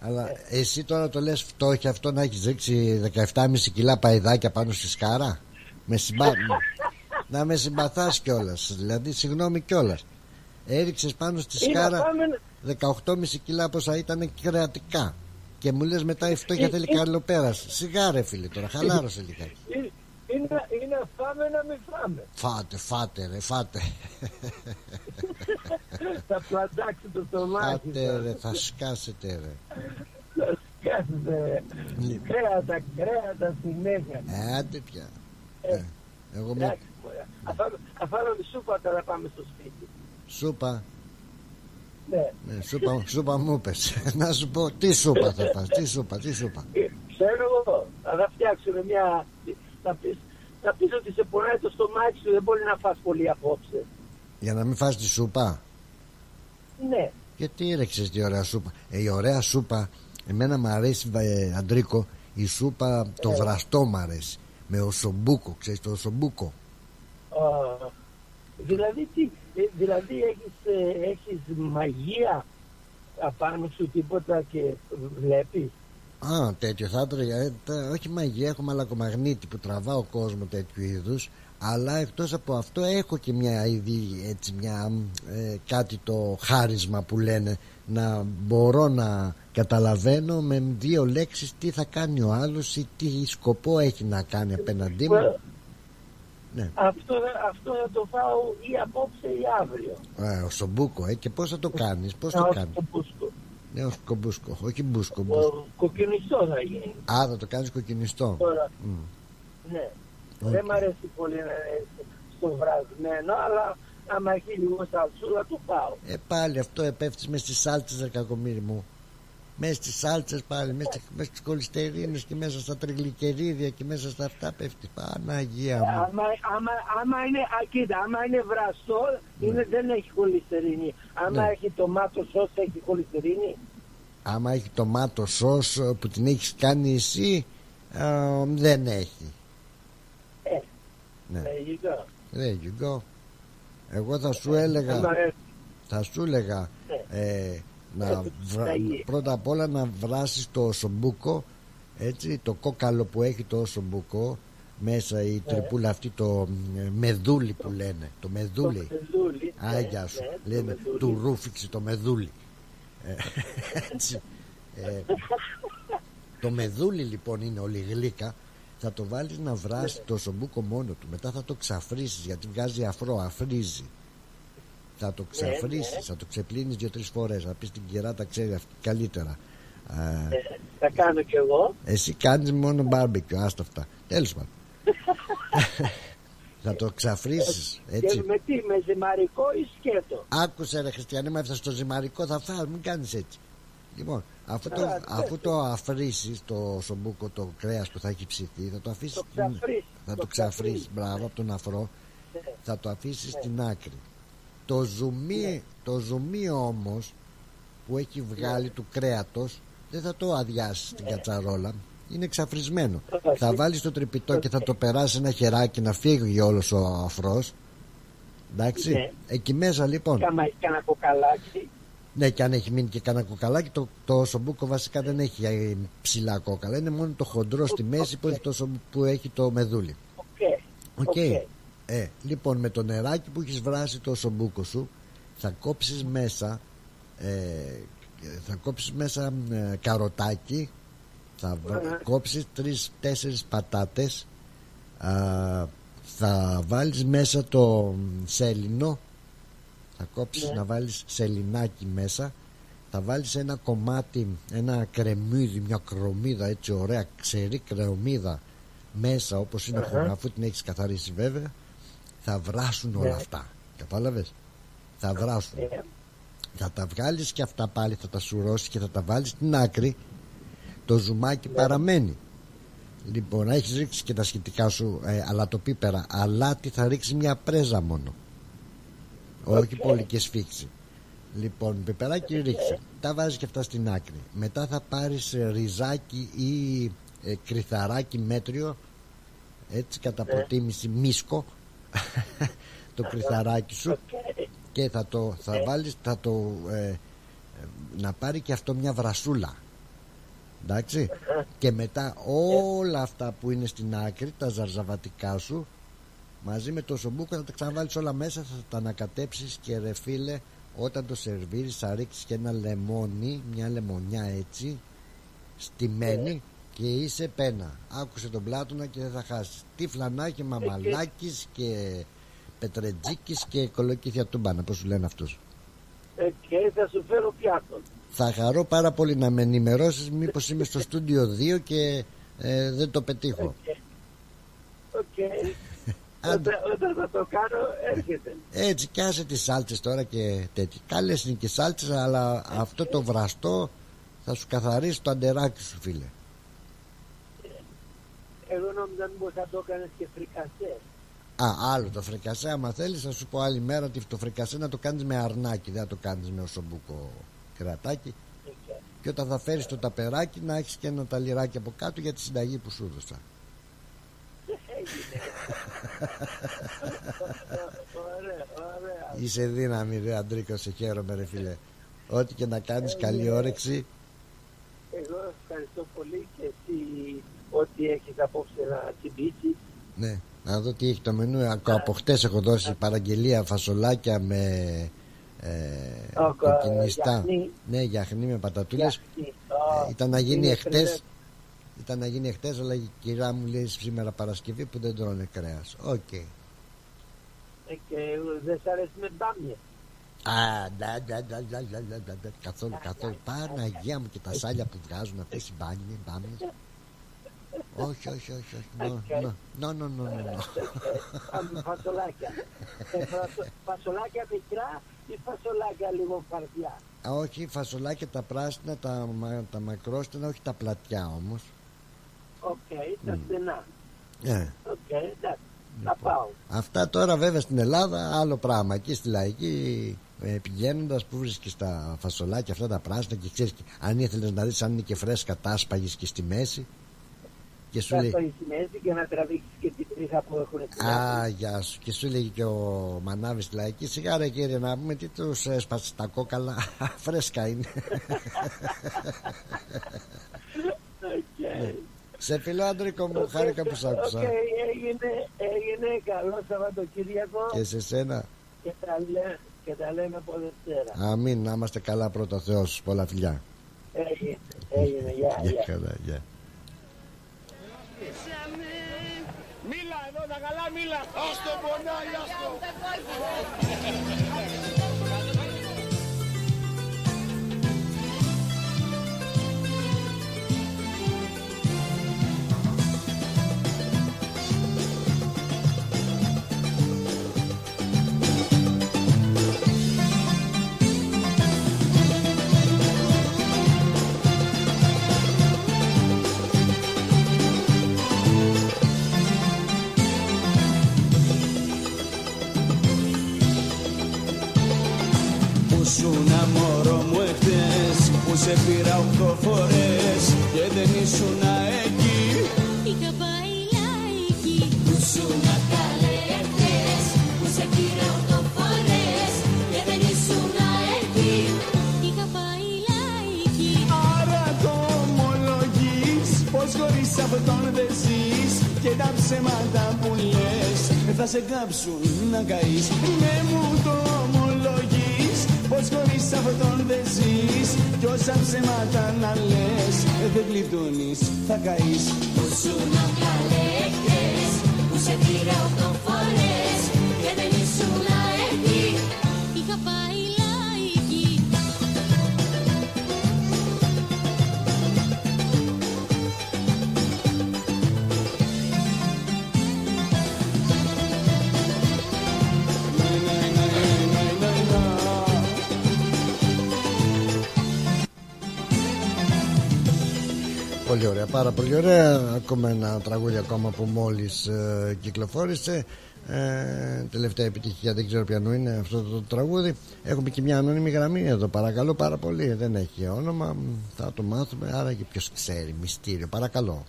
Αλλά εσύ τώρα το λες φτώχεια αυτό να έχεις ρίξει 17,5 κιλά παϊδάκια πάνω στη σκάρα. Με συμπα... να με συμπαθάς κιόλα. Δηλαδή, συγγνώμη κιόλα. Έριξες πάνω στη Είναι σκάρα πάμε- 18,5 κιλά πόσα ήταν κρεατικά. Και μου λες μετά η φτώχεια Ε, θέλει ε. καλοπέραση. Σιγά ρε φίλε τώρα, χαλάρωσε λιγάκι. Είναι, είναι, είναι να φάμε να μην φάμε. Φάτε, φάτε ρε, φάτε. Θα πλατάξει το στομάχι Φάτε σας. ρε, θα σκάσετε ρε. Θα σκάσετε. Λοιπόν. Κρέατα, κρέατα συνέχεια. Ε, άντε πια. Ε, εγώ μια Εντάξει, μωρέ. Θα φάμε- Θα φάμε σούπα τώρα πάμε στο σπίτι. σούπα. Ναι. Ναι, σούπα, σούπα μου πες. Να σου πω, τι σούπα θα φας, τι σούπα, τι σούπα. Ε, Ξέρω εγώ, θα φτιάξουν μια... Θα πεις, θα πεις ότι σε πονάει το στομάχι σου, δεν μπορεί να φας πολύ απόψε. Για να μην φας τη σούπα. Ναι. Γιατί έρεξες τη ωραία σούπα. Ε, η ωραία σούπα, εμένα μου αρέσει, ε, Αντρίκο, η σούπα το Ε. βραστό μου αρέσει. Με οσομπούκο, ξέρεις το οσομπούκο. Α, δηλαδή τι, ε, δηλαδή έχεις, ε, έχεις μαγεία απάνω σου τίποτα και βλέπεις; Α, τέτοιο θα έτρωγα. Ε, τα- όχι μαγεία, έχω μαλακομαγνήτη που τραβάω κόσμος τέτοιου είδους. Αλλά εκτός από αυτό έχω και μια ήδη έτσι μια ε, κάτι το χάρισμα που λένε να μπορώ να καταλαβαίνω με δύο λέξεις τι θα κάνει ο άλλος ή τι σκοπό έχει να κάνει απέναντί μου. Ναι. Αυτό, αυτό θα το φάω ή απόψε ή αύριο. Ε, ο Σομπούκο, ε, και πώς θα το κάνεις, πώς Α, το ο κάνεις; Σκομπούσκο. Ναι, ο Σκομπούσκο, όχι μπούσκο. μπούσκο. Ο κοκκινιστό θα γίνει. Α, θα το κάνεις κοκκινιστό. Τώρα, Μμ. ναι. Οκ. Δεν μ' αρέσει πολύ να είναι στο βρασμένο, αλλά άμα έχει λίγο σαλσούλα το πάω. Ε, πάλι αυτό επέφτεις μες στις σάλτσες ρε κακομύρι μου. Μέσα στις σάλτσες πάλι, μέσα, μέσα στις κολυστερίνες και μέσα στα τριγλικερίδια και μέσα στα αυτά πέφτει. Παναγία μου. Άμα, άμα, άμα είναι, α, κοίτα, άμα είναι βραστό, είναι, δεν έχει χολυστερίνη. Άμα Ναι. έχει τομάτο σως, έχει χολυστερίνη. Άμα έχει τομάτο σως ε, που την έχεις κάνει εσύ, ε, δεν έχει. Ε, Ναι. there you go. There you go. Εγώ θα σου έλεγα, Άμα αρέσει. θα σου έλεγα ε, να Ε, βρα- ταγί. πρώτα απ' όλα να βράσεις το osombuco έτσι, το κόκαλο που έχει το osombuco μέσα η τρυπούλα αυτή το ε, μεδούλι που λένε το μεδούλι Το μεδούλι, ναι, Άγια σου ναι, το λένε μεδούλι. του ρούφηξε το μεδούλι Ε, έτσι, ε, το μεδούλι λοιπόν είναι όλη γλύκα θα το βάλεις να βράσει το σομπούκο μόνο του μετά θα το ξαφρίσεις γιατί βγάζει αφρό, αφρίζει θα το ξαφρίσεις, ναι. θα το ξεπλύνεις δύο-τρεις φορές θα πεις την κερά τα ξέρει αυτή καλύτερα Ε, Ε, θα κάνω κι εγώ. εσύ κάνεις μόνο μπάρμπεκιο άστα αυτά τέλος πάντων θα το ξαφρίσεις έτσι Και με τι, με ζυμαρικό ή σκέτο; Άκουσε ρε Χριστιανέ, με έφτασε στο ζυμαρικό θα φας, μην κάνεις έτσι. Λοιπόν, αφού το, Καλά, αφού το αφρίσεις το σομπούκο, το κρέας που θα έχει ψηθεί, θα το αφήσεις Το στην- ξαφρίσεις, θα το το ξαφρίσεις, ξαφρίσεις. μπράβο, από τον αφρό, Ναι. θα το αφήσεις στην άκρη. Το ζουμί, το ζουμί όμως που έχει βγάλει του κρέατος δεν θα το αδειάσεις στην κατσαρόλα. Είναι εξαφρισμένο. Όχι. Θα βάλεις το τρυπητό και θα το περάσει ένα χεράκι να φύγει όλος ο αφρός. Εντάξει. Ναι. Εκεί μέσα λοιπόν. Και άμα έχει κανένα κοκαλάκι. Ναι, και αν έχει μείνει και κανένα κοκαλάκι, το, το οσομπούκο βασικά δεν έχει ε, ψηλά κόκαλα. Είναι μόνο το χοντρό στη μέση που έχει το, σο- που έχει το μεδούλι. Οκ. Οκ. Οκ. Ε, λοιπόν, με το νεράκι που έχεις βράσει το οσομπούκο σου, θα κόψεις μέσα, ε, θα κόψεις μέσα ε, καροτάκι, θα βα- Ναι. κόψεις τρεις-τέσσερις πατάτες, α, θα βάλεις μέσα το σέλινο, θα κόψεις Ναι. να βάλεις σελινάκι μέσα, θα βάλεις ένα κομμάτι, ένα κρεμμύδι, μια κρομίδα έτσι ωραία, ξερή κρεμμύδα μέσα όπως είναι Αχα. αφού την έχεις καθαρίσει βέβαια θα βράσουν όλα Ναι. αυτά κατάλαβες; Θα βράσουν Ε, θα τα βγάλεις και αυτά πάλι θα τα σουρώσεις και θα τα βάλεις στην άκρη το ζουμάκι Ναι. παραμένει λοιπόν έχεις ρίξει και τα σχετικά σου ε, αλατοπίπερα αλάτι θα ρίξεις μια πρέζα μόνο όχι πολύ και σφίξη Λοιπόν, πιπεράκι ρίξε. Τα βάζεις και αυτά στην άκρη. Μετά θα πάρεις ριζάκι ή ε, κρυθαράκι μέτριο. Έτσι κατά προτίμηση μίσκο. το κρυθαράκι σου. Και θα το θα βάλεις, θα το ε, ε, να πάρει και αυτό μια βρασούλα. Εντάξει. Και μετά όλα αυτά που είναι στην άκρη, τα ζαρζαβατικά σου, μαζί με το σομπούκο θα τα ξαναβάλεις όλα μέσα, θα τα ανακατέψεις και ρε φίλε, όταν το σερβίρεις θα ρίξεις και ένα λεμόνι, μια λεμονιά έτσι, στημένη και είσαι πένα. Άκουσε τον Πλάτωνα και δεν θα χάσεις. Τι φλανάκι, μαμαλάκης και πετρετζίκης και κολοκύθια τούμπανα, πώς σου λένε αυτούς. Ε, και θα σου φέρω πιάτο. Θα χαρώ πάρα πολύ να με ενημερώσεις μήπως είμαι στο στούντιο 2 και ε, δεν το πετύχω. Οκ. Όταν, όταν θα το κάνω έρχεται. Έτσι κι άσε τις σάλτσες τώρα και τέτοια. Καλές είναι και σάλτσες αλλά αυτό το βραστό θα σου καθαρίσει το αντεράκι σου φίλε. Εγώ νόμιζα μήπως θα το έκανες και φρικασέ. Α, άλλο το φρικασέ άμα θέλεις θα σου πω άλλη μέρα ότι το φρικασέ να το κάνεις με αρνάκι δεν θα το κάνεις με οσομπούκο κρατάκι και όταν θα φέρεις το ταπεράκι να έχεις και ένα ταλιράκι από κάτω για τη συνταγή που σου έδωσα. Ωραία, ωραία. Είσαι δύναμη ρε Αντρίκο σε χαίρομαι ρε φίλε Ό,τι και να κάνεις καλή όρεξη Εγώ ευχαριστώ πολύ και εσύ ό,τι έχεις απόψε να τσιμπήσεις. Ναι να δω τι έχει το μενού Ακό- Από χτες έχω δώσει παραγγελία φασολάκια με ε, Οκ, κοκκινιστά γιαχνί. Ναι γιαχνί με πατατούλες Γιαχνί. Ε, ήταν να γίνει είναι εχθές κρέας. Ήταν να γίνει χτες αλλά η κυρία μου λέει σήμερα Παρασκευή που δεν τρώνε κρέας. Οκ. Okay. Και δεν σ' αρέσει με μπάμια. Α, ντα, ντα, ντα, ντα, καθόλου, καθόλου. Παναγία μου και τα σάλια που βγάζουν αυτές οι μπάμια. Όχι, όχι, όχι, όχι. Ναι, ναι, ναι, no. Φασολάκια. Φασολάκια μικρά ή φασολάκια λίγο καρδιά. Όχι, φασολάκια τα πράσινα, τα, τα όχι τα πλατιά όμως. Οκ, τα στενά. Ε, Οκ, εντάξει. Θα πάω. αυτά τώρα βέβαια στην Ελλάδα άλλο πράγμα. Εκεί στη λαϊκή ε, πηγαίνοντας που βρίσκεις τα φασολάκια αυτά τα πράσινα και ξέρεις, αν ήθελες να δεις αν είναι και φρέσκα τα τα 'σπαγες και στη μέση. Και σου Θα λέει, το στη μέση και να τραβήξεις και την τρίχα που έχουν στην Α, γεια σου. Και σου λέγει και ο μανάβης στη λαϊκή. Σιγά ρε κύριε να πούμε τι τους έσπασες τα κόκαλα. Φρέσκα είναι. Ναι. Σε φιλώ Αντρίκο μου, χάρηκα που σ' άκουσα. Οκ, έγινε, έγινε καλό Σαββατοκύριακο Και σε σένα. και τα, λέ, και τα λέμε από Δευτέρα. Αμήν, να είμαστε καλά πρώτα Θεός. Πολλά φιλιά. Έγινε, έγινε, γεια, Γεια γεια. καλά, γεια. Μίλα εδώ, τα καλά μίλα. Ας το πονάει, ας το. Που σου να μωρό μου εχθές Που σε πήρα οχτώ φορές Και δεν ήσουν εκεί Είχα πάει λαϊκή Που σου να καλέ εχθές Που σε πήρα οχτώ φορές Και δεν ήσουν εκεί Είχα πάει λαϊκή Άρα το ομολογείς Πως χωρίς αυτόν δεν ζεις. Και τα ψέματα που λες Θα σε κάψουν να καείς. Ναι μου το ομολογείς Πως χωρίς αυτόν δεν ζεις. Κι όσα ψέματα να λες Δεν γλιτώνεις θα καείς. Που σου να καλέ εχθές Που σε πήρα οχτώ φορές. Και δεν ήσουν εκεί Πολύ ωραία, πάρα πολύ ωραία. Ακόμα ένα τραγούδι ακόμα που μόλις ε, κυκλοφόρησε. Ε, τελευταία επιτυχία, δεν ξέρω ποιανού είναι αυτό το τραγούδι. Έχουμε και μια ανώνυμη γραμμή εδώ, παρακαλώ πάρα πολύ. Δεν έχει όνομα, θα το μάθουμε. Άρα και ποιος ξέρει, μυστήριο. Παρακαλώ.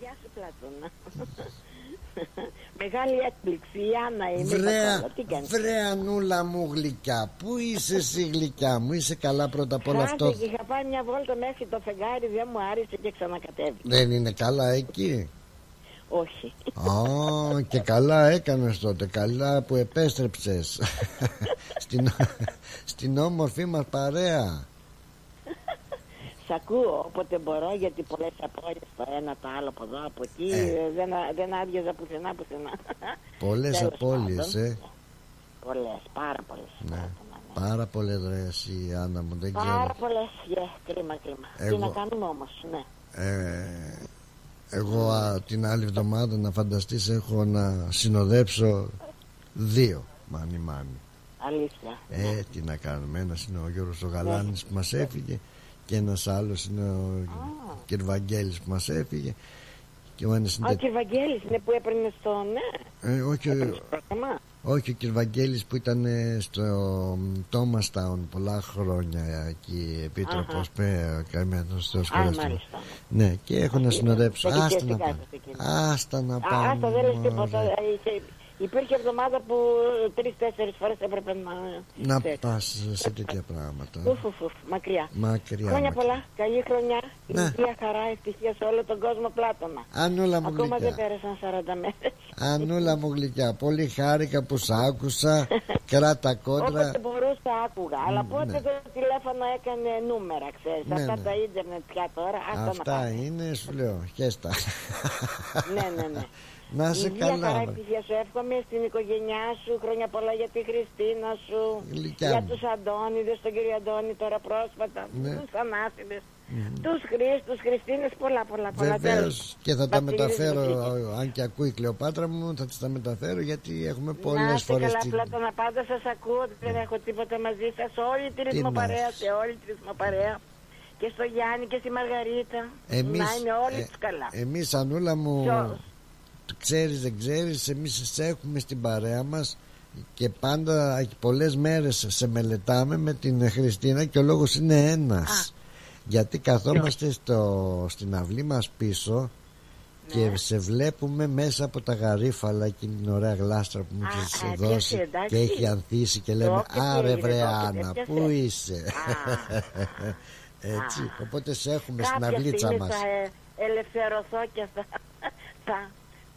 Γεια σου Πλάτωνα. Μεγάλη έκπληξη, η Άννα είναι. Βρέα, Πατώνα. Τι κάνεις; βρέα Ανούλα μου γλυκιά. Πού είσαι εσύ γλυκιά μου, είσαι καλά πρώτα απ' όλα αυτό. Χάθηκε, είχα πάει μια βόλτα μέχρι το φεγγάρι, δεν μου άρεσε και ξανακατέβη. Δεν είναι καλά εκεί; Όχι. Α, και καλά έκανες τότε Καλά που επέστρεψες στην, στην όμορφη μας παρέα Σ' ακούω όποτε μπορώ γιατί πολλές απόλυτε το ένα το άλλο από εδώ από εκεί. Ε. ε, Δεν, α- δεν άδειαζα πουθενά πουθενά. Πολλές Τέλος απώλειες πάντων. ε. Πολλές, πάρα πολλές. ναι. Πάρα πολλές ρε εσύ Άννα μου Δεν Πάρα ξέρω πολλές. κρίμα, κρίμα. Τι Εγώ- να κάνουμε όμως, ναι. ε, Εγώ α, την άλλη εβδομάδα να φανταστείς Έχω να συνοδέψω Δύο Μάνι μάνι Αλήθεια. Ε, τι να κάνουμε. Ένας είναι ο Γιώργος ο Γαλάνης που μας έφυγε και ένας άλλος είναι ο Κυρβαγγέλης που μας έφυγε. Και ο ένας Α, είναι. ο κ. Βαγγέλης είναι που έπαιρνε στο ναι. Ε, όχι, ο- Πρόγραμμα. όχι, ο Κυρβαγγέλης που ήταν ε, στο Thomas Town πολλά χρόνια εκεί επίτροπος με καημένος στο σχολείο. μάλιστα. Ναι, και έχω να συνοδέψω. Έχει Άστα και να εσύ πάμε. κάτω εκεί. Άστα να Α, πάμε. άστα δεν λες τίποτα. μωρέ. Ε, είχε- Υπήρχε εβδομάδα που τρει-τέσσερι φορές έπρεπε να. Να ξέρεις. πας σε τέτοια πράγματα. Ουφ, ουφ, ουφ, μακριά. Μακριά. Χρόνια μακριά. πολλά, καλή χρονιά, Ναι. υγεία, χαρά, ευτυχία σε όλο τον κόσμο πλάτωνα. Ανούλα μου Ακόμα γλυκιά. δεν πέρασαν 40 μέρες. Ανούλα μου γλυκιά, πολύ χάρηκα που σ' άκουσα. Κράτα κόντρα. Όποτε μπορούσα άκουγα, αλλά πότε ναι. το τηλέφωνο έκανε νούμερα, ξέρεις. Ναι, Αυτά ναι. τα ίντερνετ πια τώρα, άστα να Αυτά πάμε. είναι, σου λέω, χέστα. ναι, ναι, ναι. Να είσαι Υγεία, καλά. χαρά, ρε. ευτυχία σου εύχομαι στην οικογένειά σου, χρόνια πολλά για τη Χριστίνα σου, Γλυκιά για μου. τους Αντώνιδες, τον κύριο Αντώνη τώρα πρόσφατα, Ναι. τους Θανάσιδες, τους Χρήστους, Χριστίνες, πολλά, πολλά, πολλά. Βεβαίως τέλος. και θα τα Βασίλης μεταφέρω, Βασίλης. αν και ακούει η Κλεοπάτρα μου, θα τη τα μεταφέρω γιατί έχουμε Να πολλές είστε φορές. καλά, Πλάτωνα, πάντα σας ακούω, δεν έχω τίποτα μαζί σας, όλη τη Τι ρυθμοπαρέα, να σε όλη τη ρυθμοπαρέα. Και στο Γιάννη και στη Μαργαρίτα. Εμείς, να είναι όλοι ε, τους καλά. εμείς Ανούλα μου Ποιος; Ξέρεις δεν ξέρεις Εμείς σε έχουμε στην παρέα μας Και πάντα πολλές μέρες Σε μελετάμε με την Χριστίνα Και ο λόγος είναι ένας Γιατί καθόμαστε στο, Στην αυλή μας πίσω Ναι. Και σε βλέπουμε μέσα από τα γαρίφαλα Εκείνη την ωραία γλάστρα που μου έχεις α, και δώσει εσύ, εντάξει. Και έχει ανθίσει και λέμε Το, και τι Άρε έγινε, βρε το, και Άννα τέτοια Πού θε». είσαι; Έτσι Οπότε σε έχουμε στην Κάποια αυλίτσα στιγμή μας θα ε, ελευθερωθώ και θα, θα,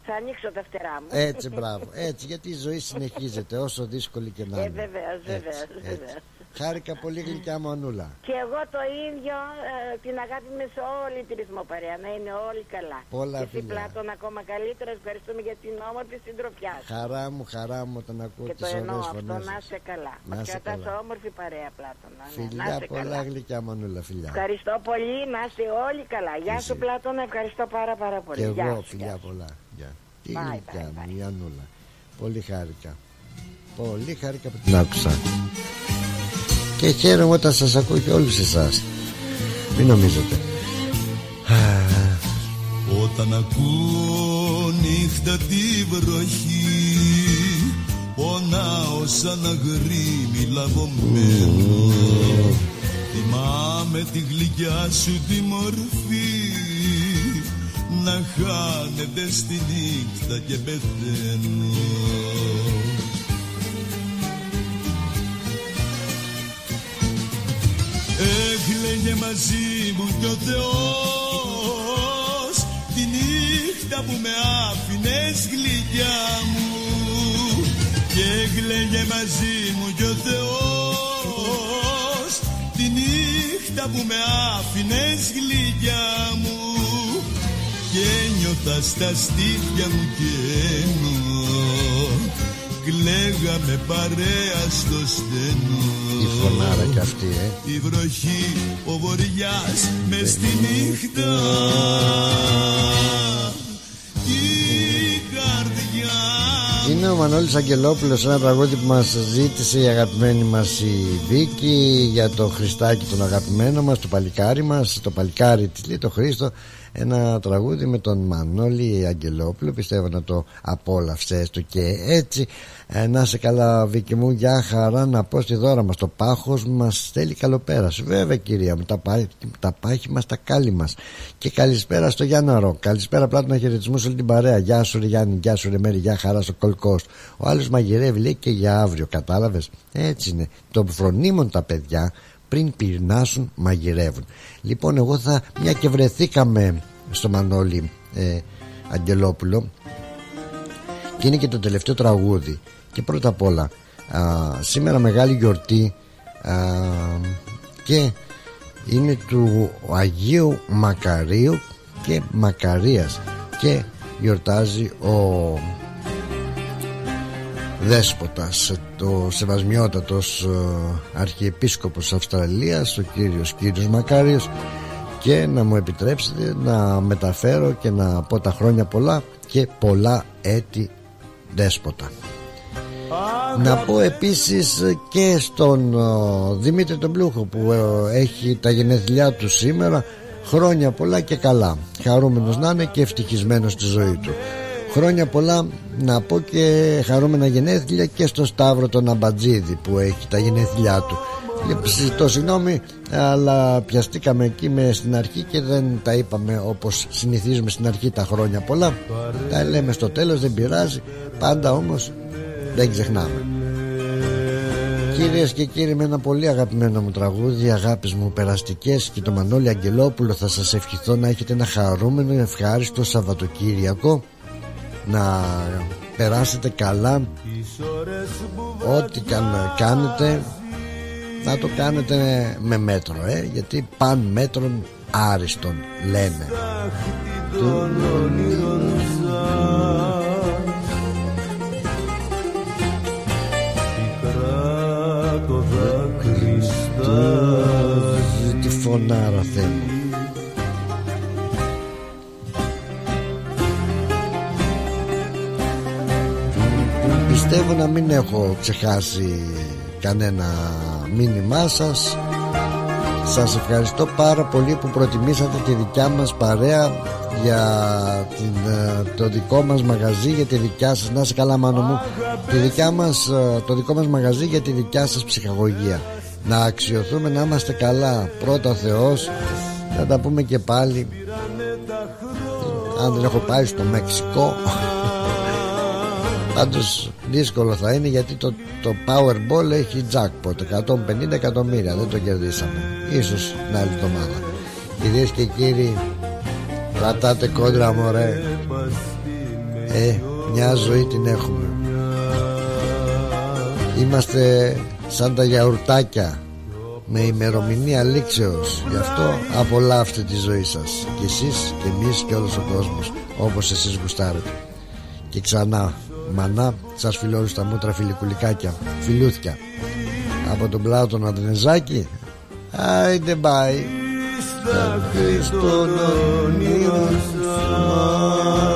θα ανοίξω τα φτερά μου. Έτσι, μπράβο. Έτσι, γιατί η ζωή συνεχίζεται όσο δύσκολη και να Ε, είναι. βεβαίως, Έτσι, βεβαίως, έτσι. βεβαίως. Χάρηκα πολύ γλυκιά μου Ανούλα. Και εγώ το ίδιο ε, την αγάπη με σε όλη τη ρυθμοπαρέα. Να είναι όλοι καλά. Πολλά και εσύ φιλιά. Πλάτων ακόμα καλύτερα. Ευχαριστούμε για την όμορφη συντροφιάς σου. Χαρά μου, χαρά μου όταν ακούω Και το τις εννοώ ωραίες αυτό φωνές να σας. είσαι καλά. Να Μας είσαι κρατάς καλά. όμορφη παρέα Πλάτωνα. Ναι, να Φιλιά είσαι πολλά καλά. γλυκιά μου Ανούλα, φιλιά. Ευχαριστώ πολύ, να είστε όλοι καλά. Γεια σου Πλάτωνα, ευχαριστώ πάρα πάρα πολύ. Και Γεια εγώ σου, φιλιά γεια σου. πολλά. Γεια. Τι Bye, γλυκιά bye, μου η Ανούλα. Πολύ χάρηκα. Πολύ χάρηκα που την άκουσα. Και χαίρομαι όταν σας ακούω και όλους εσάς. Μην νομίζετε. Όταν ακούω νύχτα τη βροχή Πονάω σαν αγρίμι λαβωμένο Θυμάμαι τη γλυκιά σου τη μορφή Να χάνεται στη νύχτα και πεθαίνω. Έκλαιγε μαζί μου κι ο Θεός Τη νύχτα που με άφηνες γλυκιά μου. Και έκλαιγε μαζί μου κι ο Θεός Τη νύχτα που με άφηνες γλυκιά μου Και νιώθα στα στήθια μου κενό Κλαίγαμε παρέα στο στενό. Η φωνάρα κι αυτή, ε. η βροχή, ο βοριάς μες στη νύχτα. Η καρδιά Είναι ο ο Μανώλης Αγγελόπουλος ένα τραγούδι που μας ζήτησε η αγαπημένη μας η Βίκη για το Χριστάκι τον αγαπημένο μας το παλικάρι μας το παλικάρι της λέει το Χρήστο ένα τραγούδι με τον Μανώλη Αγγελόπουλο. Πιστεύω να το απόλαυσες το και έτσι. Ε, να σε καλά Βίκη μου για χαρά να πω στη δώρα μας. Το πάχος μας θέλει καλοπέραση. Βέβαια κυρία μου τα, πά, τα πάχη μας τα κάλλη μας. Και καλησπέρα στο Γιάννα Ρο. Καλησπέρα πλάτο να χαιρετισμού σε όλη την παρέα. Γεια σου ρε Γιάννη γεια σου ρε Μέρη γεια χαρά στο κολκός ο άλλος μαγειρεύει λέει και για αύριο κατάλαβες. Έτσι είναι. Το φρονίμων τα παιδιά πριν πυρνάσουν μαγειρεύουν. Λοιπόν εγώ θα μια και βρεθήκαμε στο Μανώλη ε, Αγγελόπουλο και είναι και το τελευταίο τραγούδι. Και πρώτα απ' όλα α, σήμερα μεγάλη γιορτή α, και είναι του Αγίου Μακαρίου και Μακαρίας. Και γιορτάζει ο δέσποτας το σεβασμιότατος ε, αρχιεπίσκοπος Αυστραλίας ο κύριος κύριος Μακάριος. Και να μου επιτρέψετε να μεταφέρω και να πω τα χρόνια πολλά και πολλά έτη δέσποτα. Να πω επίσης και στον ε, Δημήτρη τον Πλούχο που ε, έχει τα γενέθλιά του σήμερα. Χρόνια πολλά και καλά. Χαρούμενος να είναι και ευτυχισμένος στη ζωή του Χρόνια πολλά να πω και χαρούμενα γενέθλια και στο Σταύρο τον Αμπατζίδη που έχει τα γενέθλιά του. Συζητώ συγγνώμη αλλά πιαστήκαμε εκεί με στην αρχή και δεν τα είπαμε όπως συνηθίζουμε στην αρχή τα χρόνια πολλά. Τα λέμε στο τέλος δεν πειράζει. Πάντα όμως δεν ξεχνάμε. Κυρίες και κύριοι με ένα πολύ αγαπημένο μου τραγούδι Αγάπης μου περαστικές και το Μανώλη Αγγελόπουλο θα σας ευχηθώ να έχετε ένα χαρούμενο ευχάριστο Σαββατοκύριακο να περάσετε καλά. Ό,τι κάνετε να το κάνετε με μέτρο ε, γιατί παν μέτρον άριστον λένε. Τι φωνάρα θέλω πιστεύω να μην έχω ξεχάσει κανένα μήνυμά σας. Σας ευχαριστώ πάρα πολύ που προτιμήσατε τη δικιά μας παρέα για την, ε, το δικό μας μαγαζί για τη δικιά σας να είσαι καλά μάνο μου τη δικιά μας, ε, το δικό μας μαγαζί για τη δικιά σας ψυχαγωγία. Να αξιοθούμε να είμαστε καλά. Πρώτα Θεός θα τα πούμε και πάλι. Αν δεν έχω πάει στο Μεξικό Πάντως δύσκολο θα είναι γιατί το, το Powerball έχει jackpot 150 εκατομμύρια. Δεν το κερδίσαμε. Ίσως την άλλη εβδομάδα. Κυρίες και κύριοι κρατάτε κόντρα μωρέ. Ε μια ζωή την έχουμε. Είμαστε σαν τα γιαουρτάκια με ημερομηνία λήξεως. Γι' αυτό απολαύστε τη ζωή σας. Και εσείς και εμείς και όλος ο κόσμος όπως εσείς γουστάρετε. Και ξανά Μανά σας φιλώνω στα μούτρα φιλικουλικάκια Φιλούθια. Από τον Πλάτων Αντρενεζάκη. Άιντε μπάι Στα Χριστόν Πικρά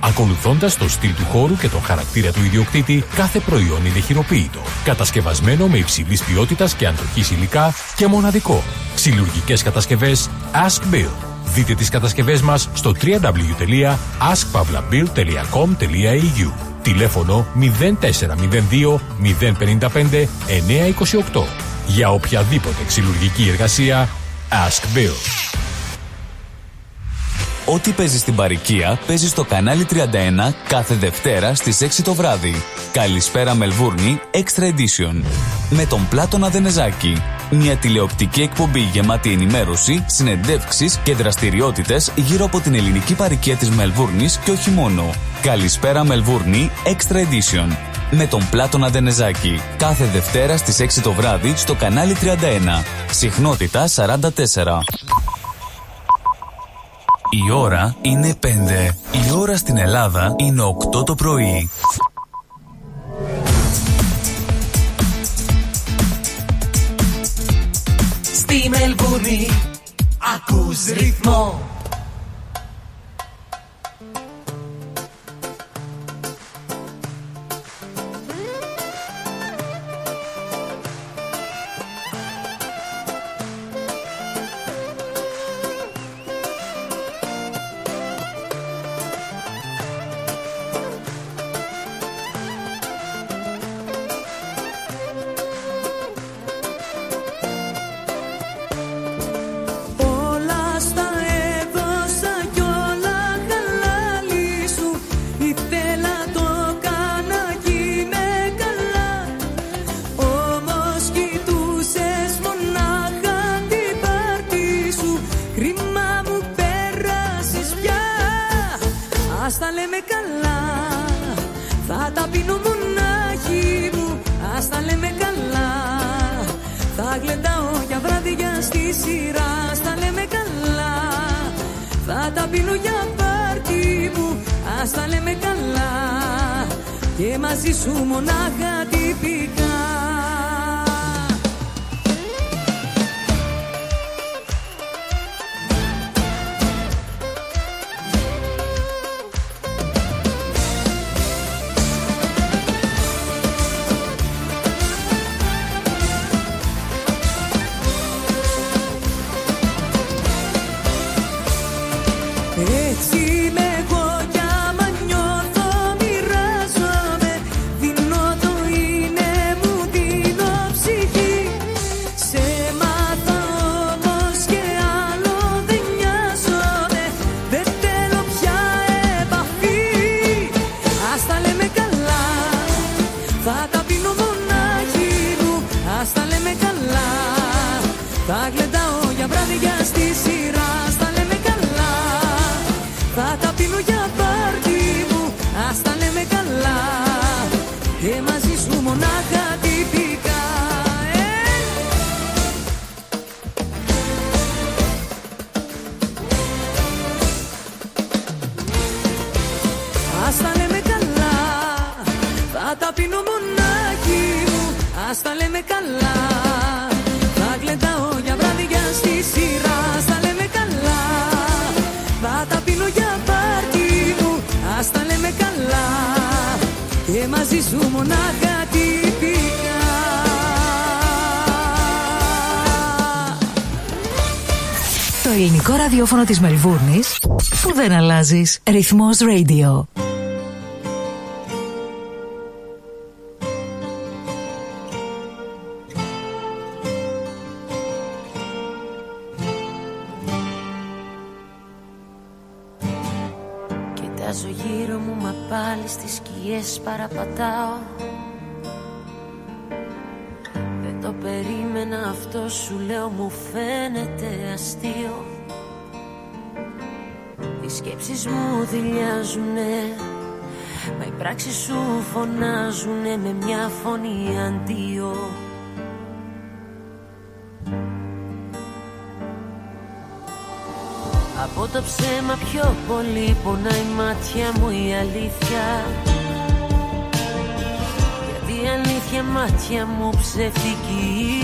Ακολουθώντας το στυλ του χώρου και τον χαρακτήρα του ιδιοκτήτη, κάθε προϊόν είναι χειροποίητο. Κατασκευασμένο με υψηλής ποιότητας και αντοχής υλικά και μοναδικό. Ξυλουργικές κατασκευές Ask Bill. Δείτε τις κατασκευές μας στο www.askpavlabill.com.au Τηλέφωνο 0402 055 928 Για οποιαδήποτε ξυλουργική εργασία Ask Bill. Ό,τι παίζεις στην παροικία παίζεις στο κανάλι 31 κάθε Δευτέρα στις 6 το βράδυ. Καλησπέρα Μελβούρνη Extra Edition. Με τον Πλάτωνα Δενεζάκη. Μια τηλεοπτική εκπομπή γεμάτη ενημέρωση, συνεντεύξεις και δραστηριότητες γύρω από την ελληνική παροικία της Μελβούρνης και όχι μόνο. Καλησπέρα Μελβούρνη Extra Edition. Με τον Πλάτωνα Δενεζάκη. Κάθε Δευτέρα στις 6 το βράδυ στο κανάλι 31. Συχνότητα 44. Η ώρα είναι 5. Η ώρα στην Ελλάδα είναι 8 το πρωί. Στη Μελβούρνη ακούς ρυθμό ραδιόφωνο της Μελβούρνης που δεν αλλάζεις. Ρυθμός Radio. Σκέψεις μου δηλιάζουνε Μα οι πράξεις σου φωνάζουνε με μια φωνή αντίο. Από το ψέμα πιο πολύ πονάει η μάτια μου η αλήθεια. Γιατί η αλήθεια μάτια μου ψεύτικη